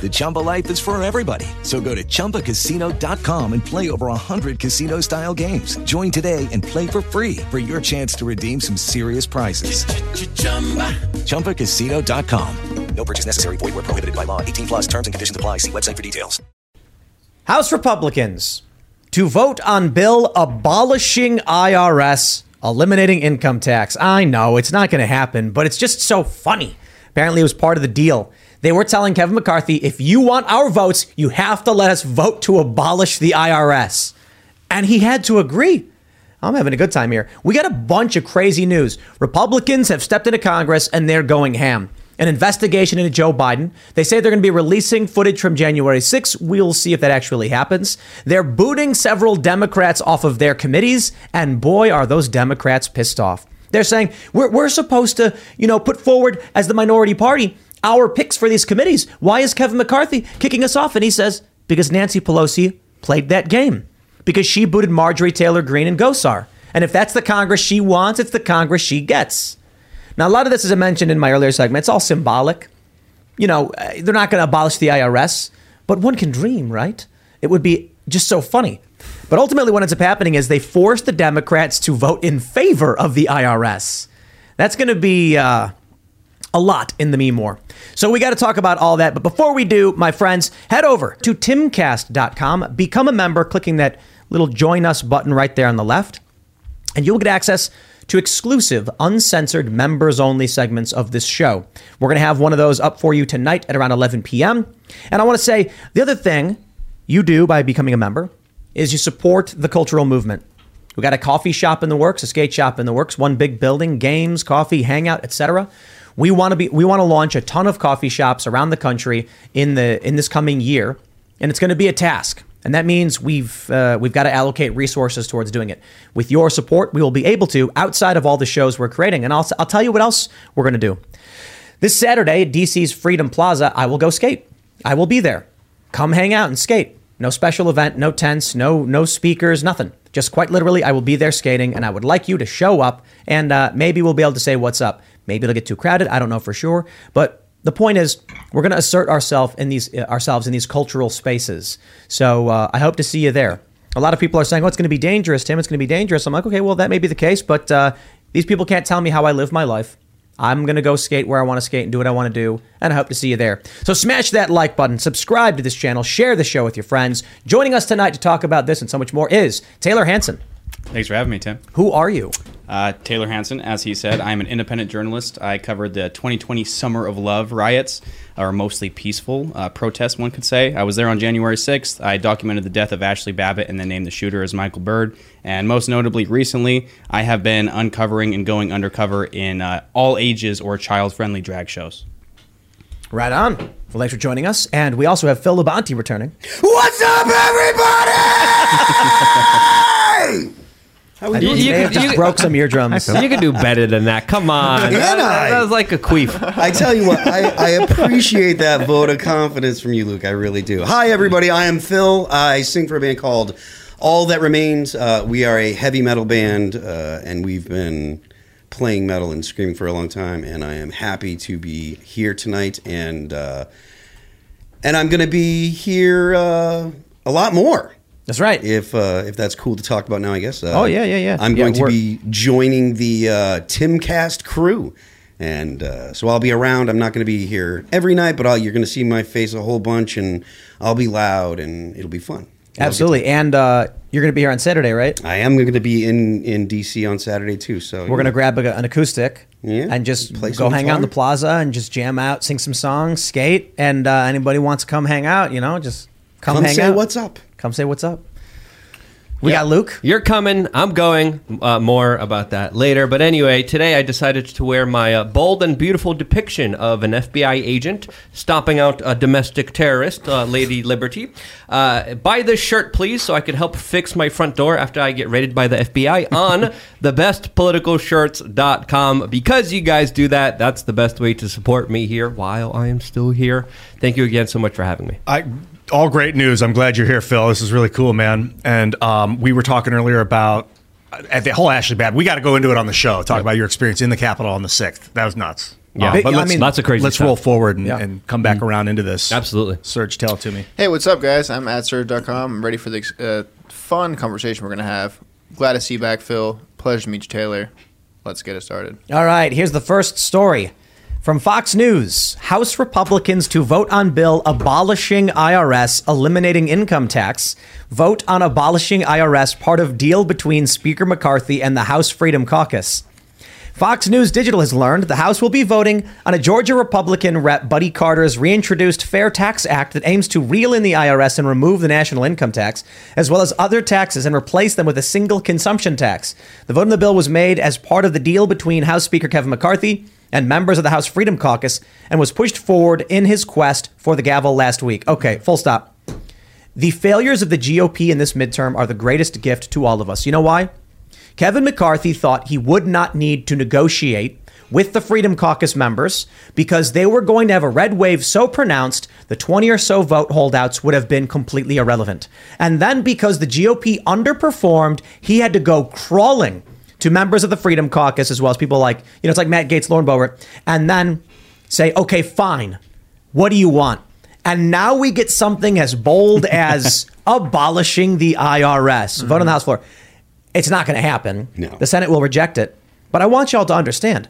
The Chumba life is for everybody. So go to ChumbaCasino.com and play over 100 casino style games. Join today and play for free for your chance to redeem some serious prizes. ChumbaCasino.com. No purchase necessary. Void where prohibited by law. 18 plus terms and conditions apply. See website for details. House Republicans to vote on bill abolishing IRS, eliminating income tax. I know it's not going to happen, but it's just so funny. Apparently, it was part of the deal. They were telling Kevin McCarthy, if you want our votes, you have to let us vote to abolish the IRS. And he had to agree. I'm having a good time here. We got a bunch of crazy news. Republicans have stepped into Congress and they're going ham. An investigation into Joe Biden. They say they're going to be releasing footage from January 6th. We'll see if that actually happens. They're booting several Democrats off of their committees, and boy, are those Democrats pissed off. They're saying we're, we're supposed to, you know, put forward as the minority party our picks for these committees. Why is Kevin McCarthy kicking us off? And he says, because Nancy Pelosi played that game, because she booted Marjorie Taylor Greene and Gosar. And if that's the Congress she wants, it's the Congress she gets. Now, a lot of this, as I mentioned in my earlier segment, it's all symbolic. You know, uh, they're not going to abolish the IRS, but one can dream, right? It would be just so funny. But ultimately, what ends up happening is they force the Democrats to vote in favor of the IRS. That's going to be uh, a lot in the meme war. So we got to talk about all that. But before we do, my friends, head over to timcast.com, become a member, clicking that little join us button right there on the left, and you'll get access to exclusive, uncensored, members only segments of this show. We're going to have one of those up for you tonight at around 11 p.m. And I want to say the other thing you do by becoming a member is you support the cultural movement. We got a coffee shop in the works, a skate shop in the works, one big building, games, coffee, hangout, etc. We want to be we want to launch a ton of coffee shops around the country in the in this coming year, and it's going to be a task. And that means we've uh, we've got to allocate resources towards doing it. With your support, we will be able to outside of all the shows we're creating. And I'll I'll tell you what else we're going to do. This Saturday at DC's Freedom Plaza, I will go skate. I will be there. Come hang out and skate. No special event, no tents, no no speakers, nothing. Just quite literally, I will be there skating, and I would like you to show up, and uh, maybe we'll be able to say what's up. Maybe it'll get too crowded. I don't know for sure, but the point is we're going to assert ourselves in these uh, ourselves in these cultural spaces. So uh, I hope to see you there. A lot of people are saying, "Oh, it's going to be dangerous, Tim. It's going to be dangerous." I'm like, "Okay, well, that may be the case, but uh, these people can't tell me how I live my life. I'm going to go skate where I want to skate and do what I want to do, and I hope to see you there. So smash that like button, subscribe to this channel, share the show with your friends. Joining us tonight to talk about this and so much more is Tayler Hansen. Thanks for having me, Tim. Who are you? Uh, Tayler Hansen, as he said, I'm an independent journalist. I covered the 2020 Summer of Love riots, or mostly peaceful uh, protests, one could say. I was there on January 6th. I documented the death of Ashley Babbitt and then named the shooter as Michael Byrd. And most notably, recently, I have been uncovering and going undercover in uh, all ages or child friendly drag shows. Right on. Well, thanks for joining us. And we also have Phil Labonte returning. What's up, everybody? I you, you, may have just broke some eardrums. You could do better than that. Come on. Can that, I? that was like a queef. I tell you what, I, I appreciate that vote of confidence from you, Luke. I really do. Hi, everybody. I am Phil. I sing for a band called All That Remains. Uh, we are a heavy metal band, uh, and we've been playing metal and screaming for a long time. And I am happy to be here tonight, and uh, and I'm going to be here uh, a lot more. That's right. If uh, if that's cool to talk about now, I guess. Uh, Oh, yeah, yeah, yeah. I'm Yeah, going to be joining the uh, Timcast crew, and uh, so I'll be around. I'm not going to be here every night, but I'll, you're going to see my face a whole bunch, and I'll be loud, and it'll be fun. Absolutely. And uh, you're going to be here on Saturday, right? I am going to be in in DC on Saturday too. So We're going to grab a, an acoustic Yeah, and just play go hang out in the plaza and just jam out, sing some songs, skate. And uh, anybody wants to come hang out, you know, just come, come hang say out. what's up. Come say what's up. We got Luke. You're coming. I'm going. Uh, more about that later. But anyway, today I decided to wear my uh, bold and beautiful depiction of an FBI agent stopping out a domestic terrorist, uh, Lady Liberty. Uh, buy this shirt, please, so I can help fix my front door after I get raided by the FBI on thebestpoliticalshirts.com. Because you guys do that, that's the best way to support me here while I am still here. Thank you again so much for having me. I all great news. I'm glad you're here, Phil. This is really cool, man. And um, we were talking earlier about uh, at the whole Ashley Bad. We got to go into it on the show. Talk about your experience in the Capitol on the sixth. That was nuts. Yeah. Uh, but I let's, mean, lots of crazy Let's stuff. roll forward and, Yeah. and come back around into this. Absolutely. Serge, tell it to me. Hey, what's up, guys? I'm at Serge.com. I'm ready for the uh, fun conversation we're going to have. Glad to see you back, Phil. Pleasure to meet you, Tayler. Let's get it started. All right, here's the first story from Fox News. House Republicans to vote on bill abolishing IRS, eliminating income tax. Vote on abolishing IRS, part of deal between Speaker McCarthy and the House Freedom Caucus. Fox News Digital has learned the House will be voting on a Georgia Republican Rep Buddy Carter's reintroduced Fair Tax Act that aims to reel in the IRS and remove the national income tax, as well as other taxes, and replace them with a single consumption tax. The vote on the bill was made as part of the deal between House Speaker Kevin McCarthy and members of the House Freedom Caucus and was pushed forward in his quest for the gavel last week. Okay, full stop. The failures of the GOP in this midterm are the greatest gift to all of us. You know why? Kevin McCarthy thought he would not need to negotiate with the Freedom Caucus members because they were going to have a red wave so pronounced the 20 or so vote holdouts would have been completely irrelevant. And then because the GOP underperformed, he had to go crawling to members of the Freedom Caucus as well as people like, you know, it's like Matt Gaetz, Lauren Boebert, and then say, okay, fine. What do you want? And now we get something as bold as abolishing the IRS. Vote on the mm-hmm. House floor. It's not going to happen. No. The Senate will reject it. But I want y'all to understand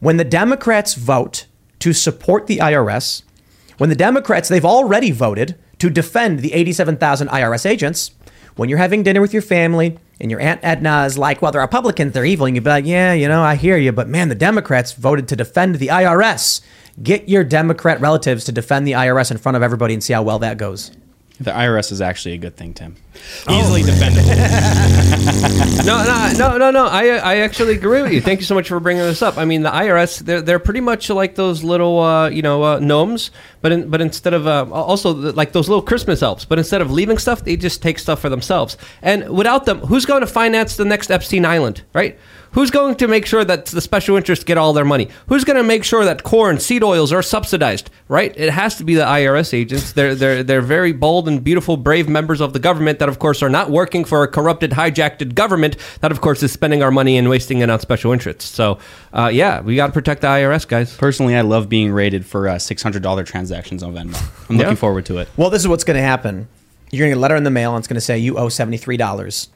when the Democrats vote to support the IRS, when the Democrats, they've already voted to defend the 87,000 IRS agents, when you're having dinner with your family and your Aunt Edna is like, well, the Republicans, they're evil. And you'd be like, yeah, you know, I hear you. But man, the Democrats voted to defend the IRS. Get your Democrat relatives to defend the IRS in front of everybody and see how well that goes. The IRS is actually a good thing, Tim. Easily defendable. no, no, no, no, no. I, I actually agree with you. Thank you so much for bringing this up. I mean, the IRS, they're, they're pretty much like those little, uh, you know, uh, gnomes, but in, but instead of uh, also like those little Christmas elves, but instead of leaving stuff, they just take stuff for themselves. And without them, who's going to finance the next Epstein Island, right? Who's going to make sure that the special interests get all their money? Who's going to make sure that corn, seed oils are subsidized? Right? It has to be the IRS agents. They're they're they're very bold and beautiful, brave members of the government that, of course, are not working for a corrupted, hijacked government that, of course, is spending our money and wasting it on special interests. So, uh, yeah, we got to protect the IRS, guys. Personally, I love being rated for uh, $600 transactions on Venmo. I'm Yeah. looking forward to it. Well, this is what's going to happen. You're going to get a letter in the mail, and it's going to say you owe seventy three dollars,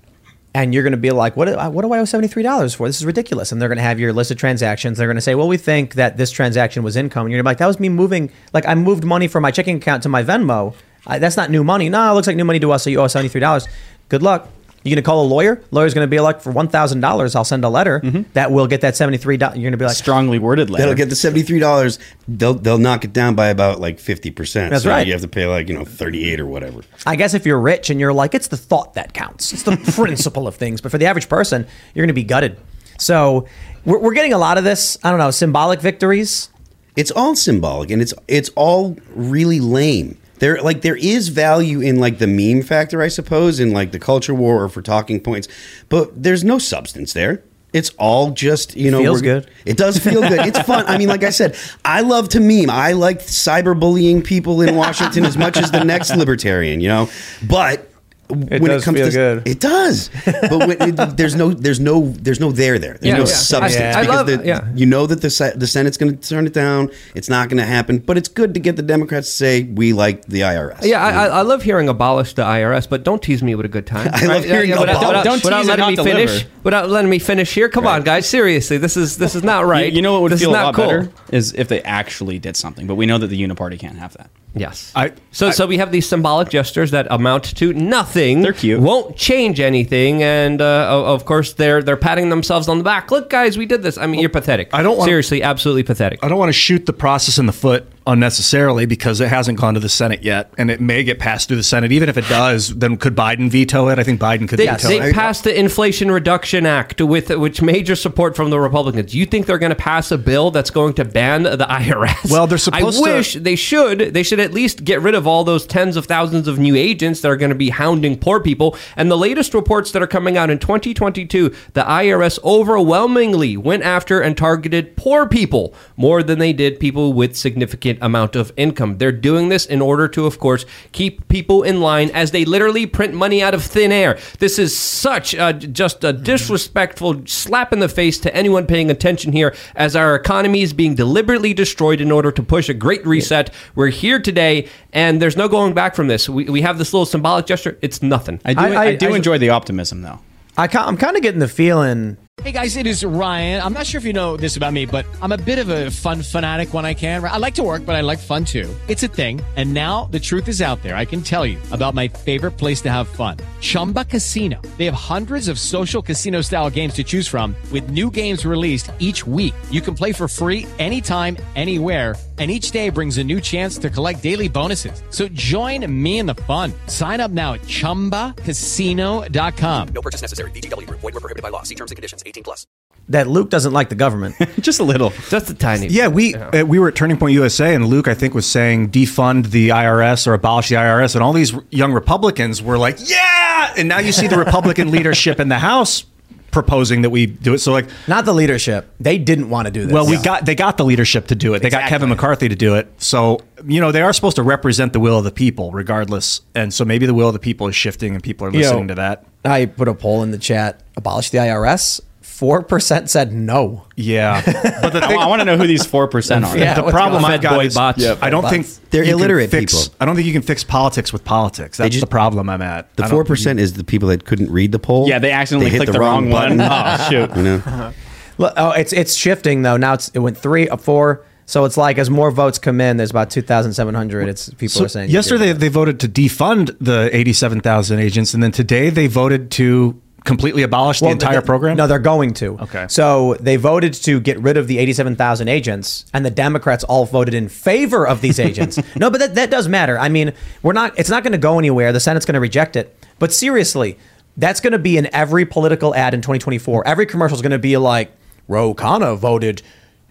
and you're going to be like, "What? What do I owe seventy three dollars for? This is ridiculous." And they're going to have your list of transactions. They're going to say, "Well, we think that this transaction was income." And you're going to be like, "That was me moving. Like I moved money from my checking account to my Venmo. I, that's not new money. No, it looks like new money to us. So you owe seventy three dollars. Good luck." You're going to call a lawyer. Lawyer's going to be like, for one thousand dollars, I'll send a letter mm-hmm. that will get that seventy three dollars. You're going to be like, Strongly worded letter. That'll get the seventy three dollars. They'll they'll knock it down by about like fifty percent. That's so right. You have to pay like you know thirty eight or whatever. I guess if you're rich and you're like, it's the thought that counts. It's the principle of things. But for the average person, you're going to be gutted. So we're, we're getting a lot of this. I don't know, symbolic victories. It's all symbolic and it's it's all really lame. There like there is value in like the meme factor, I suppose, in like the culture war or for talking points, but there's no substance there. It's all just you know Feels we're- good. It does feel good. It's fun. I mean, like I said, I love to meme. I like cyberbullying people in Washington as much as the next libertarian, you know. But when does it comes feel to good. it does. But when it, there's no there's no there's no there there. There's Yeah, no yeah. substance I- I because love- the, yeah. you know that the the Senate's going to turn it down. It's not going to happen. But it's good to get the Democrats to say we like the IRS. Yeah, I, I, I love hearing abolish the IRS, but don't tease me with a good time. I love hearing without, abolish. without, Don't without tease and letting me not finish. Without letting me finish here. Come on, guys. Seriously, this is this is not right. You, you know what would this feel is a lot cool. better is if they actually did something. But we know that the Uniparty can't have that. Yes. I- so so we have these symbolic gestures that amount to nothing. They're cute. Won't change anything, and uh, of course they're they're patting themselves on the back. Look, guys, we did this. I mean, you're pathetic. I don't wanna- seriously, absolutely pathetic. I don't want to shoot the process in the foot unnecessarily because it hasn't gone to the Senate yet, and it may get passed through the Senate. Even if it does, then could Biden veto it? I think Biden could They, veto they it. passed the Inflation Reduction Act with which major support from the Republicans. You think they're going to pass a bill that's going to ban the IRS? Well, they're supposed I to- wish they should. They should at least get rid of all those tens of thousands of new agents that are going to be hounding poor people. And the latest reports that are coming out in 2022, the IRS overwhelmingly went after and targeted poor people more than they did people with significant amount of income. They're doing this in order to, of course, keep people in line as they literally print money out of thin air. This is such a, just a disrespectful slap in the face to anyone paying attention here as our economy is being deliberately destroyed in order to push a great reset. We're here today and there's no going back from this. We, we have this little symbolic gesture. It's nothing. I do. I- I, I- do I- enjoy the optimism, though. I, ca- I'm kind of getting the feeling. Hey guys, it is Ryan. I'm not sure if you know this about me, but I'm a bit of a fun fanatic when I can. I like to work, but I like fun too. It's a thing. And now the truth is out there. I can tell you about my favorite place to have fun Chumba Casino. They have hundreds of social casino style games to choose from, with new games released each week. You can play for free anytime, anywhere. And each day brings a new chance to collect daily bonuses. So join me in the fun. Sign up now at chumbacasino.com. No purchase necessary. VGW Group. Void were prohibited by law. See terms and conditions. 18 plus. that Luke doesn't like the government. Just a little. Just a tiny Yeah, we uh, we were at Turning Point USA, and Luke, I think, was saying defund the IRS or abolish the IRS, and all these young Republicans were like, "Yeah!" And now you see the Republican leadership in the House proposing that we do it. So, like, Not the leadership. They didn't want to do this. well, we got they got the leadership to do it. They got Kevin McCarthy to do it. So, you know, they are supposed to represent the will of the people, regardless. And so maybe the will of the people is shifting, and people are You know, listening to that. I put a poll in the chat. Abolish the IRS. Four percent said no. Yeah, but the I, want to know who these four percent are. Yeah. the problem? I've got is bots. Yeah, I don't bots. think They're illiterate fix- people. I don't think you can fix politics with politics. That's just- the problem I'm at. The 4% is the people that couldn't read the poll. Yeah, they accidentally hit clicked the, wrong, one. button. Oh shoot! You know, Oh, it's it's shifting though. Now it's it went three up four. So it's like as more votes come in, there's about two thousand seven hundred. It's people So are saying yesterday they voted to defund the 87,000 agents, and then today they voted to completely abolish the entire they- program. No, they're going to. Okay. So they voted to get rid of the 87,000 agents, and the Democrats all voted in favor of these agents. no, but that, that does matter. I mean, we're not. It's not going to go anywhere. The Senate's going to reject it. But seriously, that's going to be in every political ad in 2024. Every commercial is going to be like, Ro Khanna voted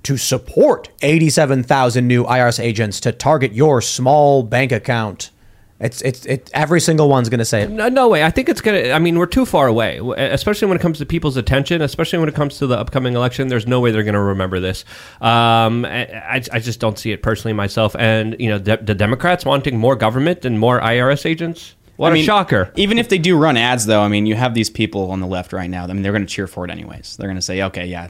to support 87,000 new IRS agents to target your small bank account. It's it's it. Every single one's going to say it. No, no way. I think it's gonna. I mean, we're too far away, especially when it comes to people's attention. Especially when it comes to the upcoming election. There's no way they're gonna remember this. Um, I, I I just don't see it personally myself. And you know, de- the Democrats wanting more government and more IRS agents. What I mean, a shocker! Even if they do run ads, though, I mean, you have these people on the left right now. I mean, they're going to cheer for it anyways. They're going to say, "Okay, yeah,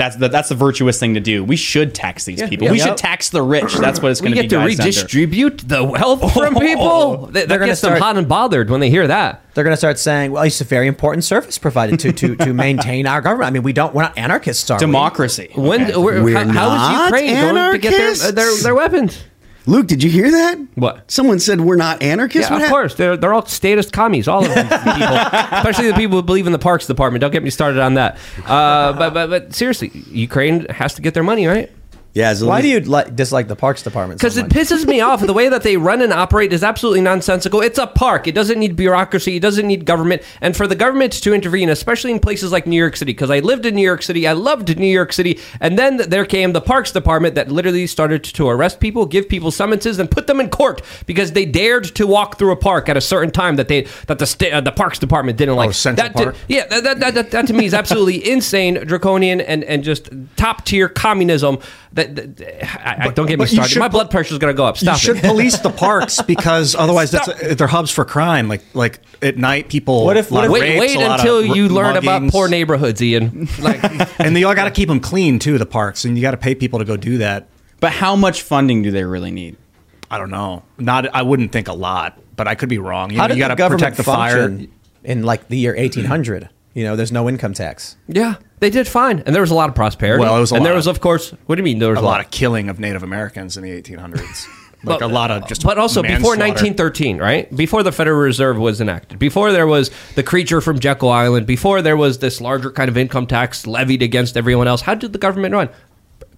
that's the that's the virtuous thing to do. We should tax these people. yeah. we Yep. should tax the rich. That's what it's going to be. We get to redistribute the wealth from oh. people. That, They're that gonna gets start- hot and bothered when they hear that. they're going to start saying, "Well, it's a very important service provided to to to maintain our government." I mean, we don't we're not anarchists, are we? Democracy. When Okay. we're, We're how, how not is Ukraine going to get their, their their weapons? Luke, did you hear that? What? Someone said we're not anarchists. Yeah, What of course. They're, they're all statist commies, all of them people. Especially the people who believe in the Parks Department. Don't get me started on that. Uh, but, but but seriously, Ukraine has to get their money, right? Yeah. Why least- do you li- dislike the Parks Department? so Because it pisses me off. The way that they run and operate is absolutely nonsensical. It's a park. It doesn't need bureaucracy. It doesn't need government. And for the government to intervene, especially in places like New York City, because I lived in New York City, I loved New York City, and then there came the Parks Department that literally started to arrest people, give people summonses, and put them in court because they dared to walk through a park at a certain time that they that the sta- uh, the Parks Department didn't like. Central that did- Park? yeah, that, that, that, that, that to me is absolutely insane, draconian, and, and just top tier communism. That, that- I, I, don't get me started. should My pol- blood pressure's gonna go up. Stop You Stop should it. police the parks because otherwise that's they're hubs for crime. Like like at night people. What if- what if- Wait, rapes, wait until of you r- learn about poor neighborhoods, Ian. Like, and you all got to keep them clean too. The parks and you got to pay people to go do that. But how much funding do they really need? I don't know. Not I wouldn't think a lot, but I could be wrong. You, How know, did you the got to government protect the fire. function in like the year 1800? You know, there's no income tax. yeah, they did fine, and there was a lot of prosperity. Well, it was a and there was, of- course, what do you mean? There was A lot of killing of Native Americans in the 1800s. Like But- a lot of just. but also before 1913 right before the federal reserve was enacted before there was the creature from jekyll island before there was this larger kind of income tax levied against everyone else how did the government run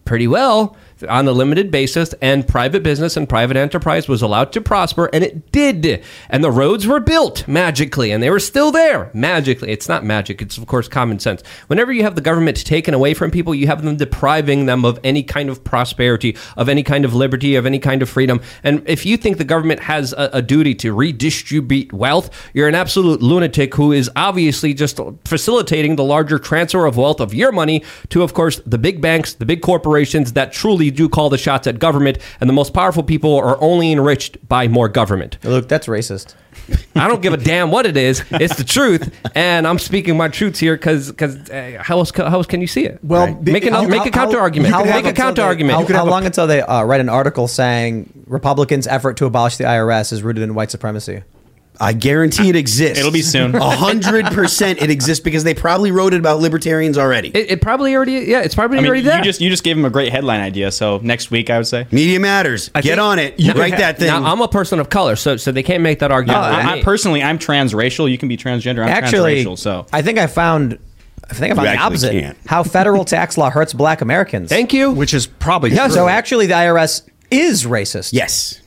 pretty well on a limited basis and private business and private enterprise was allowed to prosper and it did. And the roads were built magically and they were still there magically. It's not magic. It's of course common sense. Whenever you have the government taken away from people you have them depriving them of any kind of prosperity of any kind of liberty of any kind of freedom. And if you think the government has a, a duty to redistribute wealth you're an absolute lunatic who is obviously just facilitating the larger transfer of wealth of your money to of course the big banks the big corporations that truly do call the shots at government, and the most powerful people are only enriched by more government. Look, that's racist. I don't give a damn what it is. It's the truth, and I'm speaking my truths here because because uh, how else how else can you see it? Well, Right. make an, how- make a counter argument. How long Make a until counter they- argument. How, how long until they uh, write an article saying Republicans' effort to abolish the IRS is rooted in white supremacy? I guarantee it exists. It'll be soon. A hundred percent, it exists because they probably wrote it about libertarians already. It, it probably already yeah. It's probably I mean, already you there. just you just gave him a great headline idea. So next week, I would say. Media matters. I Get think on it. you Write that thing. now I'm a person of color, so so they can't make that argument. I, with I, me. personally, I'm transracial. You can be transgender. I'm Actually, transracial. So I think I found. I think I found the actually opposite. can't. How federal tax law hurts Black Americans. Thank you. which is probably Yeah, true. so actually, the IRS is racist. yes.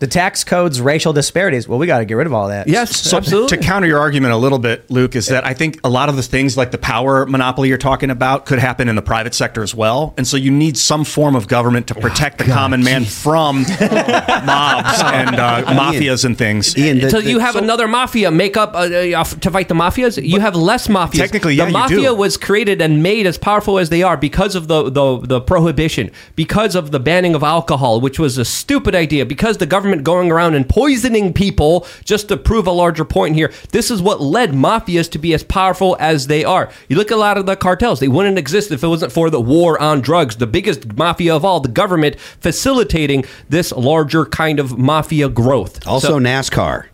The tax code's racial disparities. Well, we got to get rid of all that. yes, So absolutely. to counter your argument a little bit, Luke, is that I think a lot of the things like the power monopoly you're talking about could happen in the private sector as well, and so you need some form of government to protect the common man from mobs and uh, mafias and things. Ian, the- Until the- you have so- another mafia make up uh, uh, to fight the mafias, you have less mafias. Technically, yeah, the you mafia do. was created and made as powerful as they are because of the, the the prohibition, because of the banning of alcohol, which was a stupid idea. Because the government going around and poisoning people just to prove a larger point here. This is what led mafias to be as powerful as they are. You look at a lot of the cartels; they wouldn't exist if it wasn't for the war on drugs. The biggest mafia of all, the government facilitating this larger kind of mafia growth. Also, So- NASCAR.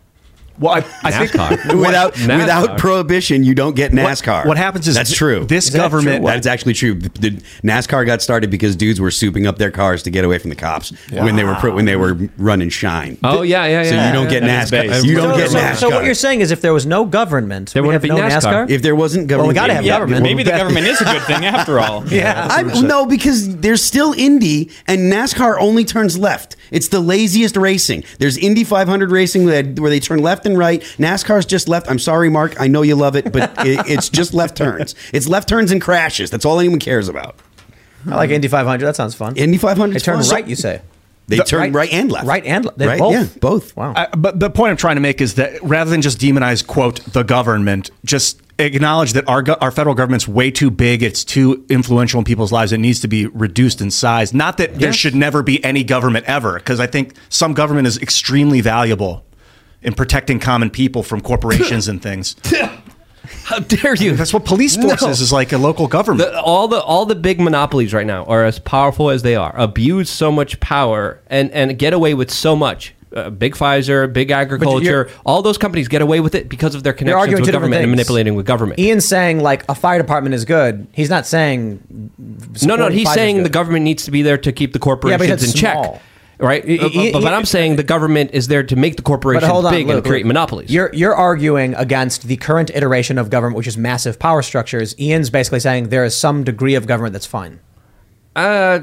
Well, I, I think NASCAR. without NASCAR. without prohibition, you don't get NASCAR. what happens is that's th- true. this Is that government- true? That's actually true. The, the NASCAR got started because dudes were souping up their cars to get away from the cops when they were pro- when they were running shine. Oh yeah, yeah, yeah. so you don't get That is NASCAR. You don't So, get so, NASCAR. so what you're saying is, if there was no government, There wouldn't have be no NASCAR. if there wasn't Well, we government, gotta have yeah, government. maybe the government is a good thing after all. yeah. I, no, because there's still Indy, and NASCAR only turns left. It's the laziest racing. There's Indy 500 racing where they turn left and right. NASCAR's just left. I'm sorry, Mark. I know you love it, but it, it's just left turns. It's left turns and crashes. That's all anyone cares about. I like Indy 500. That sounds fun. Indy 500. They turn right, you say. They turn right, and left. Right and left. Right, both. yeah, both. Wow. I, but the point I'm trying to make is that rather than just demonize quote the government, just acknowledge that our our federal government's way too big. It's too influential in people's lives. It needs to be reduced in size. Not that there should never be any government ever, because I think some government is extremely valuable in protecting common people from corporations and things. How dare you? That's what police force No. is, is like a local government. The, all the all the big monopolies right now are as powerful as they are. Abuse so much power and and get away with so much. Uh, big Pfizer, big agriculture, all those companies get away with it because of their connections arguing with two different government and things. manipulating with government. Ian's saying like a fire department is good. He's not saying. no, no, supporting he's Pfizer's saying the government needs to be there to keep the corporations that's in check. Small. Right, I- but, I- but I- I'm saying the government is there to make the corporations hold on, big Luke, and create Luke. monopolies. You're you're arguing against the current iteration of government, which is massive power structures. Ian's basically saying there is some degree of government that's fine. uh,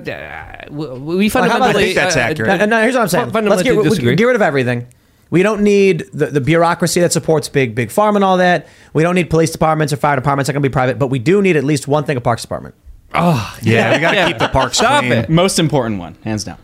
we we how fundamentally. I think that's uh, accurate. No, no, here's what I'm saying. fun- Let's get, we- disagree. get rid of everything. We don't need the, the bureaucracy that supports big big farm and all that. We don't need police departments or fire departments that can be private, but we do need at least one thing: a parks department. Oh, yeah, we got to Yeah. keep the parks Stop clean. it. Most important one, hands down.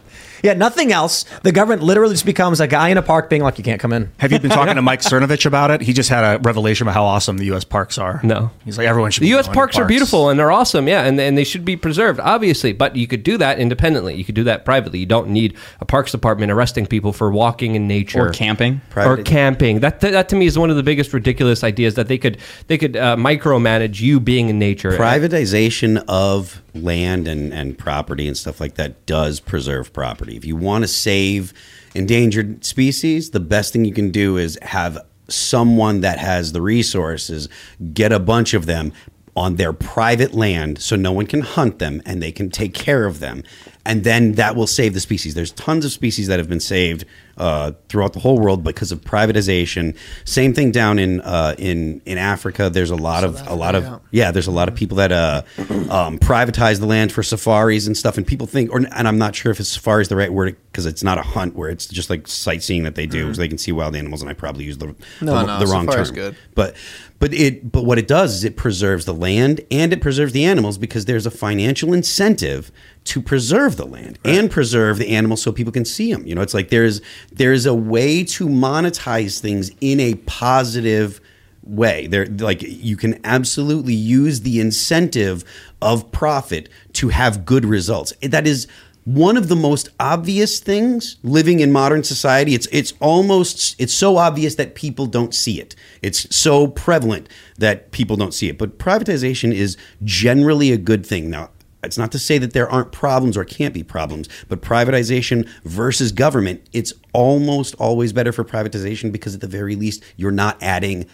Yeah, nothing else. The government literally just becomes a guy in a park being like, "You can't come in." Have you been talking to Mike Cernovich about it? He just had a revelation about how awesome the U.S. parks are. No. he's like everyone should. The be U.S. going to parks, are beautiful and they're awesome, yeah, and, and they should be preserved, obviously. But you could do that independently. You could do that privately. You don't need a parks department arresting people for walking in nature Or camping. or camping. That, that that to me is one of the biggest ridiculous ideas that they could they could uh, micromanage you being in nature. privatization of land and, and property and stuff like that does preserve property. If you want to save endangered species, the best thing you can do is have someone that has the resources get a bunch of them on their private land so no one can hunt them and they can take care of them. And then that will save the species. There's tons of species that have been saved uh, throughout the whole world because of privatization. Same thing down in uh, in in Africa. There's a lot of a lot of yeah. There's a lot of people that uh, um, privatize the land for safaris and stuff. And people think, or and I'm not sure if it's safari is the right word because it's not a hunt where it's just like sightseeing that they do, so they can see wild animals. And I probably use the No, the, no, the wrong term. good. But but it but what it does is it preserves the land and it preserves the animals because there's a financial incentive to preserve the land and preserve the animals so people can see them. You know, it's like there's there's a way to monetize things in a positive way. There like you can absolutely use the incentive of profit to have good results. That is one of the most obvious things living in modern society. It's it's almost it's so obvious that people don't see it. It's so prevalent that people don't see it. But privatization is generally a good thing. Now, it's not to say that there aren't problems or can't be problems, but privatization versus government, it's almost always better for privatization because at the very least you're not adding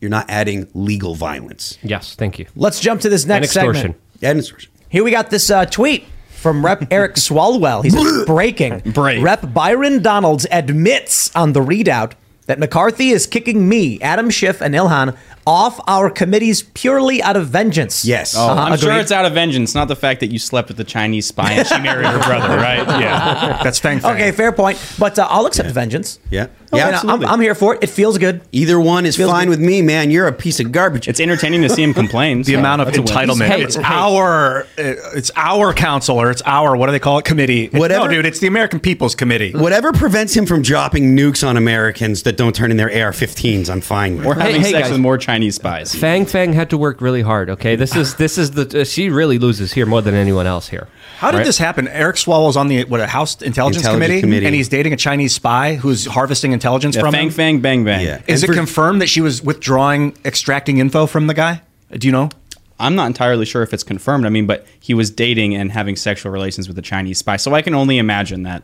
you're not adding legal violence. Yes, thank you. Let's jump to this And next extortion. segment. And extortion. Here we got this uh, tweet from Rep Eric Swalwell. He's breaking. Brave. Rep Byron Donalds admits on the readout that McCarthy is kicking me, Adam Schiff, and Ilhan off our committees purely out of vengeance. Yes. Oh, Uh-huh, I'm sure it's out of vengeance, not the fact that you slept with the Chinese spy and she married her brother, right? Yeah. That's Fang Fang. Okay, fair point. But uh, I'll accept vengeance. Yeah. Oh, Yeah, and I'm. I'm here for it. It feels good. Either one is Feels fine good. with me, man. You're a piece of garbage. It's entertaining to see him complain. the so amount of that's entitlement. Hey, it's hey. our, uh, it's our council or it's our what do they call it? Committee. It's- Whatever- No, dude, it's the American People's Committee. Whatever prevents him from dropping nukes on Americans that don't turn in their AR-15s, I'm fine with. We're having hey, sex guys. with more Chinese spies. Fang Fang had to work really hard. Okay, this is this is the uh, she really loses here more than anyone else here. How did Right? this happen? Eric Swalwell's on the what a House Intelligence, Intelligence committee, Committee. and he's dating a Chinese spy who's harvesting intelligence Yeah, from fang, him. fang, bang, bang. Yeah. Is And it for- confirmed that she was withdrawing, extracting info from the guy? Do you know? I'm not entirely sure if it's confirmed. I mean, but he was dating and having sexual relations with a Chinese spy, so I can only imagine that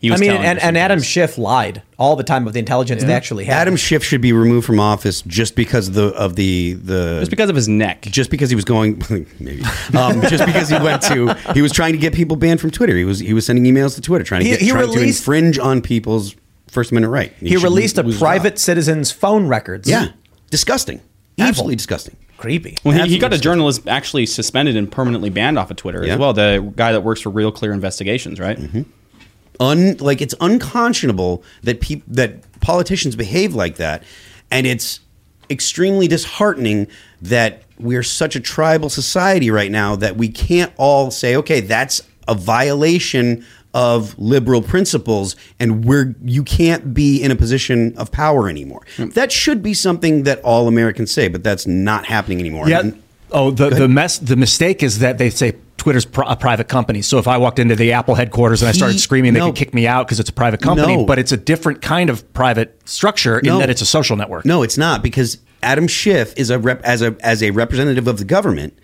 he I mean, telling and, and Adam. Schiff lied all the time of the intelligence they actually had. Adam Schiff should be removed from office just because of the of the the just because of his neck. just because he was going maybe um, just because he went to he was trying to get people banned from Twitter. He was he was sending emails to Twitter trying to He- get he trying to released- infringe on people's First Amendment right. he should released a private job. citizen's phone records. Yeah, disgusting. Evil. Absolutely disgusting. Creepy. Well, he, he got a journalist actually suspended and permanently banned off of Twitter Yeah. as well. The guy that works for Real Clear Investigations, right? Un like it's unconscionable that peop- that politicians behave like that and it's extremely disheartening that we're such a tribal society right now that we can't all say okay that's a violation of liberal principles and we're you can't be in a position of power anymore hmm. that should be something that all americans say but that's not happening anymore Yeah. And- Oh, the the mess. The mistake is that they say Twitter's pri- a private company. So if I walked into the Apple headquarters and I started He- screaming, they could kick me out because it's a private company. No. But it's a different kind of private structure in No. that it's a social network. No, it's not because Adam Schiff is a rep as a as a representative of the government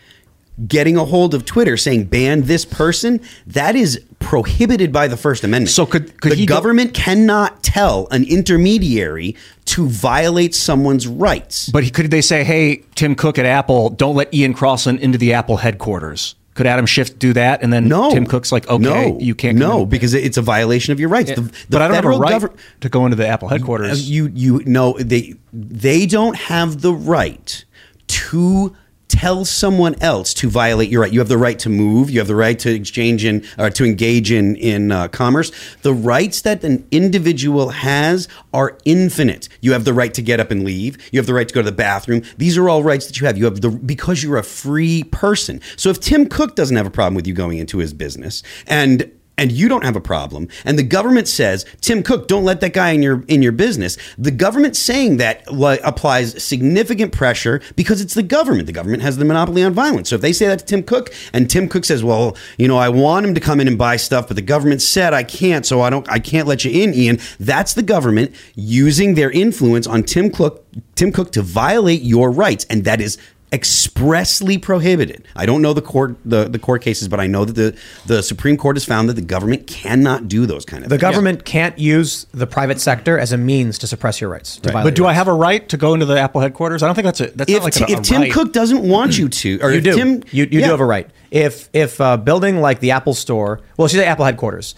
getting a hold of Twitter saying ban this person that is prohibited by the First Amendment. So could- could the he go- government cannot tell an intermediary to violate someone's rights? But could they say, "Hey, Tim Cook at Apple, don't let Ian Crossland into the Apple headquarters"? Could Adam Schiff do that? And then no, Tim Cook's like, "Okay, no, you can't." No, in." because it's a violation of your rights. The, the but I don't have a right to go into the Apple headquarters. You you no they they don't have the right to tell someone else to violate your right. You have the right to move. You have the right to exchange in or to engage in in uh, commerce. The rights that an individual has are infinite. You have the right to get up and leave. You have the right to go to the bathroom. These are all rights that you have. You have the because you're a free person. So if Tim Cook doesn't have a problem with you going into his business and and you don't have a problem and the government says tim cook don't let that guy in your in your business. The government saying that li- applies significant pressure because it's the government. The government has the monopoly on violence. So if they say that to tim cook and tim cook says well you know i want him to come in and buy stuff but the government said i can't so i don't i can't let you in ian that's the government using their influence on tim cook tim cook to violate your rights and that is expressly prohibited. I don't know the court the, the court cases, but I know that the, the Supreme Court has found that the government cannot do those kind of The things. government can't use the private sector as a means to suppress your rights. to violate but do your I have a right to go into the Apple headquarters? I don't think that's a. That's If, not like Ti- a, a if Tim right. Cook doesn't want you to, or you if do. Tim, you you yeah. do have a right. If if a building like the Apple Store, well, she's at Apple headquarters.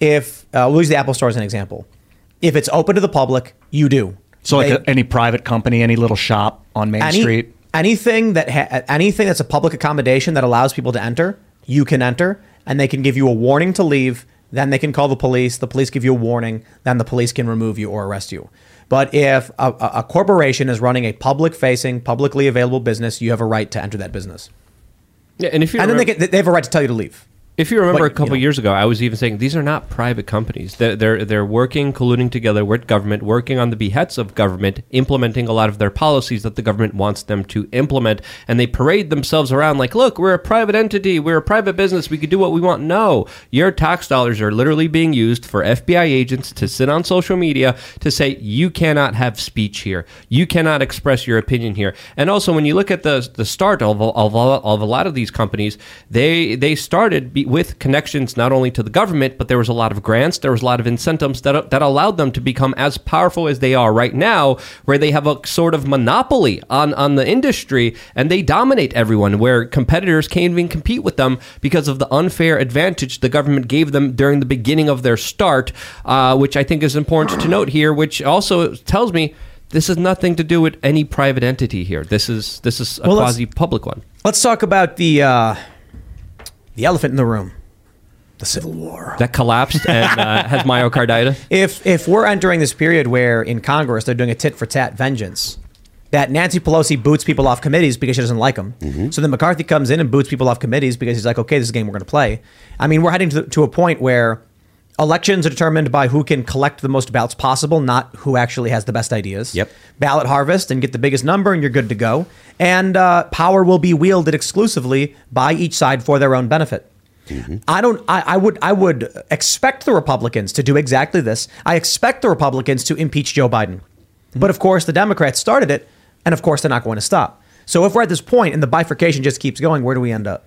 If uh, we'll use the Apple Store as an example, if it's open to the public, you do. So like They- a, any private company, any little shop on Main any- Street. Anything that ha- anything that's a public accommodation that allows people to enter, you can enter, and they can give you a warning to leave. Then they can call the police. The police give you a warning. Then the police can remove you or arrest you. But if a, a corporation is running a public-facing, publicly available business, you have a right to enter that business. Yeah, and if you and then they, can, they have a right to tell you to leave. If you remember But, a couple you know. years ago, I was even saying these are not private companies. They're, they're they're working, colluding together with government, working on the behests of government, implementing a lot of their policies that the government wants them to implement, and they parade themselves around like, "Look, we're a private entity, we're a private business, we can do what we want." No, your tax dollars are literally being used for FBI agents to sit on social media to say you cannot have speech here, you cannot express your opinion here, and also when you look at the the start of of, of a lot of these companies, they they started be, with connections not only to the government, but there was a lot of grants, there was a lot of incentives that that allowed them to become as powerful as they are right now, where they have a sort of monopoly on on the industry and they dominate everyone. Where competitors can't even compete with them because of the unfair advantage the government gave them during the beginning of their start, uh, which I think is important to note here. Which also tells me. This has nothing to do with any private entity here. This is this is a Well, quasi public one. Let's talk about the uh, the elephant in the room, the Civil War. that collapsed and uh, has myocarditis. If if we're entering this period where in Congress they're doing a tit for tat vengeance, that Nancy Pelosi boots people off committees because she doesn't like them. So then McCarthy comes in and boots people off committees because he's like, okay, this is a game we're going to play. I mean, we're heading to, to a point where elections are determined by who can collect the most ballots possible, not who actually has the best ideas. Yep. Ballot harvest and get the biggest number, and you're good to go. And uh, power will be wielded exclusively by each side for their own benefit. I don't. I, I would. I would expect the Republicans to do exactly this. I expect the Republicans to impeach Joe Biden, but of course the Democrats started it, and of course they're not going to stop. So if we're at this point and the bifurcation just keeps going, where do we end up?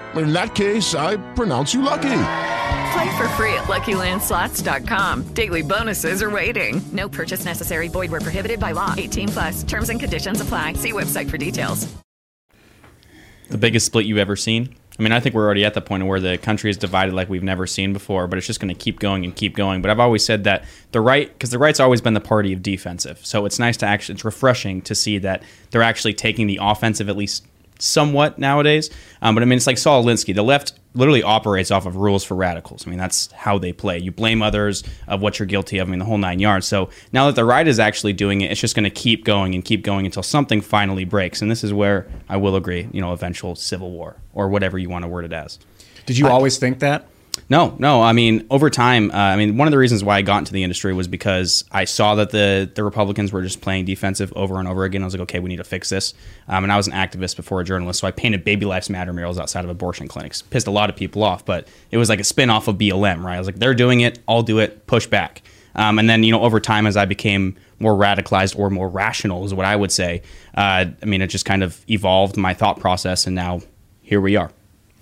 In that case, I pronounce you lucky. Play for free at LuckyLandSlots.com. Daily bonuses are waiting. No purchase necessary. Void where prohibited by law. 18 plus. Terms and conditions apply. See website for details. the biggest split you've ever seen? I mean, I think we're already at the point where the country is divided like we've never seen before, but it's just going to keep going and keep going. But I've always said that the right, because the right's always been the party of defensive. So it's nice to actually, it's refreshing to see that they're actually taking the offensive at least somewhat nowadays. Um, but I mean, it's like Saul Alinsky. The left literally operates off of rules for radicals. I mean, that's how they play. You blame others of what you're guilty of. I mean, the whole nine yards. So now that the right is actually doing it, it's just going to keep going and keep going until something finally breaks. And this is where I will agree, you know, eventual civil war or whatever you want to word it as. Did you always think that? No, no. I mean, over time, uh, I mean, one of the reasons why I got into the industry was because I saw that the the Republicans were just playing defensive over and over again. I was like, okay, we need to fix this. Um, and I was an activist before a journalist, so I painted "Baby Lives Matter" murals outside of abortion clinics. Pissed a lot of people off, but it was like a spin off of BLM, right? I was like, they're doing it, I'll do it, push back. Um, and then, you know, over time, as I became more radicalized or more rational, is what I would say. Uh, I mean, it just kind of evolved my thought process, and now here we are.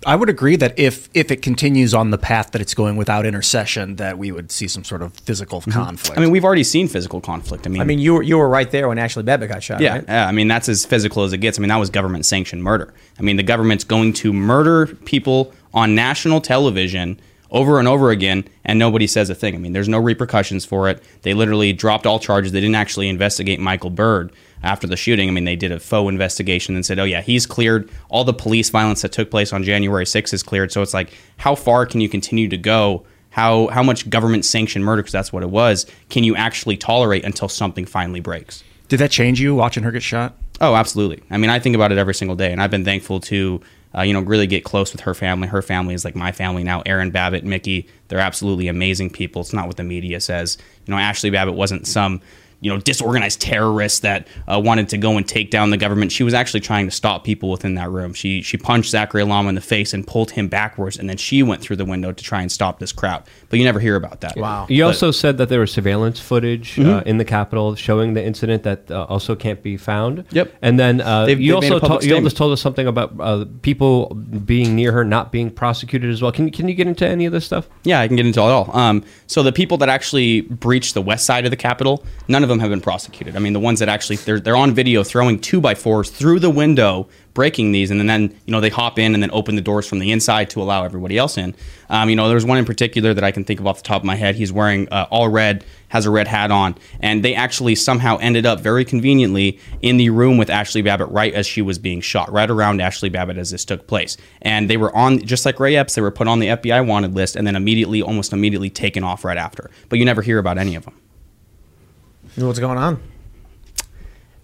I would agree that if if it continues on the path that it's going without intercession, that we would see some sort of physical mm-hmm. conflict. I mean, we've already seen physical conflict. I mean, I mean, you were you were right there when Ashley Babbitt got shot. Yeah, right? yeah, I mean that's as physical as it gets. I mean that was government sanctioned murder. I mean the government's going to murder people on national television over and over again, and nobody says a thing. I mean there's no repercussions for it. They literally dropped all charges. They didn't actually investigate Michael Byrd after the shooting. I mean they did a faux investigation and said, oh yeah, he's cleared. All the police violence that took place on January 6th is cleared. So it's like, how far can you continue to go? How how much government sanctioned murder, because that's what it was, can you actually tolerate until something finally breaks? Did that change you watching her get shot? Oh, absolutely. I mean, I think about it every single day, and I've been thankful to, uh, you know, really get close with her family. Her family is like my family now. Aaron Babbitt, Mickey, they're absolutely amazing people. It's not what the media says. You know, Ashley Babbitt wasn't some, you know, disorganized terrorists that uh, wanted to go and take down the government. She was actually trying to stop people within that room. She she punched Zachary Alam in the face and pulled him backwards, and then she went through the window to try and stop this crowd. But you never hear about that. Wow. You also said that there was surveillance footage uh, Mhm. in the Capitol showing the incident that uh, also can't be found. Yep. And then uh, They've- you they've also public to- you also told us something about uh, people being near her not being prosecuted as well. Can can you get into any of this stuff? Yeah, I can get into it all. Um, so the people that actually breached the west side of the Capitol, none of them have been prosecuted. I mean, the ones that actually they're they're on video throwing two by fours through the window breaking these, and then you know they hop in and then open the doors from the inside to allow everybody else in. Um, you know, there's one in particular that I can think of off the top of my head. He's wearing uh, all red, has a red hat on, and they actually somehow ended up very conveniently in the room with Ashley Babbitt right as she was being shot, right around Ashley Babbitt as this took place. And they were on, just like Ray Epps, they were put on the FBI wanted list and then immediately, almost immediately taken off right after. But you never hear about any of them. What's going on?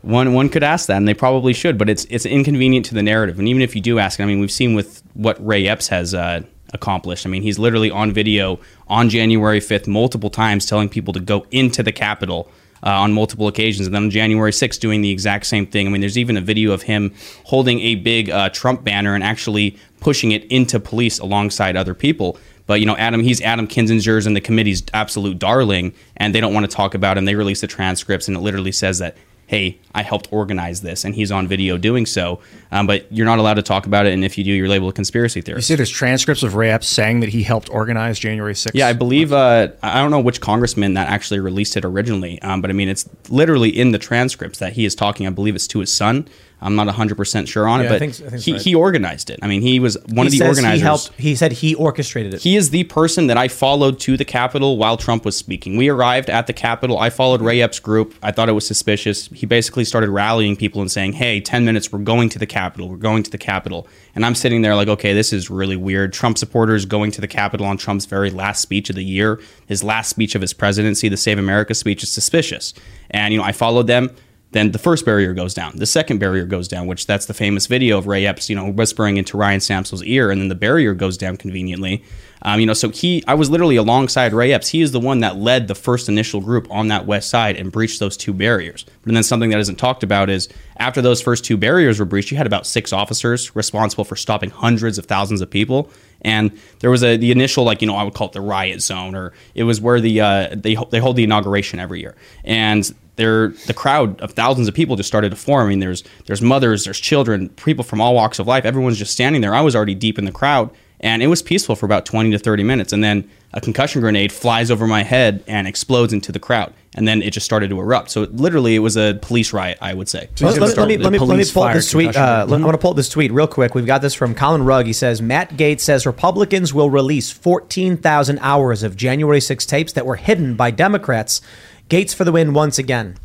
One one could ask that, and they probably should, but it's it's inconvenient to the narrative. And even if you do ask, I mean, we've seen with what Ray Epps has uh, accomplished. I mean, he's literally on video on January fifth multiple times telling people to go into the Capitol. Uh, on multiple occasions, and then on January 6th, doing the exact same thing. I mean, there's even a video of him holding a big uh, Trump banner and actually pushing it into police alongside other people. But you know, Adam, he's Adam Kinzinger's and the committee's absolute darling, and they don't want to talk about him. They release the transcripts, and it literally says that hey, I helped organize this, and he's on video doing so. Um, but you're not allowed to talk about it, and if you do, you're labeled a conspiracy theorist. You see, there's transcripts of Ray Epps saying that he helped organize January 6th. Yeah, I believe uh, I don't know which congressman that actually released it originally, um, but I mean it's literally in the transcripts that he is talking. I believe it's to his son. I'm not 100 percent sure on it, Yeah, I but think- I think he, right. he organized it. I mean, he was one he of the organizers. He helped. He said he orchestrated it. He is the person that I followed to the Capitol while Trump was speaking. We arrived at the Capitol. I followed Ray Epps' group. I thought it was suspicious. He basically started rallying people and saying, hey, 10 minutes, we're going to the Capitol. We're going to the Capitol. And I'm sitting there like, okay, this is really weird. Trump supporters going to the Capitol on Trump's very last speech of the year, his last speech of his presidency, the Save America speech, is suspicious. And, you know, I followed them then the first barrier goes down. The second barrier goes down, which that's the famous video of Ray Epps, you know, whispering into Ryan Samsel's ear, and then the barrier goes down conveniently. Um, you know, so he, I was literally alongside Ray Epps. He is the one that led the first initial group on that west side and breached those two barriers. But then something that isn't talked about is after those first two barriers were breached, you had about six officers responsible for stopping hundreds of thousands of people. And there was a the initial like you know I would call it the riot zone, or it was where the uh, they they hold the inauguration every year, and there the crowd of thousands of people just started to form. I mean, there's there's mothers, there's children, people from all walks of life. Everyone's just standing there. I was already deep in the crowd, and it was peaceful for about 20 to 30 minutes, and then a concussion grenade flies over my head and explodes into the crowd, and then it just started to erupt. So literally, it was a police riot, I would say. Let, let- let me let me let me pull up this tweet. Uh, Mhm. let- I'm going to pull up this tweet real quick. We've got this from Colin Rugg. He says Matt Gaetz says Republicans will release 14,000 hours of January 6 tapes that were hidden by Democrats. Gaetz for the win once again.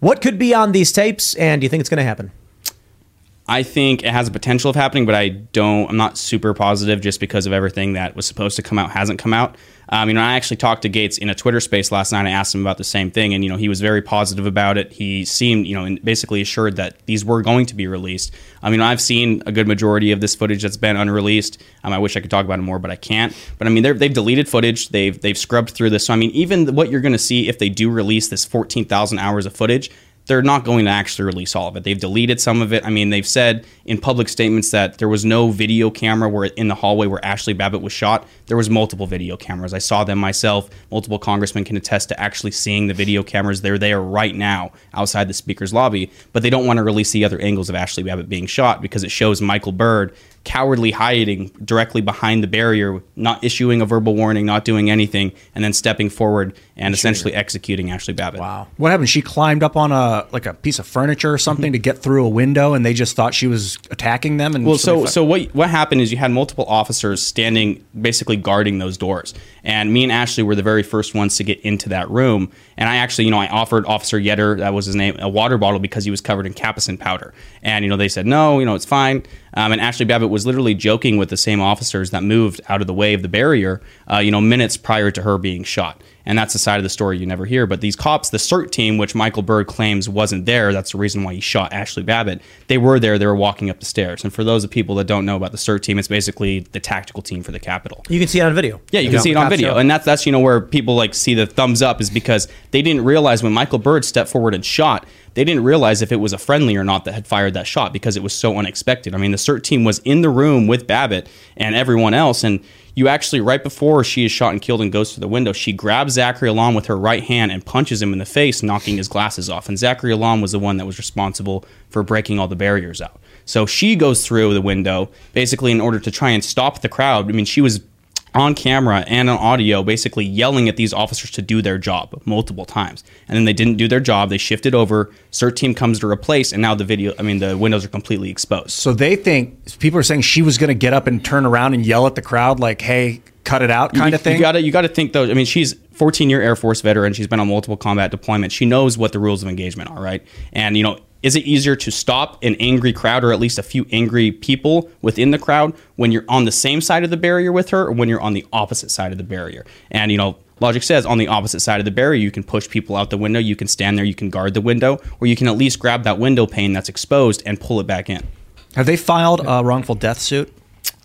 What could be on these tapes, and do you think it's going to happen? I think it has a potential of happening, but I don't. I'm not super positive just because of everything that was supposed to come out hasn't come out. Um, you know, I actually talked to Gaetz in a Twitter space last night. I asked him about the same thing, and you know, he was very positive about it. He seemed, you know, basically assured that these were going to be released. I mean, I've seen a good majority of this footage that's been unreleased. Um, I wish I could talk about it more, but I can't. But I mean, they've deleted footage. They've they've scrubbed through this. So I mean, even what you're going to see if they do release this 14,000 hours of footage they're not going to actually release all of it. They've deleted some of it. I mean, they've said in public statements that there was no video camera where in the hallway where Ashley Babbitt was shot. There was multiple video cameras. I saw them myself. Multiple congressmen can attest to actually seeing the video cameras. They're there right now outside the speaker's lobby, but they don't want to release the other angles of Ashley Babbitt being shot because it shows Michael Byrd cowardly hiding directly behind the barrier, not issuing a verbal warning, not doing anything, and then stepping forward and essentially executing Ashley Babbitt. Wow. What happened? She climbed up on a like a piece of furniture or something mm-hmm. to get through a window, and they just thought she was attacking them. And Well, somebody so so what what happened is you had multiple officers standing basically guarding those doors, and me and Ashley were the very first ones to get into that room. And I actually, you know, I offered Officer Yetter, that was his name, a water bottle because he was covered in capsaicin powder, and you know they said no, you know it's fine. Um, and Ashley Babbitt was literally joking with the same officers that moved out of the way of the barrier, uh, you know, minutes prior to her being shot. And that's the side of the story you never hear. But these cops, the CERT team, which Michael Byrd claims wasn't there, that's the reason why he shot Ashley Babbitt. They were there. They were walking up the stairs. And for those of people that don't know about the CERT team, it's basically the tactical team for the Capitol. You can see it on video. Yeah, you can see it on video, show. and that's that's you know where people like see the thumbs up is because they didn't realize when Michael Byrd stepped forward and shot, they didn't realize if it was a friendly or not that had fired that shot because it was so unexpected. I mean, the CERT team was in the room with Babbitt and everyone else, and you actually right before she is shot and killed and goes to the window, she grabs Zachary Alam with her right hand and punches him in the face, knocking his glasses off. And Zachary Alam was the one that was responsible for breaking all the barriers out. So she goes through the window basically in order to try and stop the crowd. I mean, she was on camera and on audio basically yelling at these officers to do their job multiple times. And then they didn't do their job. They shifted over. CERT team comes to replace, and now the video, I mean, the windows are completely exposed. So they think people are saying she was going to get up and turn around and yell at the crowd like, "Hey, cut it out," kind you, of thing. You gotta, you gotta think though. I mean, she's 14 year Air Force veteran. She's been on multiple combat deployments. She knows what the rules of engagement are, right? And you know, is it easier to stop an angry crowd or at least a few angry people within the crowd when you're on the same side of the barrier with her or when you're on the opposite side of the barrier? And you know, logic says on the opposite side of the barrier, you can push people out the window, you can stand there, you can guard the window, or you can at least grab that window pane that's exposed and pull it back in. Have they filed a wrongful death suit?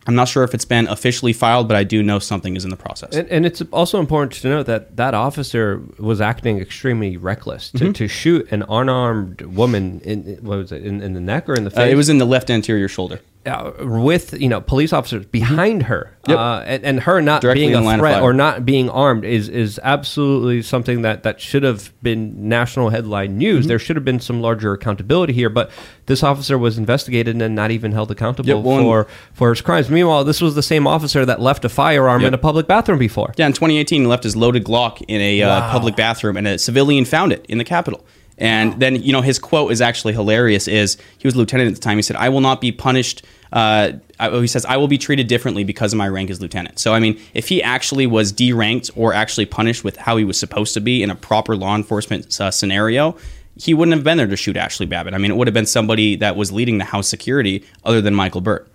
I'm not sure if it's been officially filed, but I do know something is in the process. And, and it's also important to note that that officer was acting extremely reckless to, Mhm. to shoot an unarmed woman in what was it in, in the neck or in the Uh, face. it was in the left anterior shoulder. Uh, with you know police officers behind her, Yep. uh, and, and her not Directly being a the line of threat or not being armed is is absolutely something that that should have been national headline news. Mm-hmm. There should have been some larger accountability here, but this officer was investigated and not even held accountable Yep, well, for for his crimes. Meanwhile, this was the same officer that left a firearm Yep. in a public bathroom before. Yeah, in 2018, he left his loaded Glock in a uh, public bathroom, and a civilian found it in the Capitol. And then, you know, his quote is actually hilarious. Is he was a lieutenant at the time? He said, "I will not be punished." Uh, he says, "I will be treated differently because of my rank as lieutenant." So, I mean, if he actually was deranked or actually punished with how he was supposed to be in a proper law enforcement uh, scenario, he wouldn't have been there to shoot Ashley Babbitt. I mean, it would have been somebody that was leading the House security other than Michael Byrd.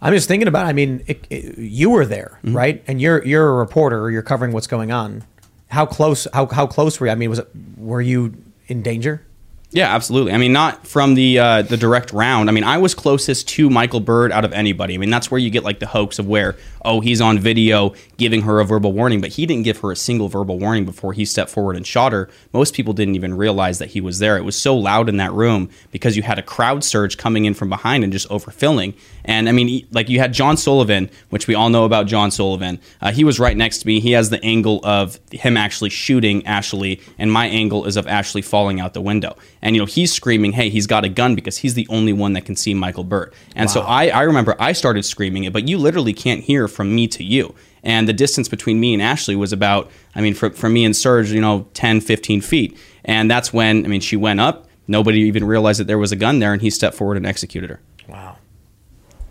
I'm just thinking about. I mean, it, it- you were there, Mm-hmm. right? And you're you're a reporter. You're covering what's going on. How close? How how close were you? I mean, was it? Were you in danger? Yeah, absolutely. I mean, not from the uh, the direct round. I mean, I was closest to Michael Byrd out of anybody. I mean, that's where you get like the hoax of where oh he's on video giving her a verbal warning, but he didn't give her a single verbal warning before he stepped forward and shot her. Most people didn't even realize that he was there. It was so loud in that room because you had a crowd surge coming in from behind and just overfilling. And I mean, like you had John Sullivan, which we all know about John Sullivan. Uh, he was right next to me. He has the angle of him actually shooting Ashley, and my angle is of Ashley falling out the window. And you know, he's screaming, "Hey, he's got a gun!" because he's the only one that can see Michael Byrd. And so I, I remember I started screaming it, but you literally can't hear from me to you. And the distance between me and Ashley was about, I mean, for, for me and Serge, you know, 10, 15 feet. And that's when, I mean, she went up. Nobody even realized that there was a gun there, and he stepped forward and executed her.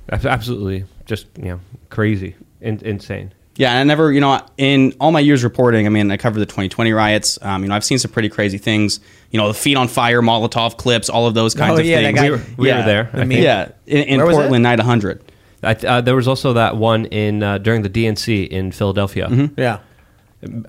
Ab- Absolutely, just you know, crazy, in, insane. Yeah, and I never, you know, in all my years reporting, I mean, I covered the 2020 riots. Um, you know, I've seen some pretty crazy things. You know, the feet on fire, Molotov clips, all of those kinds Oh, of yeah, things. guy- We were- we yeah. were there, I think. Yeah, in, in Portland, that? night 100. I, th- uh, there was also that one in uh, during the DNC in Philadelphia. Mhm. Yeah.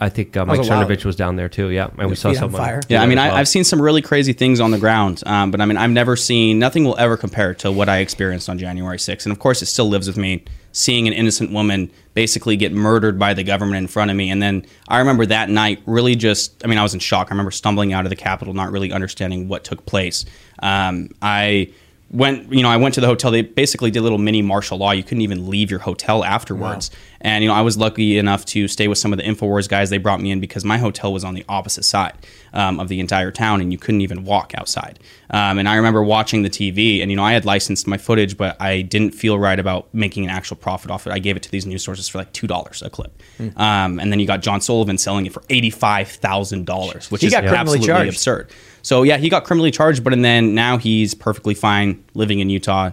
I think uh, That was Mike a Cernovich was down there too. Yeah, and we saw someone. Yeah, I mean, I, I've seen some really crazy things on the ground, um, but I mean, I've never seen nothing will ever compare to what I experienced on January 6th. And of course, it still lives with me. Seeing an innocent woman basically get murdered by the government in front of me, and then I remember that night really just. I mean, I was in shock. I remember stumbling out of the Capitol, not really understanding what took place. Um, I went you know i went to the hotel. They basically did a little mini martial law. You couldn't even leave your hotel afterwards. And you know i was lucky enough to stay with some of the infowars guys they brought me in because my hotel was on the opposite side um, of the entire town and you couldn't even walk outside. Um, and i remember watching the tv and you know i had licensed my footage but i didn't feel right about making an actual profit off it. I gave it to these news sources for like $2 a clip. Hmm. um, and then you got john sullivan selling it for $85000 which He is absolutely charged. absurd so yeah, he got criminally charged, but and then now he's perfectly fine living in Utah,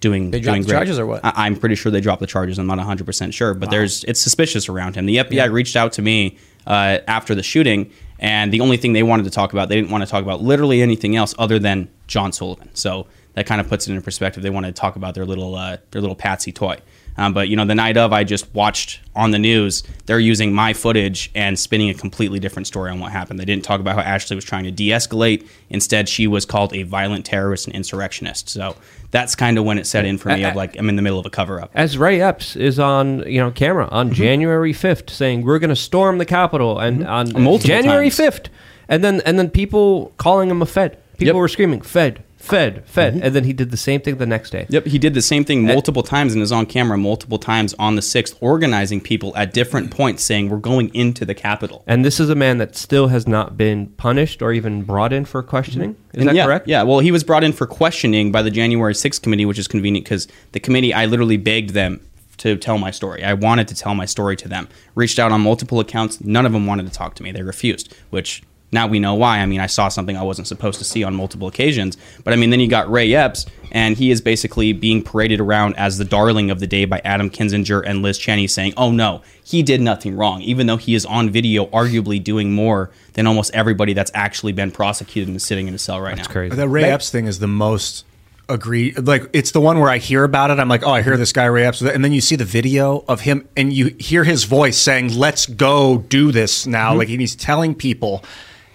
doing They dropped doing the great. charges or what? I, I'm pretty sure they dropped the charges. I'm not 100 percent sure, but there's it's suspicious around him. The FBI reached out to me uh, after the shooting, and the only thing they wanted to talk about, they didn't want to talk about literally anything else other than John Sullivan. So that kind of puts it in perspective. They wanted to talk about their little uh, their little patsy toy. Um, but you know, the night of, I just watched on the news. They're using my footage and spinning a completely different story on what happened. They didn't talk about how Ashley was trying to de-escalate. Instead, she was called a violent terrorist and insurrectionist. So that's kind of when it set in for me of like I'm in the middle of a cover-up. As Ray Epps is on, you know, camera on January fifth, saying we're going to storm the Capitol, and on Multiple January times. fifth, and then and then people calling him a Fed. People were screaming Fed, Fed, Fed, and then he did the same thing the next day. Yep, he did the same thing multiple times and is on camera multiple times on the 6th, organizing people at different points saying, We're going into the Capitol. And this is a man that still has not been punished or even brought in for questioning. Is Mm-hmm. And that yeah, correct? Yeah, well, he was brought in for questioning by the January 6th committee, which is convenient because the committee, I literally begged them to tell my story. I wanted to tell my story to them. Reached out on multiple accounts. None of them wanted to talk to me. They refused, which now we know why. I mean, I saw something I wasn't supposed to see on multiple occasions. But I mean, then you got Ray Epps, and he is basically being paraded around as the darling of the day by Adam Kinzinger and Liz Cheney, saying, "Oh no, he did nothing wrong," even though he is on video, arguably doing more than almost everybody that's actually been prosecuted and is sitting in a cell right now. The Ray Epps thing is the most agreed. Like it's the one where I hear about it. I'm like, oh, I hear this guy Ray Epps, and then you see the video of him, and you hear his voice saying, "Let's go do this now." Mhm. Like and he's telling people,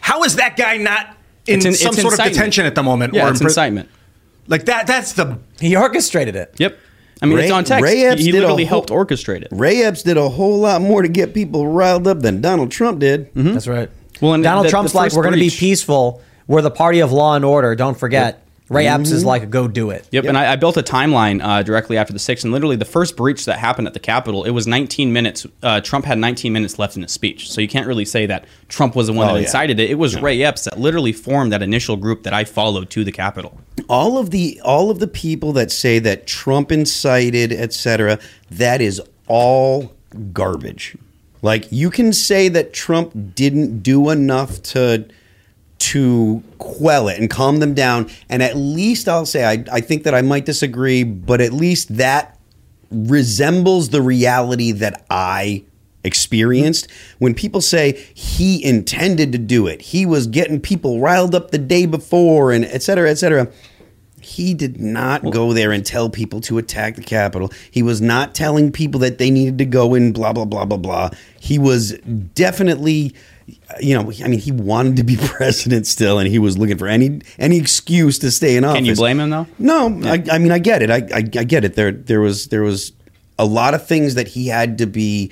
how is that guy not in It's in- some sort incitement. of detention at the moment? Yeah, in it's pri- incitement. Like that. That's the he orchestrated it. Yep. I mean, it's on text. Ray He- Epps he did literally whole- helped orchestrate it. Ray Epps did a whole lot more to get people riled up than Donald Trump did. Mm-hmm. That's right. Well, and Donald the- Trump's the like, first we're going to be peaceful. We're the party of law and order. Don't forget. Ray Epps is Mhm. like, go do it. Yep, and I, I built a timeline uh, directly after the sixth, and literally the first breach that happened at the Capitol, it was 19 minutes. Uh, Trump had 19 minutes left in his speech, so you can't really say that Trump was the one Oh, that yeah. incited it. It was Ray Epps that literally formed that initial group that I followed to the Capitol. all of the all of the people that say that Trump incited, etc., that is all garbage. Like you can say that Trump didn't do enough to to quell it and calm them down, and at least I'll say I, I think that I might disagree, but at least that resembles the reality that I experienced when people say he intended to do it he was getting people riled up the day before and et cetera et cetera he did not go there and tell people to attack the Capitol. He was not telling people that they needed to go in, blah, blah, blah, blah, blah. He was definitely, you know, I mean, he wanted to be president still, and he was looking for any any excuse to stay in office. Can you blame him though? No, I, I mean, I get it. I, I, I get it. There, there was, there was a lot of things that he had to be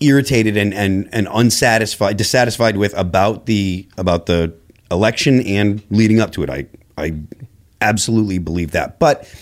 irritated and, and, and unsatisfied, dissatisfied with about the about the election and leading up to it. I, I absolutely believe that. But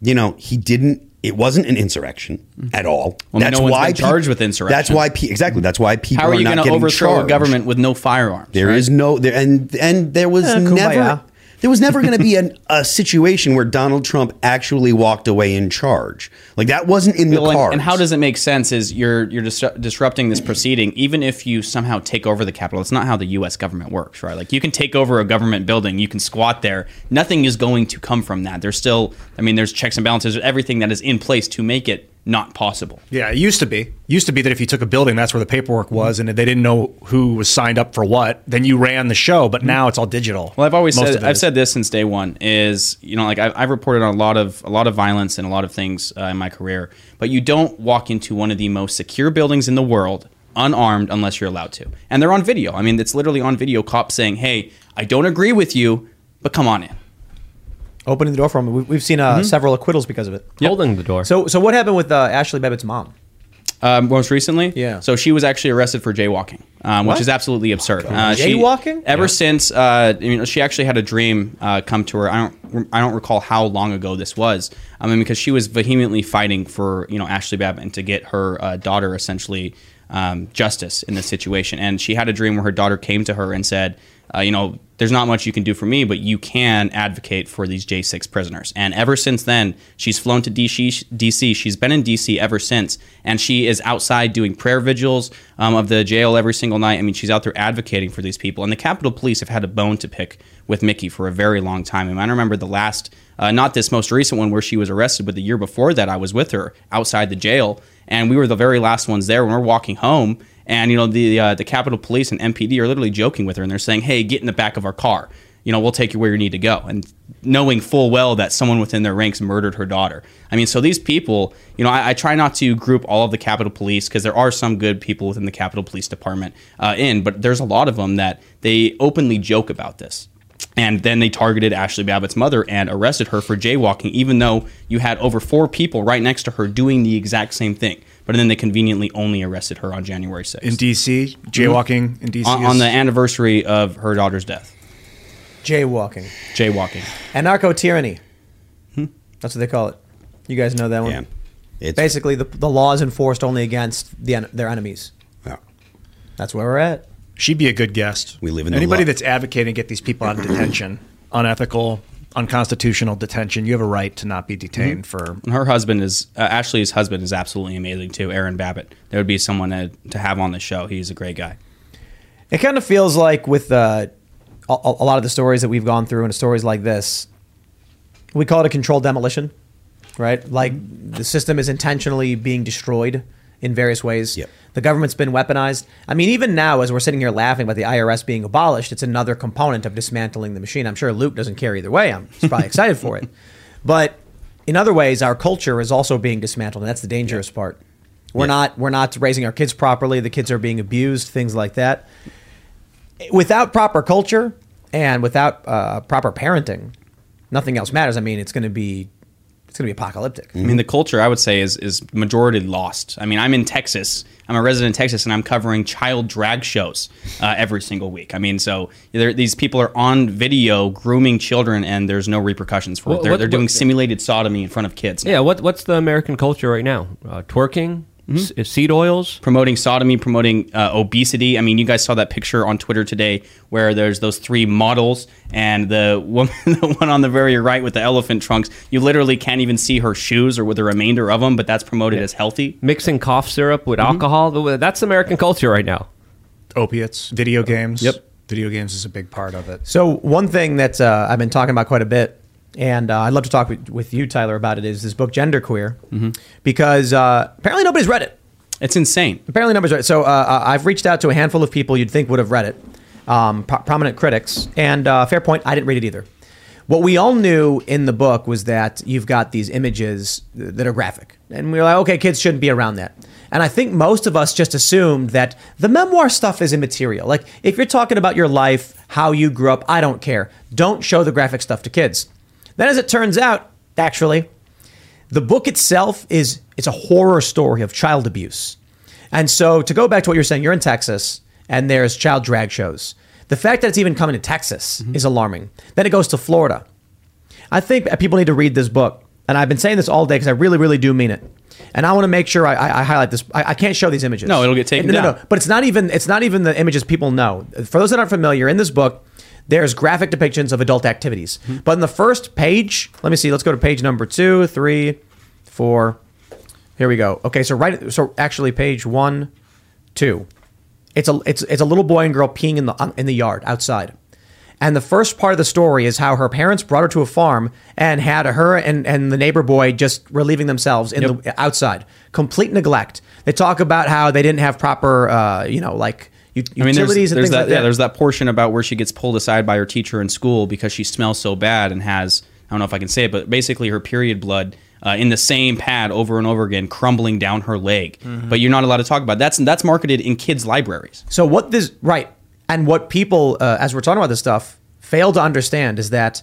you know, he didn't. It wasn't an insurrection at all. Well, no one's been pe- charged with insurrection. That's why pe- exactly. That's why people How are you going to getting overthrow a government with no firearms? There is no there, and and there was eh, kumbaya. never there was never going to be an, a situation where Donald Trump actually walked away in charge. Like that wasn't in the Well, and- cards. and, how does it make sense? Is you're you're dis- disrupting this proceeding, even if you somehow take over the Capitol. It's not how the U.S. government works, right? Like you can take over a government building, you can squat there. Nothing is going to come from that. There's still, I mean, there's checks and balances, everything that is in place to make it not possible. Yeah, it used to be. Used to be that if you took a building, that's where the paperwork was, and they didn't know who was signed up for what. Then you ran the show, but now it's all digital. Well, I've always Most said I've is. said this since day one is you know like I've, I've reported on a lot of a lot of violence and a lot of things uh, in my career, but you don't walk into one of the most secure buildings in the world unarmed unless you're allowed to, and they're on video. I mean, it's literally on video. Cops saying, "Hey, I don't agree with you, but come on in." Opening the door for him. We- We've seen uh, Mhm. several acquittals because of it. Holding the door. So, so what happened with uh, Ashley Babbitt's mom? Um, most recently, Yeah. So she was actually arrested for jaywalking, um, which is absolutely absurd. Uh, she- Jaywalking? ever Yeah. since, uh, you know, she actually had a dream uh, come to her. I don't, I don't recall how long ago this was. I mean, because she was vehemently fighting for you know Ashley Babbitt and to get her uh, daughter essentially um, justice in this situation. And she had a dream where her daughter came to her and said, uh, you know, there's not much you can do for me, but you can advocate for these J6 prisoners. And ever since then, she's flown to DC. DC. She's been in DC ever since, and she is outside doing prayer vigils um, of the jail every single night. I mean, she's out there advocating for these people. And the Capitol Police have had a bone to pick with Micki for a very long time. Mean, I remember the last, uh, not this most recent one where she was arrested, but the year before that, I was with her outside the jail, and we were the very last ones there when we're walking home. And you know the uh, the Capitol Police and MPD are literally joking with her, and they're saying, "Hey, get in the back of our car. You know, we'll take you where you need to go." And knowing full well that someone within their ranks murdered her daughter. I mean, so these people, you know, I, I try not to group all of the Capitol Police because there are some good people within the Capitol Police Department uh, in, but there's a lot of them that they openly joke about this. And then they targeted Ashley Babbitt's mother and arrested her for jaywalking, even though you had over four people right next to her doing the exact same thing. But then they conveniently only arrested her on January 6th. in DC, mm-hmm. jaywalking in DC on, is- on the anniversary of her daughter's death. Jaywalking. Jaywalking. Anarcho tyranny. Hmm? That's what they call it. You guys know that one? Yeah. It's- Basically, the, the law is enforced only against the, their enemies. Yeah. That's where we're at. She'd be a good guest. We live in the anybody lo- that's advocating to get these people out of detention, unethical, unconstitutional detention. You have a right to not be detained for. And her husband is uh, Ashley's husband is absolutely amazing too. Aaron Babbitt. There would be someone to, to have on the show. He's a great guy. It kind of feels like with uh, a, a lot of the stories that we've gone through and stories like this, we call it a controlled demolition, right? Like the system is intentionally being destroyed in various ways. Yep. The government's been weaponized. I mean, even now, as we're sitting here laughing about the IRS being abolished, it's another component of dismantling the machine. I'm sure Luke doesn't care either way. I'm probably excited for it. But in other ways, our culture is also being dismantled, and that's the dangerous part. We're Yeah. not we're not raising our kids properly. The kids are being abused, things like that. Without proper culture and without uh, proper parenting, nothing else matters. I mean, it's going to be it's going to be apocalyptic. I mean, the culture I would say is is majority lost. I mean, I'm in Texas. I'm a resident in Texas, and I'm covering child drag shows uh, every single week. I mean, so these people are on video grooming children, and there's no repercussions for What- it. They're, what- they're doing what- simulated sodomy in front of kids. Yeah, what what's the American culture right now? Uh, twerking, Mm-hmm. S- seed oils, promoting sodomy, promoting uh, obesity. I mean, you guys saw that picture on Twitter today where there's those three models and the woman, the one on the very right with the elephant trunks. You literally can't even see her shoes or with the remainder of them, but that's promoted as healthy. mixing cough syrup with Mm-hmm. alcohol. That's American culture right now. Opiates, video games. Yep. Video games is a big part of it. So one thing that uh, I've been talking about quite a bit, and uh, I'd love to talk with, with you, Tayler, about it is this book, Genderqueer, because uh, apparently nobody's read it. It's insane. Apparently nobody's read it. So uh, uh, I've reached out to a handful of people you'd think would have read it, um, pro- prominent critics, and uh, fair point, I didn't read it either. What we all knew in the book was that you've got these images that are graphic, and we were like, okay, kids shouldn't be around that. And I think most of us just assumed that the memoir stuff is immaterial. Like, if you're talking about your life, how you grew up, I don't care. Don't show the graphic stuff to kids. Then, as it turns out, actually, the book itself is it's a horror story of child abuse. And so to go back to what you're saying, you're in Texas and there's child drag shows. The fact that it's even coming to Texas mm-hmm. is alarming. Then it goes to Florida. I think people need to read this book. And I've been saying this all day because I really, really do mean it. And I want to make sure I, I, I highlight this. I, I can't show these images. No, it'll get taken no, No, down. no, but it's not even it's not even the images people know. For those that aren't familiar, in this book, there's graphic depictions of adult activities. Mm-hmm. But in the first page, let me see. Let's go to page number two, three, four. Here we go. Okay, so right. So actually, page one, two. It's a it's it's a little boy and girl peeing in the in the yard outside. And the first part of the story is how her parents brought her to a farm and had her and, and the neighbor boy just relieving themselves in Yep. the outside. Complete neglect. They talk about how they didn't have proper, uh, you know, like I mean, there's, utilities and there's things that, like that. Yeah, there's that portion about where she gets pulled aside by her teacher in school because she smells so bad and has I don't know if I can say it, but basically her period blood uh, in the same pad over and over again, crumbling down her leg. Mm-hmm. But you're not allowed to talk about it. that's that's marketed in kids' libraries. So what this right and what people, uh, as we're talking about this stuff, fail to understand is that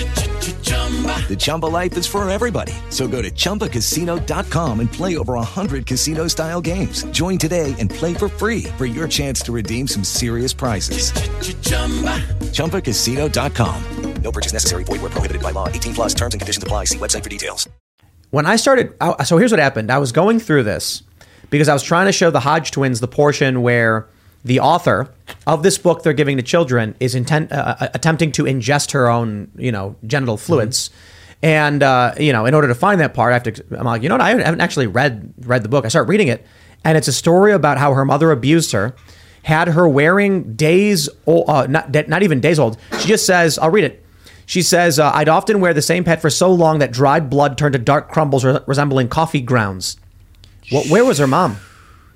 The Chumba life is for everybody. So go to ChumbaCasino.com and play over 100 casino-style games. Join today and play for free for your chance to redeem some serious prizes. ChumbaCasino.com. No purchase necessary. Void where prohibited by law. 18 plus terms and conditions apply. See website for details. when I started, I- so here's what happened. I was going through this because I was trying to show the Hodge twins the portion where the author of this book they're giving to children is intent, uh, uh, attempting to ingest her own, you know, genital fluids. And uh, you know, in order to find that part, I have to. I'm like, you know what? I haven't actually read read the book. I start reading it, and it's a story about how her mother abused her, had her wearing days, old, uh, not not even days old. She just says, I'll read it. She says, uh, I'd often wear the same pet for so long that dried blood turned to dark crumbles re- resembling coffee grounds. What, where was her mom?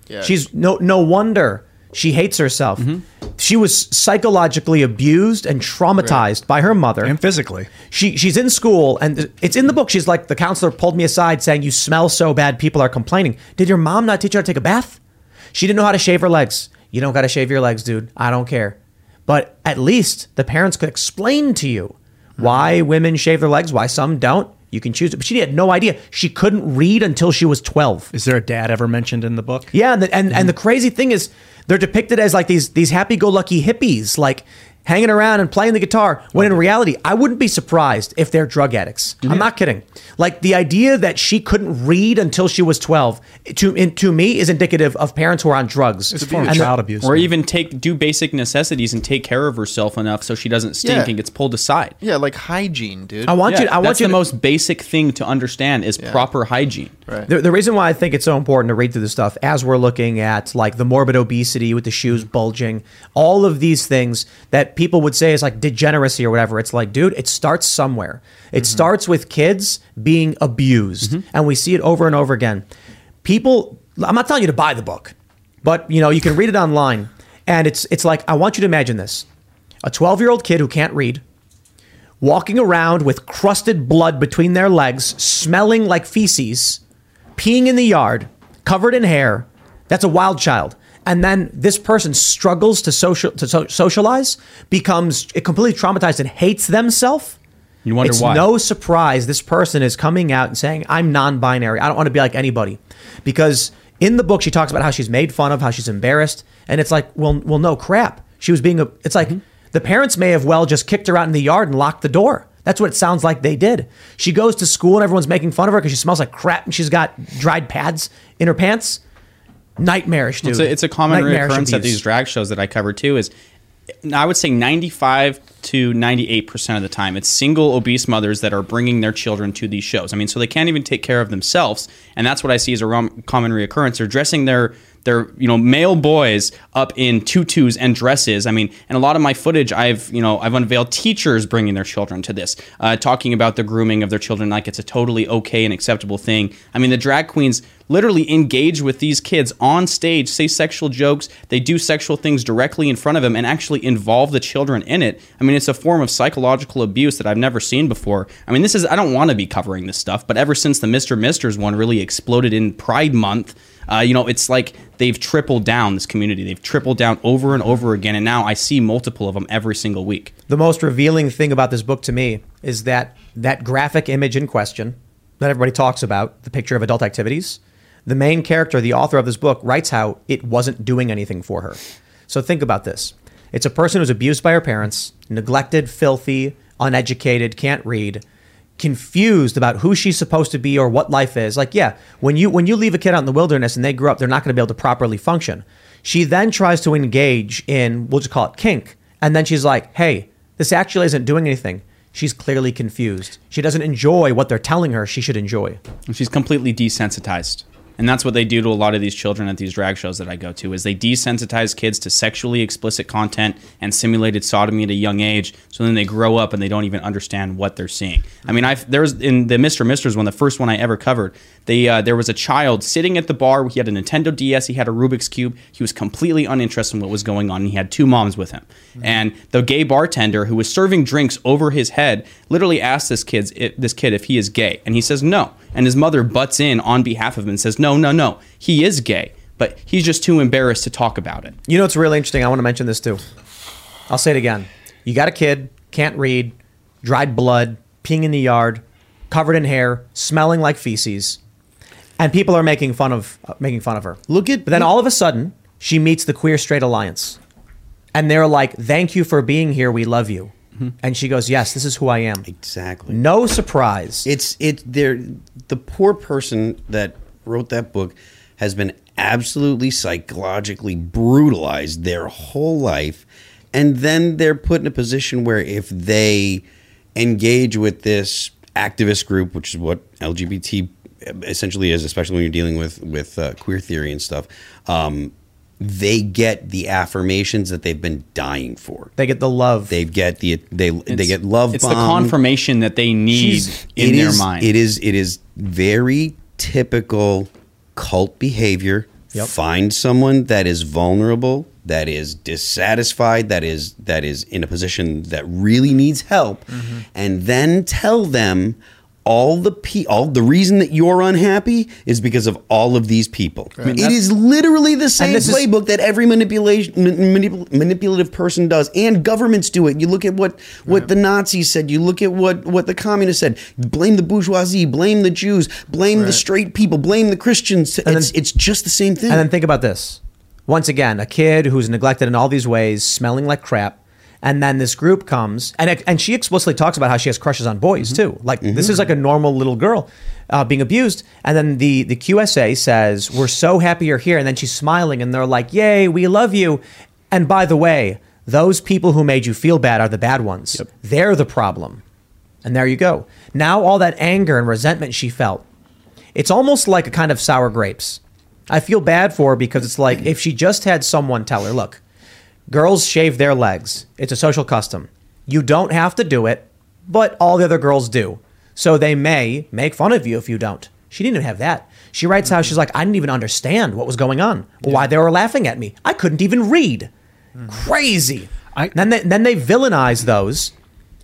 Yeah. She's no no wonder she hates herself. Mm-hmm. She was psychologically abused and traumatized by her mother and physically. She she's in school and it's in the book. She's like the counselor pulled me aside saying you smell so bad people are complaining. Did your mom not teach you how to take a bath? She didn't know how to shave her legs. You don't got to shave your legs, dude. I don't care. But at least the parents could explain to you why women shave their legs, why some don't. You can choose it. But she had no idea. She couldn't read until she was 12. Is there a dad ever mentioned in the book? Yeah, and the, and, and the crazy thing is they're depicted as like these these happy-go-lucky hippies. Like hanging around and playing the guitar. When in reality, I wouldn't be surprised if they're drug addicts. I'm not kidding. Like the idea that she couldn't read until she was 12 to in, to me is indicative of parents who are on drugs. It's a form of child abuse. Or even take do basic necessities and take care of herself enough so she doesn't stink Yeah. and gets pulled aside. Yeah, like hygiene, dude. I want you. I want that's you the to, most basic thing to understand is proper hygiene. Right. The, the reason why I think it's so important to read through this stuff as we're looking at like the morbid obesity with the shoes bulging, all of these things that people would say is like degeneracy or whatever. It's like, dude, it starts somewhere. It mm-hmm. starts with kids being abused, mm-hmm. and we see it over and over again. People, I'm not telling you to buy the book, but you know you can read it online, and it's it's like I want you to imagine this: a 12 year old kid who can't read walking around with crusted blood between their legs, smelling like feces, peeing in the yard, covered in hair. That's a wild child. And then this person struggles to social to so- socialize, becomes completely traumatized and hates themselves. You wonder it's why. no surprise this person is coming out and saying, "I'm non-binary. I don't want to be like anybody," because in the book she talks about how she's made fun of, how she's embarrassed, and it's like, well, well, no crap. She was being a. It's like mm-hmm. the parents may have well just kicked her out in the yard and locked the door. That's what it sounds like they did. She goes to school and everyone's making fun of her because she smells like crap and she's got dried pads in her pants. Nightmarish, dude. It's a, it's a common Nightmarish recurrence at these drag shows that I cover too. Is I would say 95 to 98 percent of the time, it's single obese mothers that are bringing their children to these shows. I mean, so they can't even take care of themselves, and that's what I see as a common reoccurrence. They're dressing their their you know male boys up in tutus and dresses. I mean, and a lot of my footage, I've you know I've unveiled teachers bringing their children to this, uh, talking about the grooming of their children like it's a totally okay and acceptable thing. I mean, the drag queens literally engage with these kids on stage, say sexual jokes, they do sexual things directly in front of them, and actually involve the children in it. I mean, it's a form of psychological abuse that I've never seen before. I mean, this is I don't want to be covering this stuff, but ever since the Mr. Misters one really exploded in Pride Month. Uh, you know, it's like they've tripled down this community. They've tripled down over and over again, and now I see multiple of them every single week. the most revealing thing about this book to me is that that graphic image in question that everybody talks about, the picture of adult activities, the main character, the author of this book, writes how it wasn't doing anything for her. So think about this. It's a person who's abused by her parents, neglected, filthy, uneducated, can't read, confused about who she's supposed to be or what life is. Like, yeah, when you when you leave a kid out in the wilderness and they grow up, they're not going to be able to properly function. She then tries to engage in we'll just call it kink, and then she's like, "Hey, this actually isn't doing anything." She's clearly confused. She doesn't enjoy what they're telling her she should enjoy. She's completely desensitized. And that's what they do to a lot of these children at these drag shows that I go to is they desensitize kids to sexually explicit content and simulated sodomy at a young age so then they grow up and they don't even understand what they're seeing. I mean, I've there was in the Mr. Misters one, the first one I ever covered, they uh, there was a child sitting at the bar, he had a Nintendo DS, he had a Rubik's cube, he was completely uninterested in what was going on and he had two moms with him. And the gay bartender who was serving drinks over his head literally asked this kid's this kid if he is gay and he says no. And his mother butts in on behalf of him and says, No, no, no, he is gay, but he's just too embarrassed to talk about it. You know what's really interesting? I want to mention this too. I'll say it again. You got a kid, can't read, dried blood, peeing in the yard, covered in hair, smelling like feces, and people are making fun of uh, making fun of her. Look at But then all of a sudden, she meets the Queer Straight Alliance, and they're like, "Thank you for being here. We love you." And she goes, "Yes, this is who I am." Exactly. No surprise. It's it there the poor person that wrote that book has been absolutely psychologically brutalized their whole life and then they're put in a position where if they engage with this activist group which is what LGBT essentially is especially when you're dealing with with uh, queer theory and stuff um, they get the affirmations that they've been dying for. They get the love. They get the they they get love. It's the confirmation that they need in their is- mind. It is it is very typical cult behavior. Yep. Find someone that is vulnerable, that is dissatisfied, that is that is in a position that really needs help, Mm-hmm. and then tell them all the pe- all the reason that you're unhappy is because of all of these people. It is literally the same this is- playbook that every manipulation manip- manipulative person does, and governments do it. You look at what what the Nazis said. You look at what what the communists said. Blame the bourgeoisie. Blame the Jews. Blame the straight people. Blame the Christians. It's it's just the same thing. And then think about this. Once again, a kid who's neglected in all these ways, smelling like crap, And then this group comes, and and she explicitly talks about how she has crushes on boys too. Like this is like a normal little girl uh, being abused. And then the the QSA says, "We're so happy you're here." And then she's smiling, and they're like, "Yay, we love you." And by the way, those people who made you feel bad are the bad ones. They're the problem. And there you go. Now all that anger and resentment she felt, it's almost like a kind of sour grapes. I feel bad for her because it's like if she just had someone tell her, look, girls shave their legs. It's a social custom. You don't have to do it, but all the other girls do. So they may make fun of you if you don't. She didn't even have that. She writes how she's like, I didn't even understand what was going on, why they were laughing at me. I couldn't even read. Hmm. Crazy. then they then they villainize those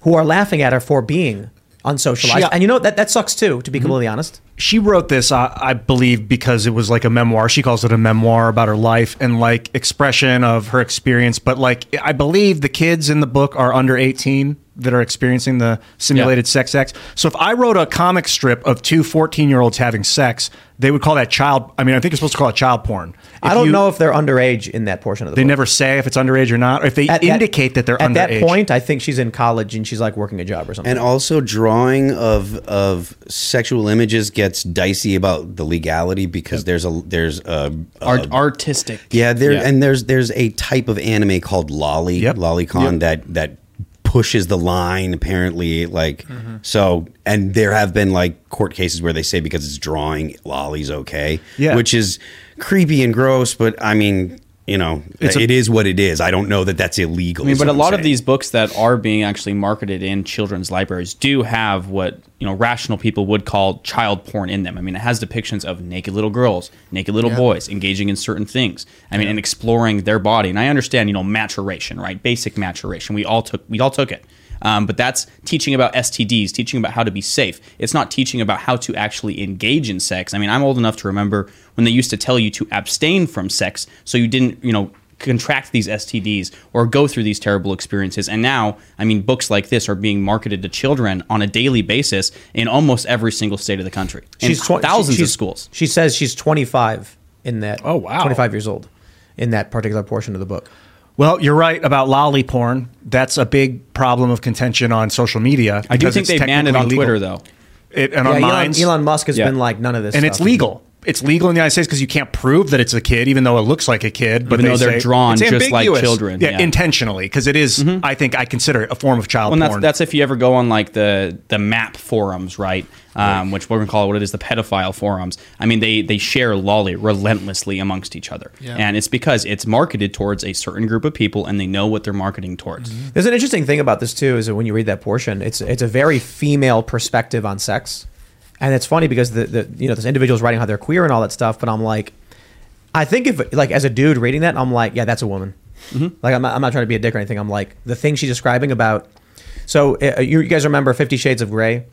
who are laughing at her for being unsocialized. She- and you know that that sucks too, to be completely honest. She wrote this, uh, I believe, because it was like a memoir. She calls it a memoir about her life and like expression of her experience. But like, I believe the kids in the book are under 18 that are experiencing the simulated sex acts. So if I wrote a comic strip of two 14 year olds having sex, they would call that child. I mean, I think you're supposed to call it child porn. I don't you- know if they're underage in that portion of the They book. never say if it's underage or not, or if they At indicate that they're at that point. I think she's in college and she's like working a job or something. And also, drawing of of sexual images gets dicey about the legality because there's a there's a, a Art, artistic. yeah there Yeah. and there's there's a type of anime called loli lolicon Yep. that that pushes the line apparently like mm-hmm. so and there have been like court cases where they say because it's drawing loli's okay Yeah. which is creepy and gross but I mean you know It's a- it is what it is I don't know that that's illegal I mean, but a what I'm lot of these books that are being actually marketed in children's libraries do have what you know rational people would call child porn in them. I mean, it has depictions of naked little girls, naked little Yeah. boys engaging in certain things. I mean, and exploring their body. And I understand, you know, maturation, right? Basic maturation. We all took we all took it. Um, but that's teaching about STDs, teaching about how to be safe. It's not teaching about how to actually engage in sex. I mean, I'm old enough to remember when they used to tell you to abstain from sex so you didn't, you know, contract these STDs or go through these terrible experiences. And now, I mean, books like this are being marketed to children on a daily basis in almost every single state of the country. In she's twen- thousands she's- of schools. She says she's 25 in that. Oh, wow. 25 years old in that particular portion of the book. Well, you're right about loli porn. That's a big problem of contention on social media. I do think they banned it on technically Twitter, though. It, and Yeah, on Elon- Minds. Elon Musk has been like, none of this and stuff it's is legal. It's legal in the United States because you can't prove that it's a kid, even though it looks like a kid. But Even they though they're say drawn just like ambiguous. children, yeah, yeah. Mm-hmm. intentionally, because it is, I think I consider it a form of child Well, and that's, porn. that's if you ever go on like the the map forums, right? Um, Which we're gonna call it what it is, the pedophile forums. I mean, they they share loli relentlessly amongst each other, Yeah. and it's because it's marketed towards a certain group of people, and they know what they're marketing towards. There's an interesting thing about this too, is that when you read that portion, it's it's a very female perspective on sex, and it's funny because the, the you know this individual's writing how they're queer and all that stuff, but I'm like, I think if like as a dude reading that, I'm like, yeah, that's a woman. Mm-hmm. Like I'm not, I'm not trying to be a dick or anything. I'm like the thing she's describing about. So uh, uh you, you guys remember Fifty Shades of Grey?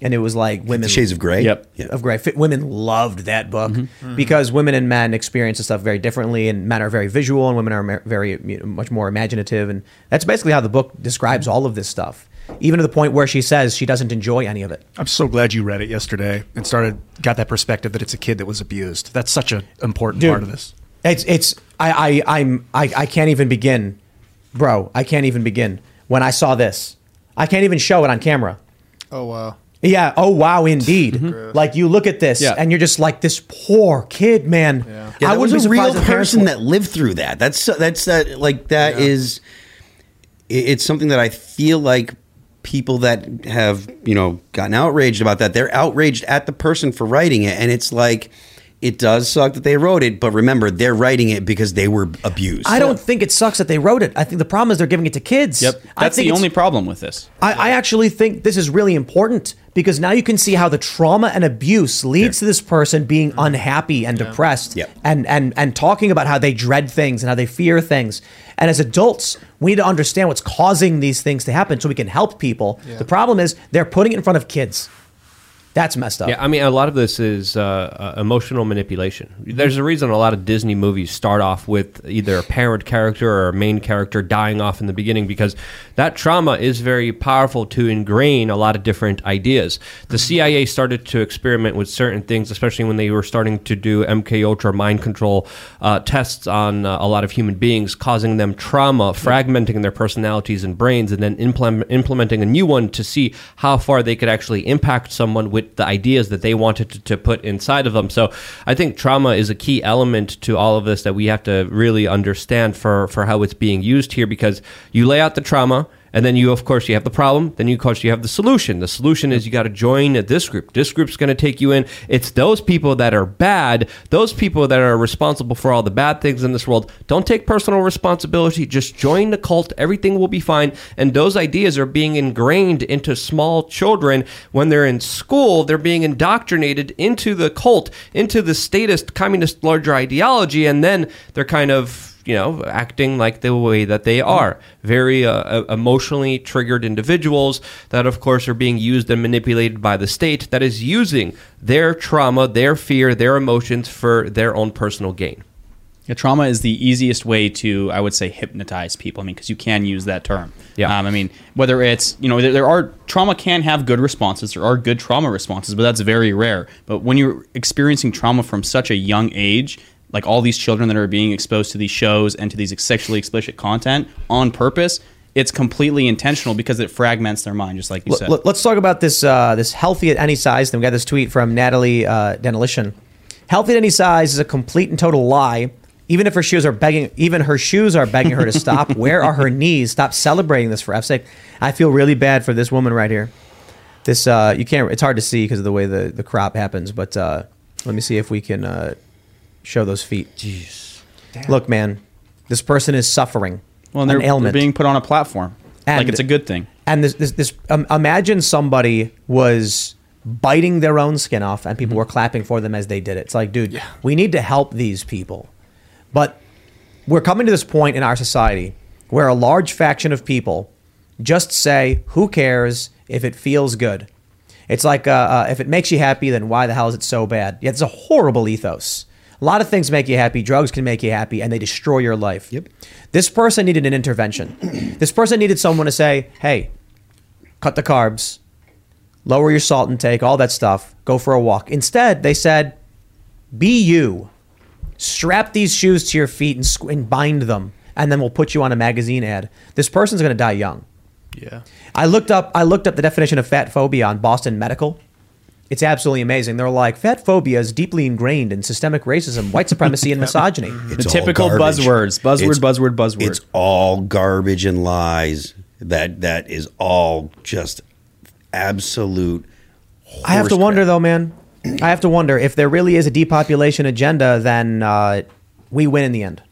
And it was like women. Shades of Grey? Yep. Of Grey. Fi- Women loved that book mm-hmm. Mm-hmm. because women and men experience stuff very differently, and men are very visual, and women are ma- very you know, much more imaginative, and that's basically how the book describes all of this stuff, even to the point where she says she doesn't enjoy any of it. I'm so glad you read it yesterday and started got that perspective that it's a kid that was abused. That's such an important Dude, part of this. It's it's I I I'm I, I can't even begin, bro. I can't even begin when I saw this. I can't even show it on camera. Oh wow. Yeah. Oh wow, indeed. Mm-hmm. Like you look at this Yeah. and you're just like this poor kid, man. Yeah, I was a real surprised if parents person that lived through that. That's that's that like that is. it- It's something that I feel like people that have you know gotten outraged about that they're outraged at the person for writing it, and it's like it does suck that they wrote it, but remember they're writing it because they were abused. I don't think it sucks that they wrote it. I think the problem is they're giving it to kids. Yep, that's the only problem with this. I, I actually think this is really important because now you can see how the trauma and abuse leads to this person being mm-hmm. unhappy and depressed and, and, and talking about how they dread things and how they fear things. And as adults, we need to understand what's causing these things to happen so we can help people. The problem is they're putting it in front of kids. That's messed up. Yeah, I mean, a lot of this is uh, uh, emotional manipulation. There's a reason a lot of Disney movies start off with either a parent character or a main character dying off in the beginning because that trauma is very powerful to ingrain a lot of different ideas. The CIA started to experiment with certain things, especially when they were starting to do MK Ultra mind control uh, tests on uh, a lot of human beings, causing them trauma, fragmenting their personalities and brains, and then implement, implementing a new one to see how far they could actually impact someone with the ideas that they wanted to, to put inside of them. So I think trauma is a key element to all of this that we have to really understand for, for how it's being used here because you lay out the trauma. And then you, of course, you have the problem. Then you, of course, you have the solution. The solution is you got to join this group. This group's going to take you in. It's those people that are bad, those people that are responsible for all the bad things in this world. Don't take personal responsibility. Just join the cult. Everything will be fine. And those ideas are being ingrained into small children when they're in school. They're being indoctrinated into the cult, into the statist, communist, larger ideology, and then they're kind of you know, acting like the way that they are. Very uh, emotionally triggered individuals that, of course, are being used and manipulated by the state that is using their trauma, their fear, their emotions for their own personal gain. Yeah, trauma is the easiest way to, I would say, hypnotize people. I mean, because you can use that term. Yeah. Um, I mean, whether it's you know, there, there are trauma can have good responses. There are good trauma responses, but that's very rare. But when you're experiencing trauma from such a young age, like all these children that are being exposed to these shows and to these sexually explicit content on purpose, it's completely intentional because it fragments their mind, just like you said. Let's talk about this uh, this healthy at any size. Then we got this tweet from Natalie uh. Healthy at any size is a complete and total lie. Even if her shoes are begging, even her shoes are begging her to stop. Where are her knees? Stop celebrating this for F's sake. I feel really bad for this woman right here. This uh, you can't. It's hard to see because of the way the the crop happens. But uh, let me see if we can uh, show those feet. Jeez. Look, man, this person is suffering. Well, and they're, an ailment. they're being put on a platform. like it's a good thing. And this, this, this um, imagine somebody was biting their own skin off, and Mm-hmm. people were clapping for them as they did it. It's like, dude, we need to help these people, but we're coming to this point in our society where a large faction of people just say, "Who cares if it feels good?" It's like, uh, uh, if it makes you happy, then why the hell is it so bad? Yeah, it's a horrible ethos. A lot of things make you happy. Drugs can make you happy, and they destroy your life. Yep. This person needed an intervention. this person needed someone to say, "Hey, cut the carbs, lower your salt intake, all that stuff. Go for a walk." Instead, they said, "Be you. Strap these shoes to your feet and, squ- and bind them, and then we'll put you on a magazine ad." This person's going to die young. Yeah. I looked up I looked up the definition of fat phobia on Boston Medical. It's absolutely amazing. They're like fat phobia is deeply ingrained in systemic racism, white supremacy, and misogyny. It's all garbage. buzzwords. It's- buzzword, buzzword. It's all garbage and lies. That that is all just absolute. I have to horse wonder though, man. I have to wonder if there really is a depopulation agenda, then uh, we win in the end.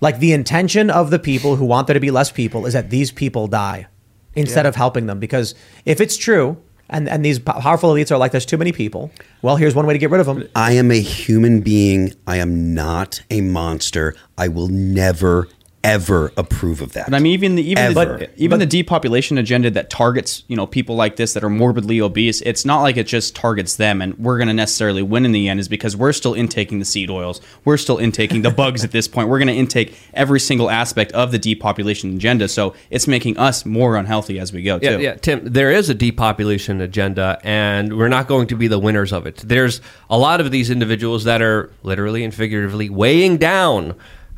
Like the intention of the people who want there to be less people is that these people die instead Yeah. of helping them. Because if it's true, and, and these powerful elites are like, there's too many people, well, here's one way to get rid of them. I am a human being. I am not a monster. I will never ever approve of that. And I mean, even the even Ever. the, even the depopulation agenda that targets you know people like this that are morbidly obese. It's not like it just targets them, and we're going to necessarily win in the end. Is because we're still intaking the seed oils, we're still intaking the bugs at this point. We're going to intake every single aspect of the depopulation agenda. So it's making us more unhealthy as we go. Yeah, too. yeah, Tim. There is a depopulation agenda, and we're not going to be the winners of it. There's a lot of these individuals that are literally and figuratively weighing down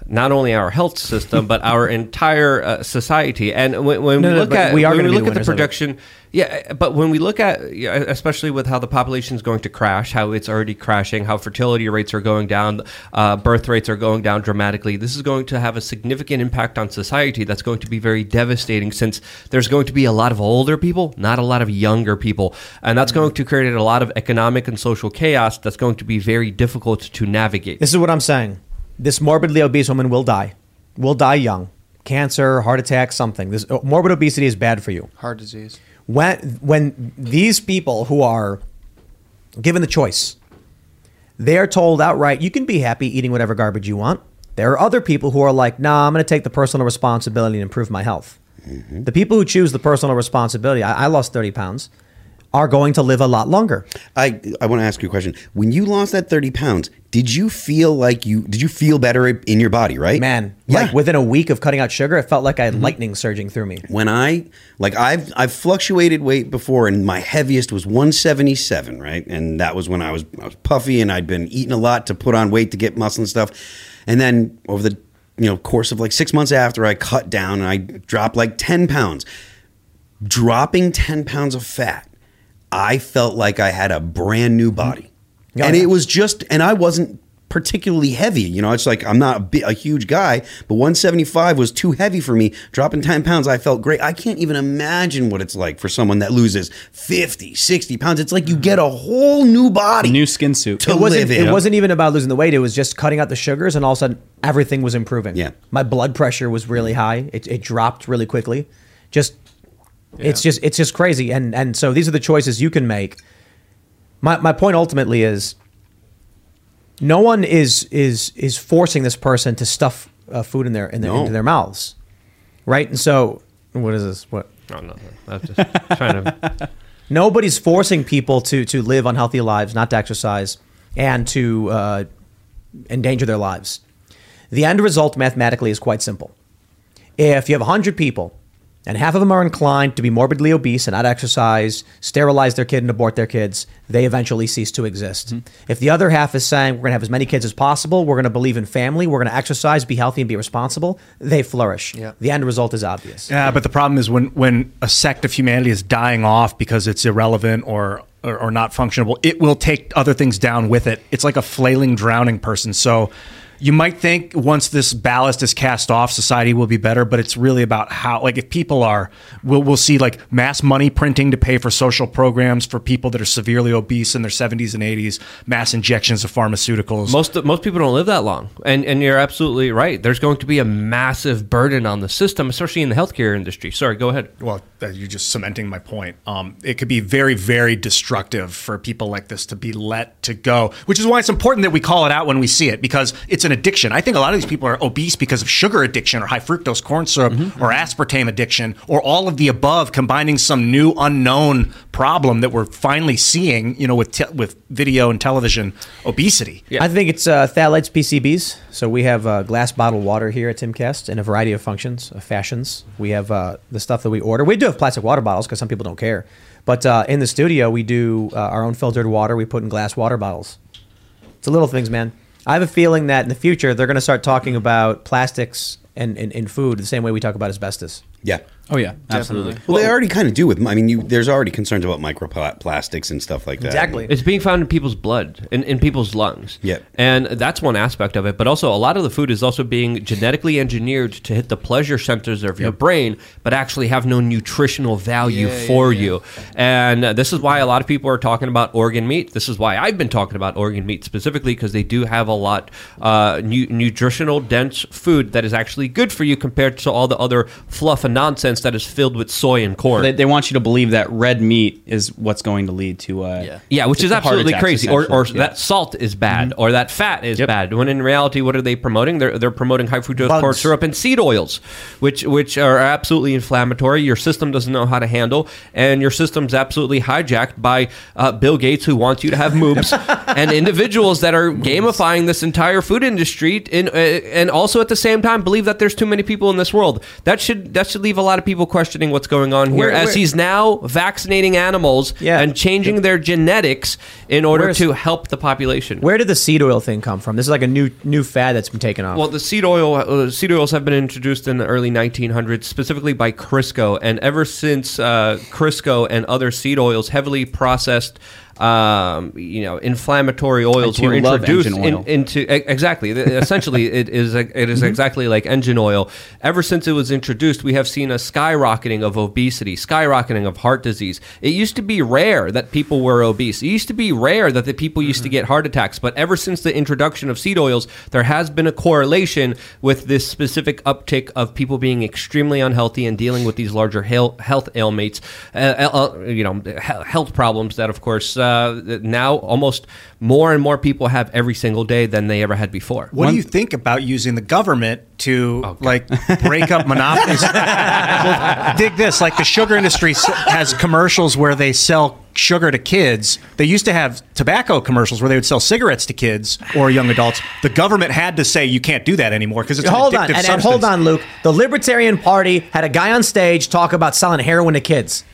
not only our health system but our entire uh, society. And when, when No, we no, look at we are when we be the look at the winners of it. projection, yeah. But when we look at, especially with how the population is going to crash, how it's already crashing, how fertility rates are going down, uh, birth rates are going down dramatically. This is going to have a significant impact on society. That's going to be very devastating since there's going to be a lot of older people, not a lot of younger people, and that's going to create a lot of economic and social chaos. That's going to be very difficult to navigate. This is what I'm saying. This morbidly obese woman will die. Will die young. Cancer, heart attack, something. This uh, morbid obesity is bad for you. Heart disease. When when these people who are given the choice, they're told outright, you can be happy eating whatever garbage you want. There are other people who are like, nah, I'm going to take the personal responsibility and improve my health. The people who choose the personal responsibility, I, I lost 30 pounds. Are going to live a lot longer. I I want to ask you a question. When you lost that 30 pounds, did you feel like you did you feel better in your body, right? Man, Yeah. like within a week of cutting out sugar, it felt like I had Mm-hmm. lightning surging through me. when I like I've I've fluctuated weight before and my heaviest was 177, right? And that was when I was I was puffy and I'd been eating a lot to put on weight to get muscle and stuff. And then over the you know course of like 6 months after I cut down and I dropped like 10 pounds. Dropping 10 pounds of fat, I felt like I had a brand new mm-hmm. body. Yeah, and yeah. it was just and I wasn't particularly heavy. You know, it's like I'm not a, a huge guy, but 175 was too heavy for me. Dropping 10 pounds, I felt great. I can't even imagine what it's like for someone that loses 50, 60 pounds. It's like you mm-hmm. get a whole new body. New skin suit. To it wasn't. live in. It wasn't even about losing the weight. It was just cutting out the sugars, and all of a sudden, everything was improving. Yeah. my blood pressure was really high. It, it dropped really quickly. Just, it's just it's just crazy. And and so these are the choices you can make. My my point ultimately is, no one is is is forcing this person to stuff uh, food in their in their, No. into their mouths, right? And so, what is this? What? Oh, no, no. I'm just trying to. Nobody's forcing people to to live unhealthy lives, not to exercise, and to uh, endanger their lives. The end result mathematically is quite simple. If you have 100 people and half of them are inclined to be morbidly obese and not exercise, sterilize their kid and abort their kids, they eventually cease to exist. Mm-hmm. If the other half is saying we're going to have as many kids as possible, we're going to believe in family, we're going to exercise, be healthy, and be responsible, they flourish. The end result is obvious. Yeah, but the problem is when when a sect of humanity is dying off because it's irrelevant or or, or not functionable, it will take other things down with it. It's like a flailing, drowning person. So. You might think once this ballast is cast off, society will be better, but it's really about how, like, if people are, we'll, we'll see like mass money printing to pay for social programs for people that are severely obese in their 70s and 80s, mass injections of pharmaceuticals. Most most people don't live that long, and and you're absolutely right. There's going to be a massive burden on the system, especially in the healthcare industry. Sorry, go ahead. Well, you're just cementing my point. Um, it could be very, very destructive for people like this to be let to go, which is why it's important that we call it out when we see it because it's an addiction. I think a lot of these people are obese because of sugar addiction or high fructose corn syrup or aspartame addiction or all of the above, combining some new unknown problem that we're finally seeing, you know, with te- with video and television obesity. I think it's uh, phthalates PCBs. So we have uh, glass bottled water here at Timcast in a variety of functions, uh, fashions. We have uh, the stuff that we order. We do have plastic water bottles because some people don't care. But uh, in the studio, we do uh, our own filtered water. We put in glass water bottles. It's the little things, man. I have a feeling that in the future they're going to start talking about plastics and in, in food the same way we talk about asbestos. Yeah. Oh yeah, absolutely. Well, they already kind of do with. I mean, you, there's already concerns about microplastics and stuff like that. Exactly. It's being found in people's blood, in, in people's lungs. Yeah. And that's one aspect of it. But also, a lot of the food is also being genetically engineered to hit the pleasure centers of your brain, but actually have no nutritional value Yeah, for yeah, you. And uh, this is why a lot of people are talking about organ meat. This is why I've been talking about organ meat specifically because they do have a lot uh, nu- nutritional dense food that is actually good for you compared to all the other fluff and nonsense that is filled with soy and corn. They, they want you to believe that red meat is what's going to lead to uh, Yeah, which is absolutely attacks, crazy. Or, or. Yeah. that salt is bad, or that fat is bad. When in reality, what are they promoting? They're they're promoting high fructose corn syrup and seed oils, which which are absolutely inflammatory. Your system doesn't know how to handle, and your system's absolutely hijacked by uh, Bill Gates, who wants you to have moobs, and individuals that are gamifying this entire food industry, in, uh, and also at the same time believe that there's too many people in this world. That should that should leave a lot of people questioning what's going on here, Where- as where- he's now vaccinating animals and changing their genetics in order Where's- to help the population. Where did the seed oil thing come from? This is like a new new fad that's been taken off. Well, the seed oil uh, seed oils have been introduced in the early 1900s, specifically by Crisco, and ever since uh, Crisco and other seed oils, heavily processed. Um, you know, inflammatory oils were introduced engine in- into exactly. Essentially, it is it is Mm-hmm. exactly like engine oil. Ever since it was introduced, we have seen a skyrocketing of obesity, skyrocketing of heart disease. It used to be rare that people were obese. It used to be rare that the people used to Mm-hmm. get heart attacks. But ever since the introduction of seed oils, there has been a correlation with this specific uptick of people being extremely unhealthy and dealing with these larger health, health ailments, uh, uh, you know, health problems that, of course, uh, now almost more and more people have every single day than they ever had before. What do you think about using the government to like break up monopolies? well, dig this: like the sugar industry has commercials where they sell sugar to kids. They used to have tobacco commercials where they would sell cigarettes to kids or young adults. The government had to say you can't do that anymore because it's hold an on, addictive and, and hold on, Luke. The Libertarian Party had a guy on stage talk about selling heroin to kids.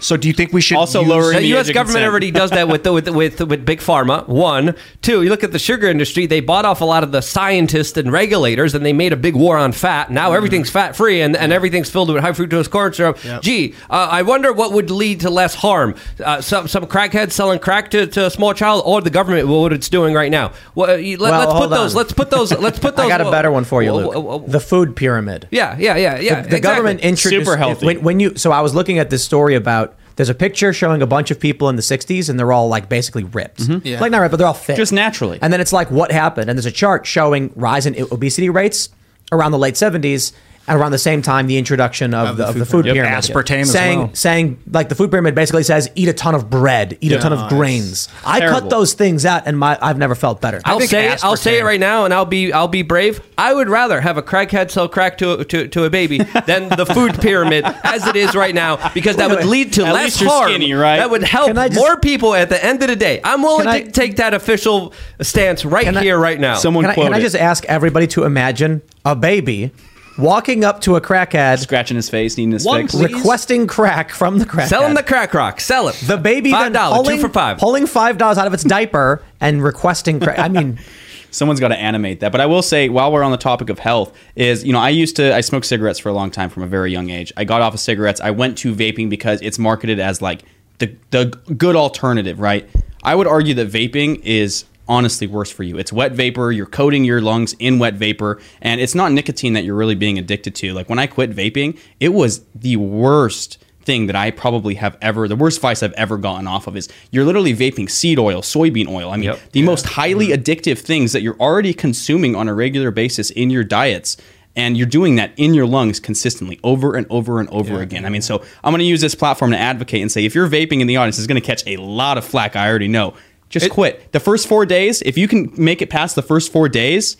So do you think we should Also use- lowering The the U.S. government consent. already does that with, the, with with with big pharma. One, two. You look at the sugar industry; they bought off a lot of the scientists and regulators, and they made a big war on fat. Now everything's fat free, and, and everything's filled with high fructose corn syrup. Gee, uh, I wonder what would lead to less harm: uh, some some crackhead selling crack to, to a small child, or the government what it's doing right now. Well, uh, you- let, Well, us put hold those. on. Let's put those. Let's put those. I got a better one for you, Luke. whoa, whoa, whoa. The food pyramid. Yeah, yeah, yeah, yeah. the, the government introduced Super healthy. When, when you so I was looking at this story about there's a picture showing a bunch of people in the 60s and they're all like basically ripped, mm-hmm. Yeah. like not ripped, but they're all fit, Just naturally. And then it's like what happened, and there's a chart showing rise in obesity rates around the late 70s. And around the same time, the introduction of, the, of the food pyramid, Aspartame as saying well. saying like the food pyramid basically says eat a ton of bread, eat a ton of Nice. grains. I Terrible. cut those things out, and my I've never felt better. I'll say it, I'll say it right now, and I'll be I'll be brave. I would rather have a crackhead sell crack to to, to a baby than the food pyramid as it is right now, because that would lead to At less least you're harm. skinny, right? That would help just- more people at the end of the day. I'm willing Can I- to take that official stance right Can I- here, right now. Someone Can I, quote can I just ask everybody to imagine a baby walking up to a crackhead, scratching his face, needing his One fix. please. requesting crack from the crackhead. Sell him the crack rock. Sell it. the baby five then dollars, pulling, two for five. pulling five dollars out of its diaper and requesting crack. I mean, Someone's got to animate that. But I will say, while we're on the topic of health, is you know I used to I smoked cigarettes for a long time from a very young age. I got off of cigarettes. I went to vaping because it's marketed as like the the good alternative, right? I would argue that vaping is honestly worse for you. It's wet vapor. You're coating your lungs in wet vapor, and it's not nicotine that you're really being addicted to. Like when I quit vaping, it was the worst thing that I probably have ever the worst vice I've ever gotten off of is you're literally vaping seed oil, soybean oil. I mean, Yep. the most highly mm-hmm. addictive things that you're already consuming on a regular basis in your diets. And you're doing that in your lungs consistently over and over and over again. I mean, so I'm going to use this platform to advocate and say if you're vaping in the audience, it's going to catch a lot of flack. I already know. Just quit. The first four days, if you can make it past the first four days,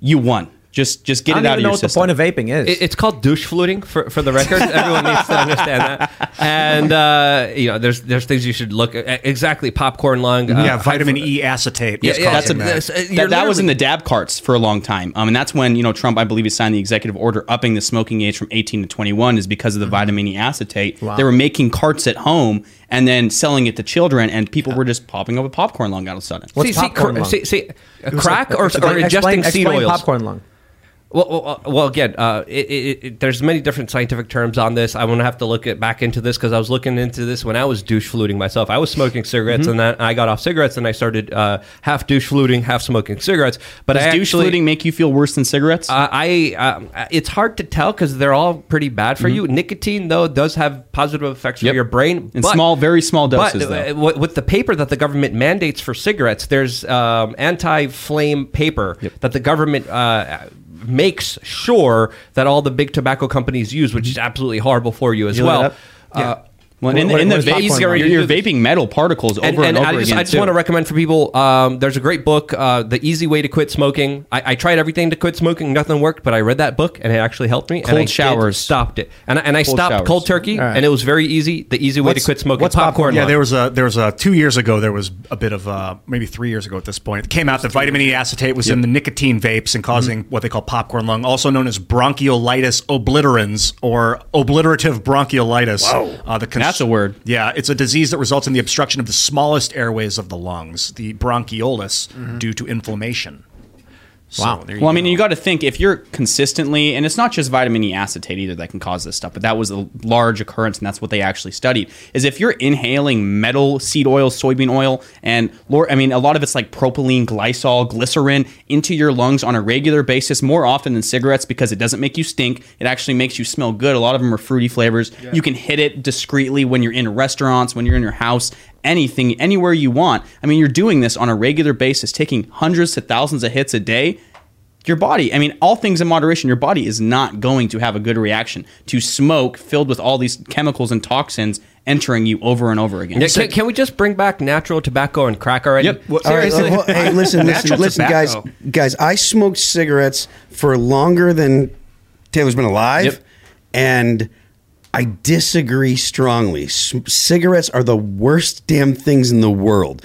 you won. Just just get I it don't out even of know your what the point of vaping is. It- It's called douche fluting for, for the record. Everyone needs to understand that. And uh, you know, there's there's things you should look at. Exactly, popcorn lung. uh, yeah, vitamin E acetate. was Yeah, yeah, that's a, that. uh, that, that was in the dab carts for a long time. Um, and that's when, you know, Trump, I believe he signed the executive order upping the smoking age from 18 to 21 is because of the vitamin E acetate. Wow. They were making carts at home and then selling it to children and people were just popping up with popcorn lung all of a sudden. What's see, see, popcorn cr- lung? see, see, a It was crack like- or, or explain- ingesting explain- seed explain oils? popcorn lung. Well, well, well again, uh, it, it, it, there's many different scientific terms on this. I'm to have to look at, back into this because I was looking into this when I was douche fluting myself. I was smoking cigarettes Mm-hmm. and then I got off cigarettes and I started uh, half douche fluting, half smoking cigarettes. But Does I douche actually, fluting make you feel worse than cigarettes? Uh, I um, it's hard to tell because they're all pretty bad for you. Nicotine though does have positive effects Mm-hmm. Yep. for your brain In small- very small doses, But though. uh, with the paper that the government mandates for cigarettes, there's um, anti-flame paper that the government. Uh, makes sure that all the big tobacco companies use, which is absolutely horrible for you as You well. up? Uh, well, in, what- in the what is vape, lung? you're, you're vaping metal particles over and, and, and over I just, again. I just too. want to recommend for people. Um, there's a great book, uh, "The Easy Way to Quit Smoking." I, I tried everything to quit smoking, nothing worked, but I read that book and it actually helped me. and Cold I showers. stopped it, and I- and I Cold stopped showers. cold turkey, All right. and it was very easy. The easy way What's- to quit smoking. what's popcorn Yeah, there was a there was a two years ago there was a bit of uh maybe three years ago at this point it came out that vitamin E acetate was in the nicotine vapes and causing what they call popcorn lung, also known as bronchiolitis obliterans or obliterative bronchiolitis. Wow, uh, the That's a word. Yeah, it's a disease that results in the obstruction of the smallest airways of the lungs, the bronchioles, mm-hmm. due to inflammation. So, Wow. Well, I mean, go. you got to think if you're consistently, and it's not just vitamin E acetate either that can cause this stuff, but that was a large occurrence, and that's what they actually studied. Is if you're inhaling metal, seed oil, soybean oil, and I mean, a lot of it's like propylene, glycol, glycerin into your lungs on a regular basis, more often than cigarettes because it doesn't make you stink. It actually makes you smell good. A lot of them are fruity flavors. You can hit it discreetly when you're in restaurants, when you're in your house, anything, anywhere you want. I mean, you're doing this on a regular basis, taking hundreds to thousands of hits a day your body, I mean, all things in moderation, your body is not going to have a good reaction to smoke filled with all these chemicals and toxins entering you over and over again. Yeah, can, can we just bring back natural tobacco and crack already? Yep. All right, Seriously. well, hey, listen, listen, listen, guys, guys. I smoked cigarettes for longer than Tayler's been alive, Yep. and I disagree strongly. C- cigarettes are the worst damn things in the world.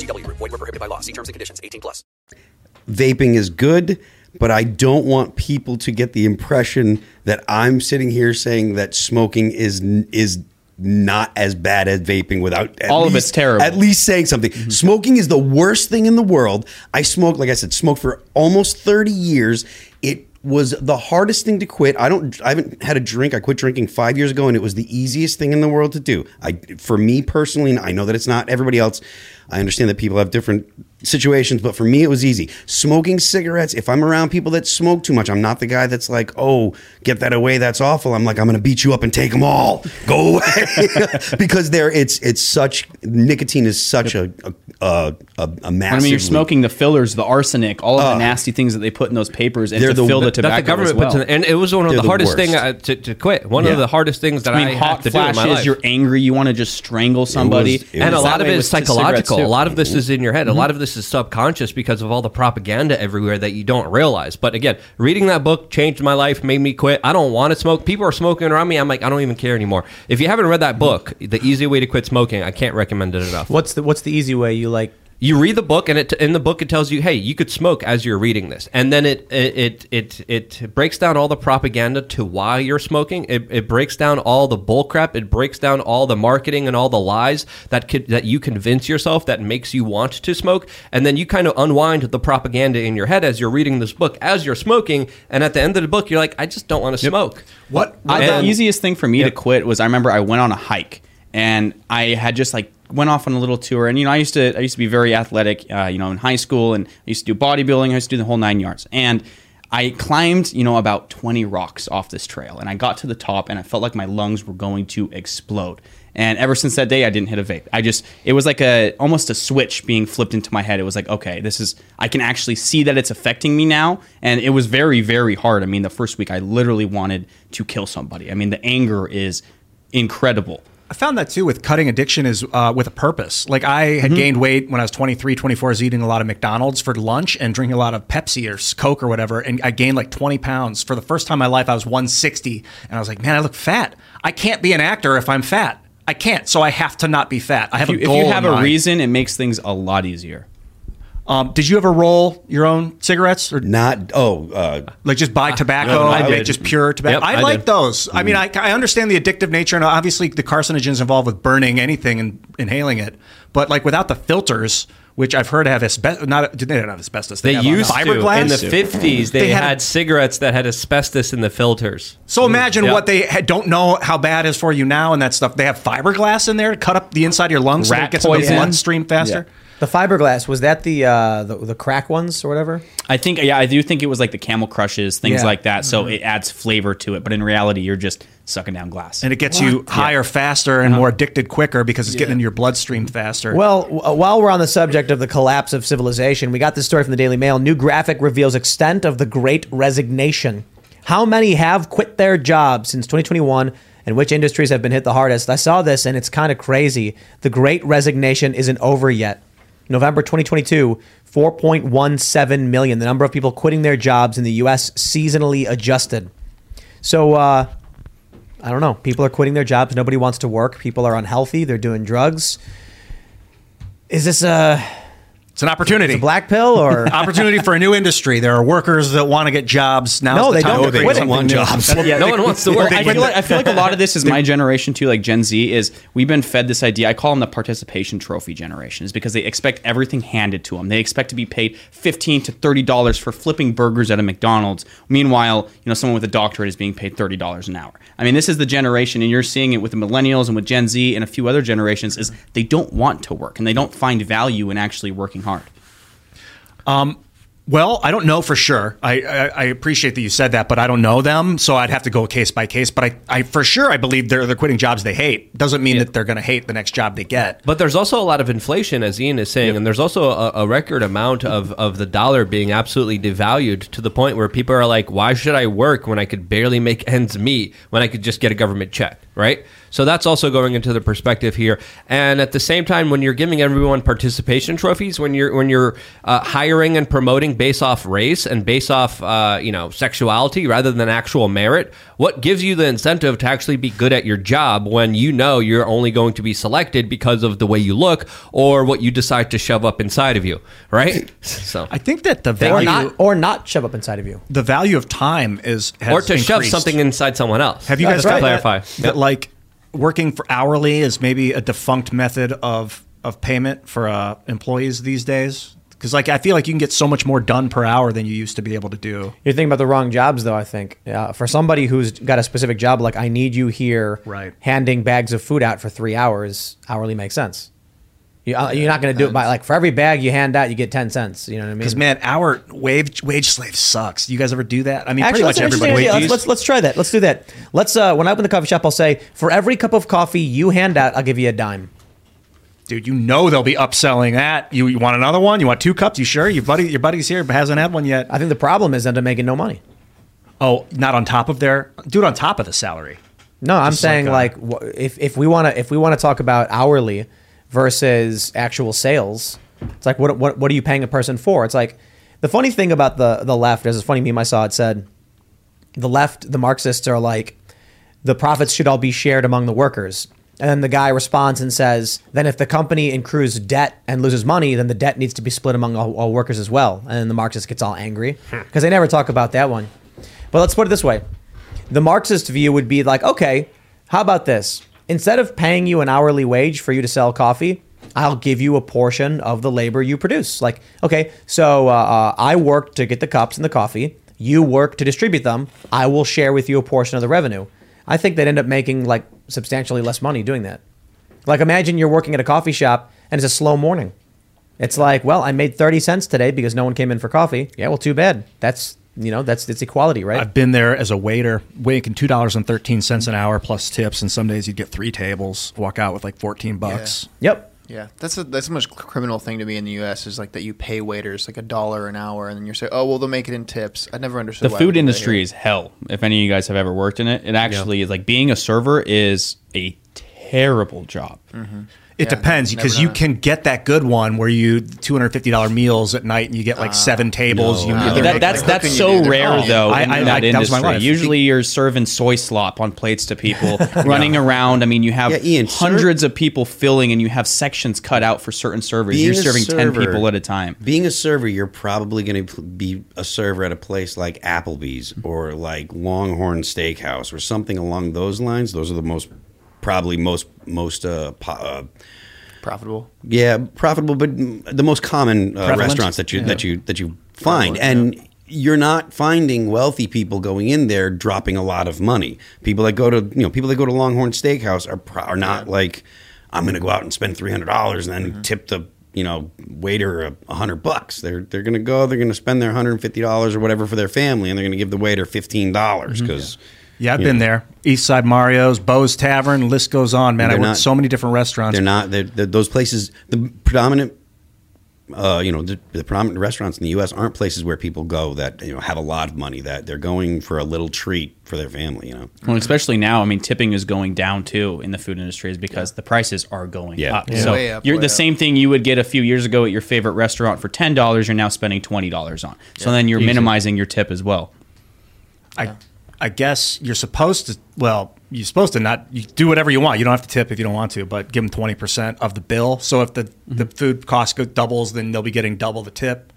VGW Group. Void were prohibited by law. See terms and conditions. 18 plus. vaping is good, but I don't want people to get the impression that I'm sitting here saying that smoking is is not as bad as vaping without at All of it's terrible. At least saying something. Mm-hmm. Smoking is the worst thing in the world. I smoked, like I said, smoked for almost 30 years. It was the hardest thing to quit. I don't I haven't had a drink. I quit drinking 5 years ago and it was the easiest thing in the world to do. I for me personally, I know that it's not everybody else. I understand that people have different situations, but for me it was easy. Smoking cigarettes, if I'm around people that smoke too much, I'm not the guy that's like, "Oh, get that away, that's awful." I'm like, "I'm going to beat you up and take them all. Go away." because there it's it's such nicotine is such a a a, a, a massive I mean, you're smoking the fillers, the arsenic, all of the Ugh. nasty things that they put in those papers, and to the- fill the tobacco the government as well. puts in, and it was one of the the hardest thing worst. uh, to, to quit. One Yeah. of the hardest things that I I, mean, had hot to do in my flashes. life. You're angry. You want to just strangle somebody. it and a lot of way it with is psychological. A lot of this is in your head. A lot of this is subconscious because of all the propaganda everywhere that you don't realize. But again, reading that book changed my life, made me quit. I don't want to smoke. People are smoking around me. I'm like, I don't even care anymore. If you haven't read that book, The Easy Way to Quit Smoking, I can't recommend it enough. What's the What's the easy way you like? You read the book, and it in the book it tells you, hey, you could smoke as you're reading this, and then it it it it, it breaks down all the propaganda to why you're smoking. It, it breaks down all the bullcrap. It breaks down all the marketing and all the lies that could that you convince yourself that makes you want to smoke, and then you kind of unwind the propaganda in your head as you're reading this book as you're smoking, and at the end of the book, you're like, I just don't want to smoke. What? And- the easiest thing for me to quit was I remember I went on a hike and I had just like went off on a little tour. And you know I used to I used to be very athletic uh, you know in high school. And I used to do bodybuilding. I used to do the whole nine yards. And I climbed you know about 20 rocks off this trail. And I got to the top and I felt like my lungs were going to explode. And ever since that day I didn't hit a vape. I just it was like a almost a switch being flipped into my head. It was like okay this is I can actually see that it's affecting me now. And it was very very hard. I mean the first week I literally wanted to kill somebody. I mean the anger is incredible I found that too with cutting addiction is uh, with a purpose. Like I had gained weight when I was 23, 24, I was eating a lot of McDonald's for lunch and drinking a lot of Pepsi or Coke or whatever. And I gained like 20 pounds. For the first time in my life, I was 160. And I was like, man, I look fat. I can't be an actor if I'm fat. I can't. So I have to not be fat. I have if you, a goal. if you have a mind. reason it makes things a lot easier Um, did you ever roll your own cigarettes or not oh uh, like just buy tobacco no, no, I and make did. just pure tobacco? Yep, I, I like did. those. I mean, I, I understand the addictive nature and obviously the carcinogens involved with burning anything and inhaling it, but like without the filters, which I've heard have asbestos. Not they don't have asbestos. They have, uh, used to fiberglass in the fifties. They, They had, had- cigarettes that had asbestos in the filters. So imagine Yeah. what they ha- don't know how bad is for you now and that stuff. They have fiberglass in there to cut up the inside of your lungs so it gets into the bloodstream faster. The fiberglass was that the uh, the, the crack ones or whatever? I think yeah I do think it was like the camel crushes things Yeah. like that so it adds flavor to it but in reality you're just sucking down glass And it gets you higher faster and more addicted quicker because it's getting into your bloodstream faster. Well, w- uh, while we're on the subject of the collapse of civilization, we got this story from the Daily Mail. New graphic reveals extent of the Great Resignation. How many have quit their jobs since 2021, and which industries have been hit the hardest? I saw this, and it's kind of crazy. The Great Resignation isn't over yet. November 2022, 4.17 million, the number of people quitting their jobs in the U.S. seasonally adjusted. So, uh, I don't know. People are quitting their jobs. Nobody wants to work. People are unhealthy. They're doing drugs. Is this a it's an opportunity. a black pill or opportunity for a new industry. There are workers that want to get jobs. Now No, the they time don't. Oh, they don't want new. jobs. Yeah, no one wants to work. I feel, like, I feel like a lot of this is my generation too, like Gen Z. Is we've been fed this idea. I call them the participation trophy generation, is because they expect everything handed to them. They expect to be paid fifteen to thirty dollars for flipping burgers at a McDonald's. Meanwhile, you know, someone with a doctorate is being paid thirty dollars an hour. I mean, this is the generation, and you're seeing it with the millennials and with Gen Z and a few other generations. Is they don't want to work and they don't find value in actually working hard. Um, well, I don't know for sure. I, I, I appreciate that you said that, but I don't know them, so I'd have to go case by case. But I, I for sure, I believe they're they're quitting jobs they hate. Doesn't mean that they're going to hate the next job they get. But there's also a lot of inflation, as Ian is saying, and there's also a, a record amount of, of the dollar being absolutely devalued to the point where people are like, why should I work when I could barely make ends meet when I could just get a government check, right? So that's also going into the perspective here. And at the same time, when you're giving everyone participation trophies, when you're when you're uh, hiring and promoting based off race and based off uh, you know sexuality rather than actual merit, what gives you the incentive to actually be good at your job when you know you're only going to be selected because of the way you look or what you decide to shove up inside of you, right? So I think that the value or not or not shove up inside of you. the value of time is has or to shove something inside someone else. Have you guys to got clarify? that, that like working for hourly is maybe a defunct method of of payment for uh, employees these days? Because like I feel like you can get so much more done per hour than you used to be able to do. You're thinking about the wrong jobs, though. I think uh, for somebody who's got a specific job, like I need you here, Right. handing bags of food out for three hours, hourly makes sense. You, uh, you're not going to do it by like for every bag you hand out, you get ten cents. You know what I mean? Because man, our wage wage slave sucks. You guys ever do that? I mean, Actually, pretty much everybody. Let's, let's let's try that. Let's do that. Let's uh, when I open the coffee shop, I'll say for every cup of coffee you hand out, I'll give you a dime. Dude, you know they'll be upselling that. You, you want another one? You want two cups? You sure? Your buddy, your buddy's here, but hasn't had one yet. I think the problem is that they're making no money. Oh, not on top of their. Do it on top of the salary. No, I'm saying like, like, if if we want to if we want to talk about hourly versus actual sales, it's like what what what are you paying a person for? It's like the funny thing about the the left. There's a funny meme I saw. It said the left, the Marxists are like the profits should all be shared among the workers. And then the guy responds and says, then if the company accrues debt and loses money, then the debt needs to be split among all, all workers as well. And then the Marxist gets all angry hmm. because they never talk about that one. But let's put it this way the Marxist view would be like, okay, how about this? Instead of paying you an hourly wage for you to sell coffee, I'll give you a portion of the labor you produce. Like, okay, so uh, uh, I work to get the cups and the coffee. You work to distribute them. I will share with you a portion of the revenue. I think they'd end up making like substantially less money doing that. Like, imagine you're working at a coffee shop and it's a slow morning. It's like, well, I made 30 cents today because no one came in for coffee. Yeah, well, too bad. That's, you know, that's it's equality, right? I've been there as a waiter, making two dollars and thirteen cents an hour plus tips, and some days you'd get three tables, walk out with like fourteen bucks. Yep. Yeah, that's a that's a much criminal thing to me in the U.S. is like that you pay waiters like a dollar an hour, and then you're saying, oh well, they'll make it in tips. I never understood the why food we do that industry is hell. If any of you guys have ever worked in it, it actually is like being a server is a terrible job. Mm-hmm. It depends because you can get that good one where you two hundred fifty dollar meals at night and you get like ah, seven tables. you But that, that's that's so rare oh, though I, in I, that I, that was my life. Usually you're serving soy slop on plates to people running around. I mean, you have Yeah, Ian, ser- hundreds of people filling, and you have sections cut out for certain servers. Being you're a serving ten people at a time. Being a server, you're probably going to be a server at a place like Applebee's or like Longhorn Steakhouse or something along those lines. Those are the most probably most most uh, po- uh profitable. yeah profitable, but the most common uh, restaurants that you Yeah. that you that you find and. You're not finding wealthy people going in there dropping a lot of money. People that go to you know people that go to Longhorn Steakhouse are pro- are not like I'm going to go out and spend three hundred dollars and then tip the you know waiter a, a hundred bucks. They're they're going to go. They're going to spend their hundred and fifty dollars or whatever for their family, and they're going to give the waiter fifteen dollars because yeah, I've been there. East Side Mario's, Bo's Tavern, list goes on. Man, I They're worked not- so many different restaurants. They're not. They're, they're- those places. The predominant, uh, you know, the, the predominant restaurants in the U.S. aren't places where people go that you know have a lot of money. That they're going for a little treat for their family. You know. Well, especially now, I mean, tipping is going down too in the food industry is because the prices are going Yeah. up. Yeah. So Way up, you're the up. same thing you would get a few years ago at your favorite restaurant for ten dollars. You're now spending twenty dollars on. So then you're minimizing your tip as well. I, I guess you're supposed to. Well, you're supposed to not you do whatever you want. You don't have to tip if you don't want to, but give them twenty percent of the bill. So if the mm-hmm. the food cost go doubles, then they'll be getting double the tip.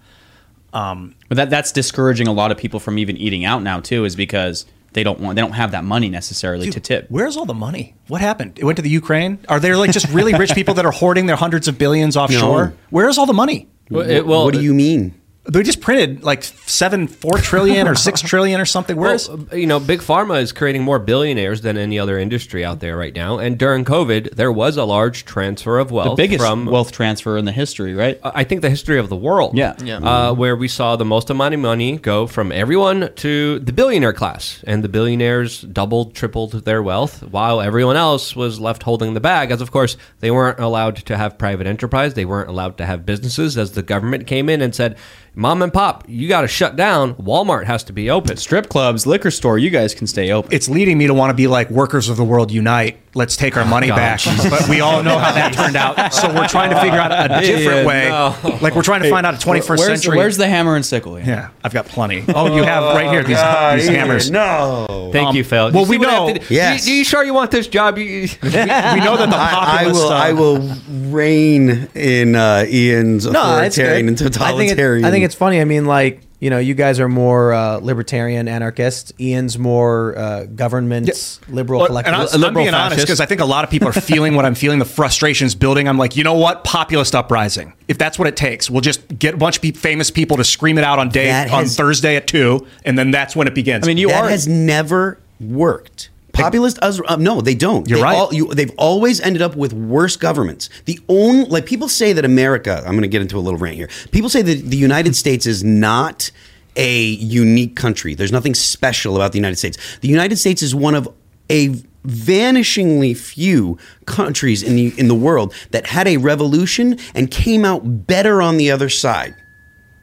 Um, but that that's discouraging a lot of people from even eating out now too, is because they don't want they don't have that money necessarily to tip. Where's all the money? What happened? It went to the Ukraine. Are there like just really rich people that are hoarding their hundreds of billions offshore? No. Where's all the money? Well, it- well, what do you mean? They just printed like seven, four trillion or six trillion or something. Where's Well, uh, you know, big pharma is creating more billionaires than any other industry out there right now. And during COVID, there was a large transfer of wealth the biggest from wealth transfer in the history, right? I think the history of the world. Yeah. Yeah. Uh, where we saw the most amount of money go from everyone to the billionaire class. And the billionaires doubled, tripled their wealth, while everyone else was left holding the bag. As, of course, they weren't allowed to have private enterprise. They weren't allowed to have businesses as the government came in and said, Mom and Pop, you got to shut down. Walmart has to be open. Strip clubs, liquor store, you guys can stay open. it's leading me to want to be like workers of the world unite. Let's take our money God. back. But we all know how that turned out. So we're trying to figure out a different Yeah, way. no. Like we're trying to find out a 21st where's, century. Where's the hammer and sickle? here? yeah, I've got plenty. Oh, you have right here these, these hammers. No. Thank Um, you, Phil. well, You we see what I know- have do? Yes. You, you sure you want this job? You, we know that the I, I populist. will. I will reign in uh, Ian's No, authoritarian good. and I think, it- totalitarian. I think it's funny. I mean, like you know, you guys are more uh, libertarian anarchist. Ian's more uh, government liberal Well, collective. and I'm, I'm liberal being honest because I think a lot of people are feeling what I'm feeling. The frustrations building. I'm like, you know what? Populist uprising. If that's what it takes, we'll just get a bunch of famous people to scream it out on day That on Thursday at two, and then that's when it begins. I mean, you that are. has never worked. Populist, us- uh, no, they don't. You're They right. all- you, they've always ended up with worse governments. The only, like people say that America. I'm going to get into a little rant here. People say that the United States is not a unique country. There's nothing special about the United States. The United States is one of a vanishingly few countries in the in the world that had a revolution and came out better on the other side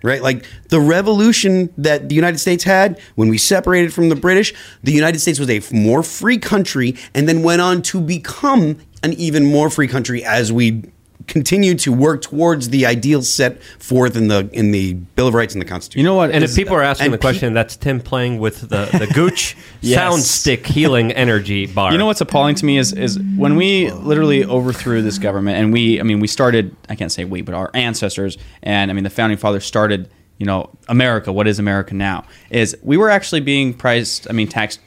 right? Like the revolution that the United States had when we separated from the British, the United States was a more free country and then went on to become an even more free country as we continue to work towards the ideals set forth in the in the Bill of Rights and the Constitution. you know what? And is- if people are asking and the question, that's Tim playing with the, the Gooch Yes. sound stick healing energy bar. You know what's appalling to me is is when we literally overthrew this government, and we, I mean, we started. I can't say we, but our ancestors, and I mean, the founding fathers started. You know, America. What is America now? Is we were actually being priced. I mean, taxed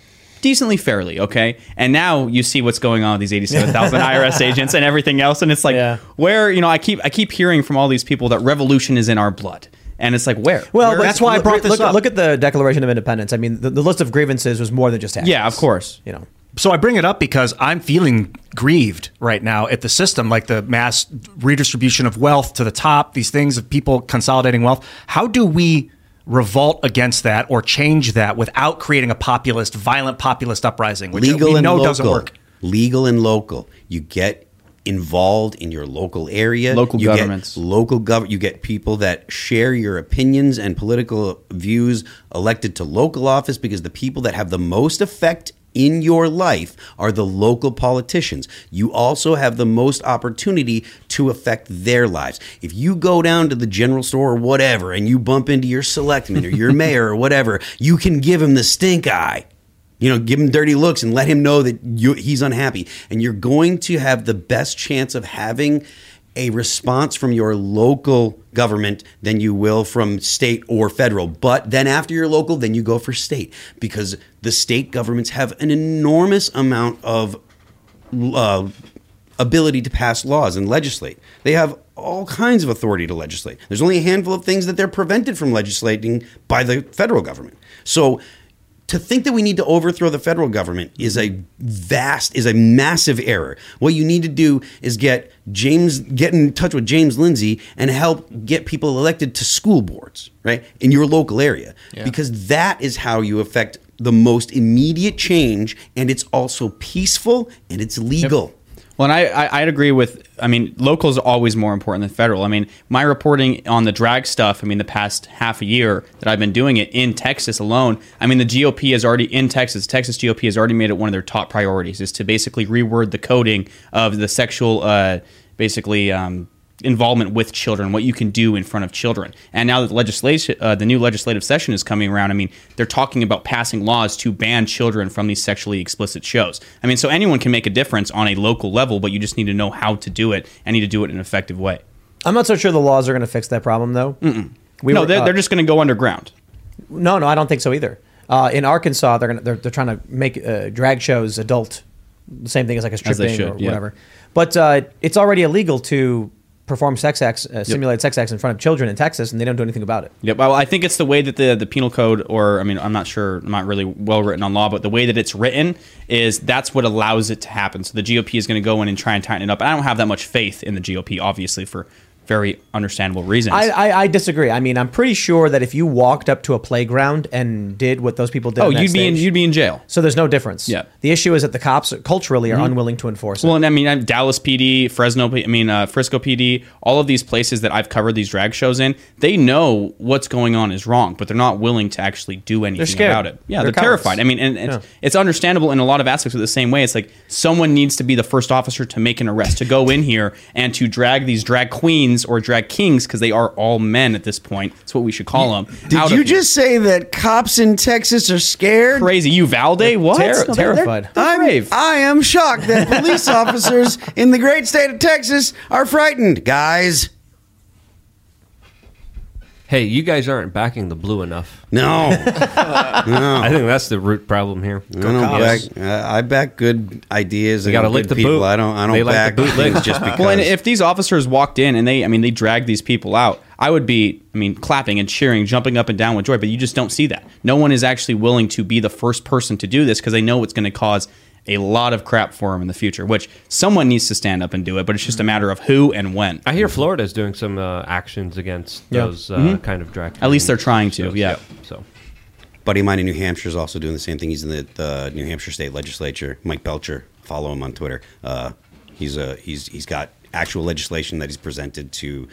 decently fairly. Okay, and now you see what's going on with these eighty-seven thousand IRS agents and everything else, and it's like Yeah. where you know I keep I keep hearing from all these people that revolution is in our blood, and it's like where? well, Where but that's why I brought this look, up. Look at the Declaration of Independence. I mean, the, the list of grievances was more than just taxes. Yeah, of course. You know, So I bring it up because I'm feeling grieved right now at the system, like the mass redistribution of wealth to the top, these things of people consolidating wealth. How do we revolt against that or change that without creating a populist, violent populist uprising, which legal we and know local. doesn't work? Legal and local. You get involved in your local area. Local you get governments. local government. You get people that share your opinions and political views elected to local office because the people that have the most effect in your life are the local politicians. You also have the most opportunity to affect their lives. If you go down to the general store or whatever and you bump into your selectman or your mayor or whatever, you can give him the stink eye. You know, give him dirty looks and let him know that you, he's unhappy. And you're going to have the best chance of having a response from your local government than you will from state or federal. But then after your local, then you go for state because the state governments have an enormous amount of uh, ability to pass laws and legislate. They have all kinds of authority to legislate. There's only a handful of things that they're prevented from legislating by the federal government. So to think that we need to overthrow the federal government is a vast is a massive error. What you need to do is get James get in touch with James Lindsay and help get people elected to school boards, right? In your local area. Because that is how you affect the most immediate change and it's also peaceful and it's legal. Well, and I, I I'd agree with. I mean, local is always more important than federal. I mean, my reporting on the drag stuff. I mean, the past half a year that I've been doing it in Texas alone. I mean, the GOP has already in Texas. Texas GOP has already made it one of their top priorities is to basically reword the coding of the sexual, uh, basically. Um, involvement with children what you can do in front of children and now that the legislation uh, the new legislative session is coming around i mean they're talking about passing laws to ban children from these sexually explicit shows i mean so anyone can make a difference on a local level but you just need to know how to do it and need to do it in an effective way I'm not so sure the laws are going to fix that problem, though. Mm-mm. no they're, they're just going to go underground No, no, I don't think so either. Uh, in Arkansas, they're gonna they're, they're trying to make uh, drag shows adult, the same thing as like a As they stripping should, or yeah. whatever. But uh, it's already illegal to perform sex acts, uh, simulated sex acts in front of children in Texas, and they don't do anything about it. Yep. Well, I think it's the way that the the penal code, or I mean, I'm not sure, I'm not really well written on law, but the way that it's written is that's what allows it to happen. So the GOP is going to go in and try and tighten it up. And I don't have that much faith in the GOP, obviously, for very understandable reasons. I, I, I disagree. I mean, I'm pretty sure that if you walked up to a playground and did what those people did, oh, you'd be in you'd be in jail. So there's no difference. Yeah. The issue is that the cops culturally are Mhm. unwilling to enforce it. Well, and I mean, I'm Dallas PD, Fresno, I mean, uh, Frisco PD, all of these places that I've covered these drag shows in, they know what's going on is wrong, but they're not willing to actually do anything about it. Yeah, They're they're, terrified. I mean, and it's, Yeah. it's understandable in a lot of aspects of the same way. It's like someone needs to be the first officer to make an arrest, to go in here and to drag these drag queens or drag kings, because they are all men at this point. That's what we should call them. Did you just say that cops in Texas are scared? Crazy. Uvalde? What? Terri- No, they're- terrified. they're I'm, brave. I am shocked that police officers in the great state of Texas are frightened, guys. Hey, you guys aren't backing the blue enough. No, no. I think that's the root problem here. I don't back. Uh, I back good ideas You and gotta good lick the people. boot. I don't. I don't like back the bootleg. things just because. Well, and if these officers walked in and they, I mean, they dragged these people out, I would be, I mean, clapping and cheering, jumping up and down with joy, but you just don't see that. No one is actually willing to be the first person to do this because they know it's going to cause a lot of crap for them in the future, which someone needs to stand up and do it, but it's just a matter of who and when. I hear Florida is doing some uh, actions against Yeah. those uh, Mhm. kind of drag. At least they're trying to, yeah. So, buddy of mine in New Hampshire is also doing the same thing. He's in the, the New Hampshire State Legislature. Mike Belcher, follow him on Twitter. Uh, he's a he's he's got actual legislation that he's presented to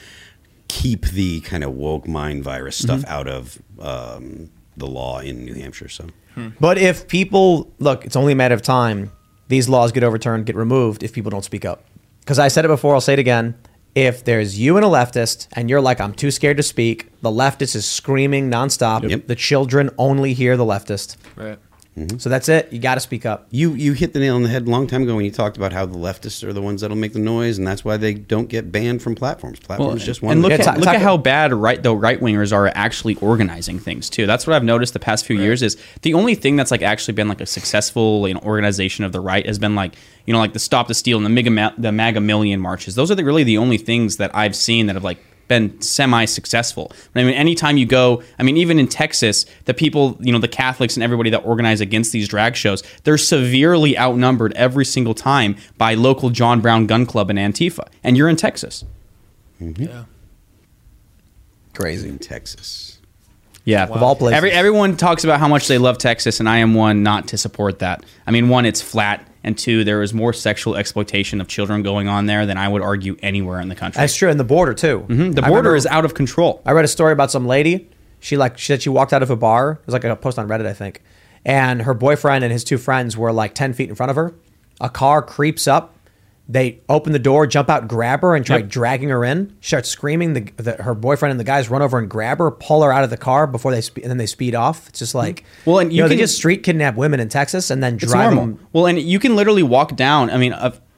keep the kind of woke mind virus stuff Mhm. out of um, the law in New Hampshire. So hmm. But if people look, it's only a matter of time. These laws get overturned, get removed if people don't speak up. Because I said it before, I'll say it again. If there's you and a leftist, and you're like, I'm too scared to speak, the leftist is screaming nonstop. The children only hear the leftist. Right. Mm-hmm. So that's it. You got to speak up. you you hit the nail on the head a long time ago when you talked about how the leftists are the ones that'll make the noise, and that's why they don't get banned from platforms. Platforms just one. and look at look at how bad right though right wingers are actually organizing things too. That's what I've noticed the past few years is the only thing that's like actually been like a successful you know organization of the right has been like you know like the Stop the Steal and the MAGA the MAGA Million marches. Those are the, really the only things that I've seen that have like been semi-successful. I mean, anytime you go, I mean, even in Texas, the people, you know, the Catholics and everybody that organize against these drag shows, they're severely outnumbered every single time by local John Brown Gun Club and Antifa. And you're in Texas. Mm-hmm. Yeah. Crazy in Texas. Yeah, Of all places. Every, everyone talks about how much they love Texas, and I am one not to support that. I mean, one, it's flat, and two, there is more sexual exploitation of children going on there than I would argue anywhere in the country. That's true. And the border, too. Mhm. The border remember- is out of control. I read a story about some lady. She like she said she walked out of a bar. It was like a post on Reddit, I think. And her boyfriend and his two friends were like ten feet in front of her. A car creeps up. They open the door, jump out, grab her, and try Yep. dragging her in. She starts screaming. The, the her boyfriend and the guys run over and grab her, pull her out of the car before they spe- and then they speed off. It's just like mm. Well, and you, you know can- just street kidnap women in Texas and then drive them. Well, and you can literally walk down. I mean,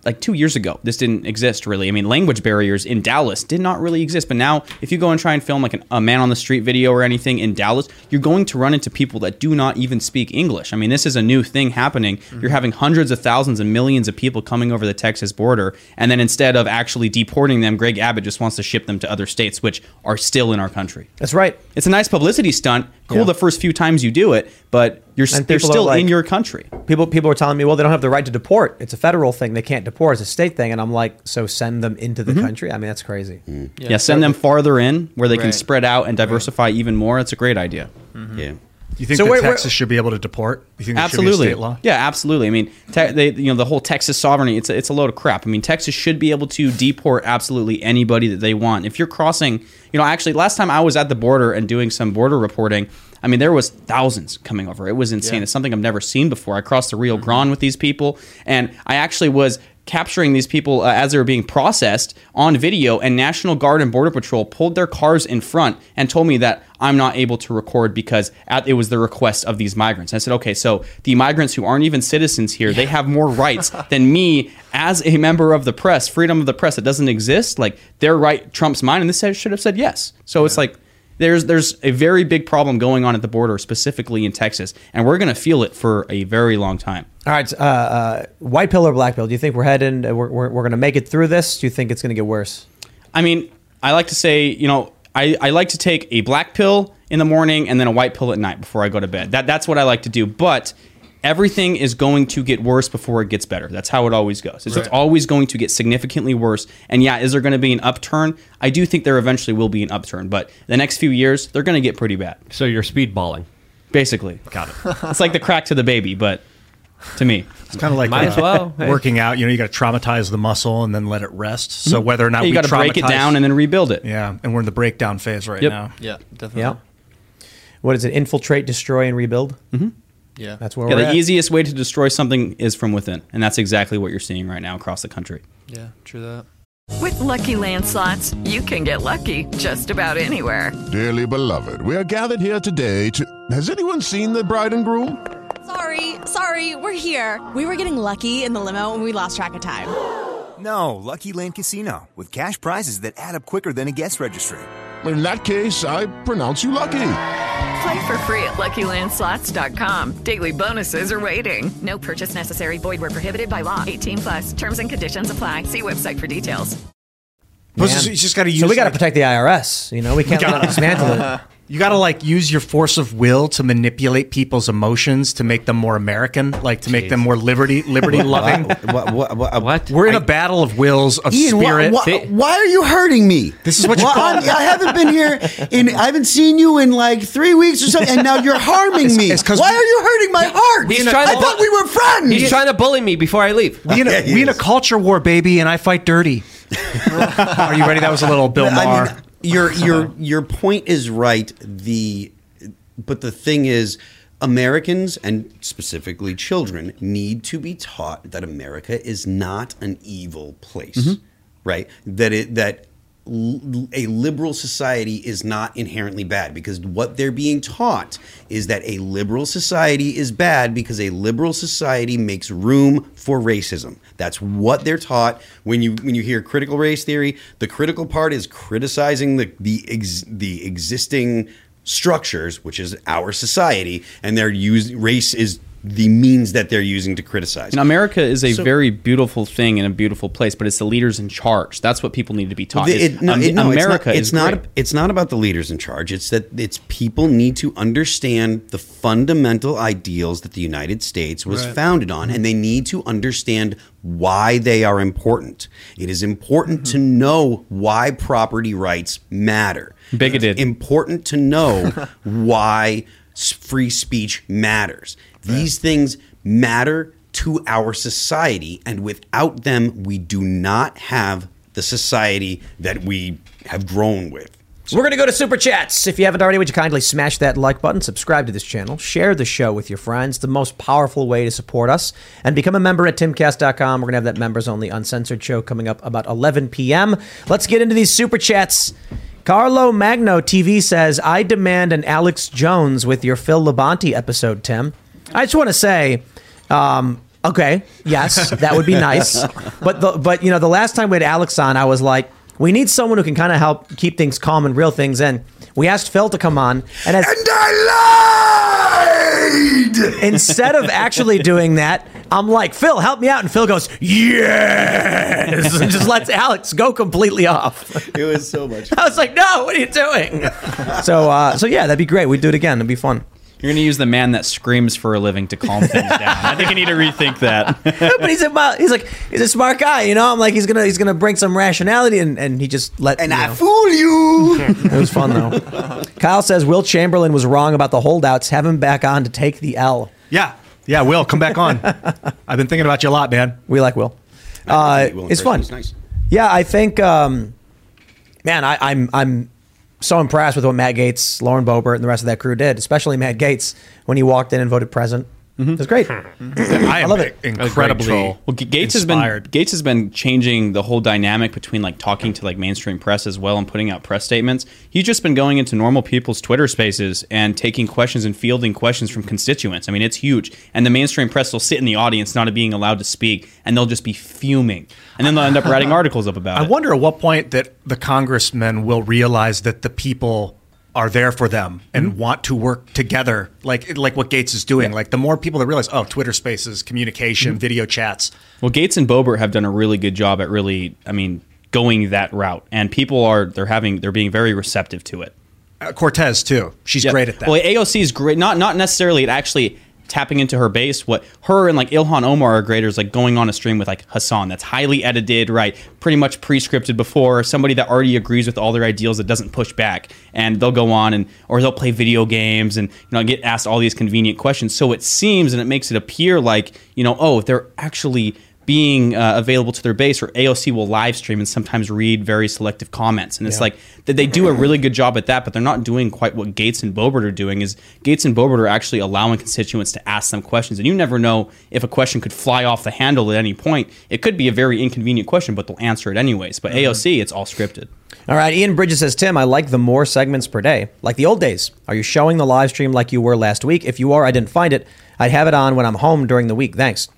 like two years ago, this didn't exist really. I mean, language barriers in Dallas did not really exist. But now, if you go and try and film like an, a man on the street video or anything in Dallas, you're going to run into people that do not even speak English. I mean, this is a new thing happening. Mm-hmm. You're having hundreds of thousands and millions of people coming over the Texas border, and then instead of actually deporting them, Greg Abbott just wants to ship them to other states, which are still in our country. That's right. It's a nice publicity stunt. Cool Yeah. the first few times you do it, but you're And they're still like- in your country. People people are telling me, well, they don't have the right to deport. It's a federal thing. They can't deport. It's a state thing. And I'm like, so send them into the Mhm. country. I mean, that's crazy. Yeah, send them farther in where they can spread out and diversify even more. It's a great idea. Yeah. You think So that Texas should be able to deport? You think there should be a absolutely. state law? Yeah, absolutely. I mean, te- they, you know, the whole Texas sovereignty, it's a, it's a load of crap. I mean, Texas should be able to deport absolutely anybody that they want. If you're crossing, you know, actually, last time I was at the border and doing some border reporting, I mean, there was thousands coming over. It was insane. Yeah. It's something I've never seen before. I crossed the Rio Grande with these people, and I actually was capturing these people uh, as they were being processed on video and national guard and border patrol pulled their cars in front and told me that i'm not able to record because at, it was the request of these migrants. I said okay so the migrants who aren't even citizens here they have more rights than me as a member of the press freedom of the press that doesn't exist. Like their right trumps mine. And this should have said yes. So it's like there's there's a very big problem going on at the border specifically in texas and we're going to feel it for a very long time All right, uh, uh, white pill or black pill? Do you think we're heading? We're, we're, we're going to make it through this? Do you think it's going to get worse? I mean, I like to say, you know, I, I like to take a black pill in the morning and then a white pill at night before I go to bed. That that's what I like to do. But everything is going to get worse before it gets better. That's how it always goes. It's, it's always going to get significantly worse. And yeah, is there going to be an upturn? I do think there eventually will be an upturn, but the next few years they're going to get pretty bad. So you're speedballing. Basically. Got it. It's like the crack to the baby, but to me. It's kind of like Might uh, as well, hey. working out. You know, you got to traumatize the muscle and then let it rest. So Mhm. whether or not Yeah, you we gotta break it down and then rebuild it. Yeah, and we're in the breakdown phase right Yep. now. Yeah, definitely. Yeah. What is it? Infiltrate, destroy, and rebuild. Mm-hmm. Yeah. That's where Yeah, we're the at. easiest way to destroy something is from within, and that's exactly what you're seeing right now across the country. Yeah, true that. With Lucky Land slots, you can get lucky just about anywhere. Dearly beloved, we are gathered here today to. Has anyone seen the bride and groom? Sorry, sorry, we're here. We were getting lucky in the limo and we lost track of time. No, Lucky Land Casino, with cash prizes that add up quicker than a guest registry. In that case, I pronounce you lucky. Play for free at LuckyLandSlots.com. Daily bonuses are waiting. No purchase necessary. Void where prohibited by law. 18 plus. Terms and conditions apply. See website for details. Plus, Man. you just got to use. So we got to like- protect the IRS. You know, we can't let them dismantle it. You got to like use your force of will to manipulate people's emotions to make them more American, like to make them more liberty liberty loving. What? What? what, What? Uh, we're in a battle of wills of Ian, why, spirit. why, why are you hurting me? This is what you Why- call- I'm- I haven't been here in. I haven't seen you in like three weeks or something, and now you're harming me. it's 'cause why we- are you hurting my heart? He's trying I to- thought we were friends. He's trying to bully me before I leave. we in a, Yeah, we in a culture war, baby, and I fight dirty. are you ready? That was a little Bill Maher. I mean, your your your point is right. The but the thing is, Americans and specifically children need to be taught that America is not an evil place, mm-hmm. right? That it that a liberal society is not inherently bad because what they're being taught is that a liberal society is bad because a liberal society makes room for racism. That's what they're taught when you when you hear critical race theory. The critical part is criticizing the the ex, the existing structures, which is our society, and they're race is the means that they're using to criticize. And America is a So- very beautiful thing and a beautiful place, but it's the leaders in charge. That's what people need to be taught. The- it- no, um, it- no, America it's is not. great. It's not, it's not about the leaders in charge. It's that it's people need to understand the fundamental ideals that the United States was Right. founded on, and they need to understand why they are important. It is important to mm-hmm. know why property rights matter. Bigoted. It's important to know why free speech matters. These things matter to our society, and without them, we do not have the society that we have grown with. We're going to go to Super Chats. If you haven't already, would you kindly smash that like button, subscribe to this channel, share the show with your friends, the most powerful way to support us, and become a member at timcast.com. We're going to have that members only uncensored show coming up about 11 p.m. Let's get into these Super Chats. Carlo Magno TV says, I demand an Alex Jones with your Phil Labonte episode, Tim. I just want to say, um, okay, yes, that would be nice. But the, but you know, the last time we had Alex on, I was like, we need someone who can kind of help keep things calm and reel things in. We asked Phil to come on, and as And I lied! instead of actually doing that, I'm like, Phil, help me out, and Phil goes, yes, and just lets Alex go completely off. It was so much. Fun. I was like, no, what are you doing? So, uh, so yeah, that'd be great. We'd do it again. It'd be fun. You're going to use the man that screams for a living to calm things down. I think you need to rethink that. but he's a he's like he's a smart guy, you know. I'm like he's gonna he's gonna bring some rationality, and, and he just let And I know. fool you. It was fun though. Kyle says Will Chamberlain was wrong about the holdouts. Have him back on to take the L. yeah, yeah. Will come back on. I've been thinking about you a lot, man. We like Will. Uh, Will it's fun. impression nice. Yeah, I think, um, man, I, I'm I'm so impressed with what Matt Gaetz, Lauren Boebert, and the rest of that crew did, especially Matt Gaetz when he walked in and voted president. Mm-hmm. It was great. Mm-hmm. I am love it. incredibly. Well, Gaetz inspired. has been Gaetz has been changing the whole dynamic between like talking to like mainstream press as well and putting out press statements. He's just been going into normal people's Twitter spaces and taking questions and fielding questions from constituents. I mean, it's huge. And the mainstream press will sit in the audience, not being allowed to speak, and they'll just be fuming. And then they'll end up writing articles up about I it. I wonder at what point that the congressmen will realize that the people are there for them and Mm-hmm. want to work together, like like what Gaetz is doing. Like the more people that realize, oh, Twitter Spaces, communication, Mm-hmm. video chats. Well, Gaetz and Boebert have done a really good job at really, I mean, going that route, and people are they're having they're being very receptive to it. Uh, Cortez too. She's Yeah. great at that. Well, AOC is great. Not not necessarily at actually tapping into her base. What her and like Ilhan Omar are is like going on a stream with like Hasan. That's highly edited, right? Pretty much pre-scripted before. Somebody that already agrees with all their ideals that doesn't push back, and they'll go on and or they'll play video games and you know get asked all these convenient questions. So it seems and it makes it appear like you know oh they're actually being uh, available to their base or AOC will live stream and sometimes read very selective comments and it's Yeah. like that they do a really good job at that but they're not doing quite what Gaetz and Boebert are doing is Gaetz and Boebert are actually allowing constituents to ask them questions and you never know if a question could fly off the handle at any point it could be a very inconvenient question but they'll answer it anyways but AOC it's all scripted All right, Ian Bridges says, Tim, I like the more segments per day, like the old days. Are you showing the live stream like you were last week? If you are, I didn't find it. I'd have it on when I'm home during the week. Thanks.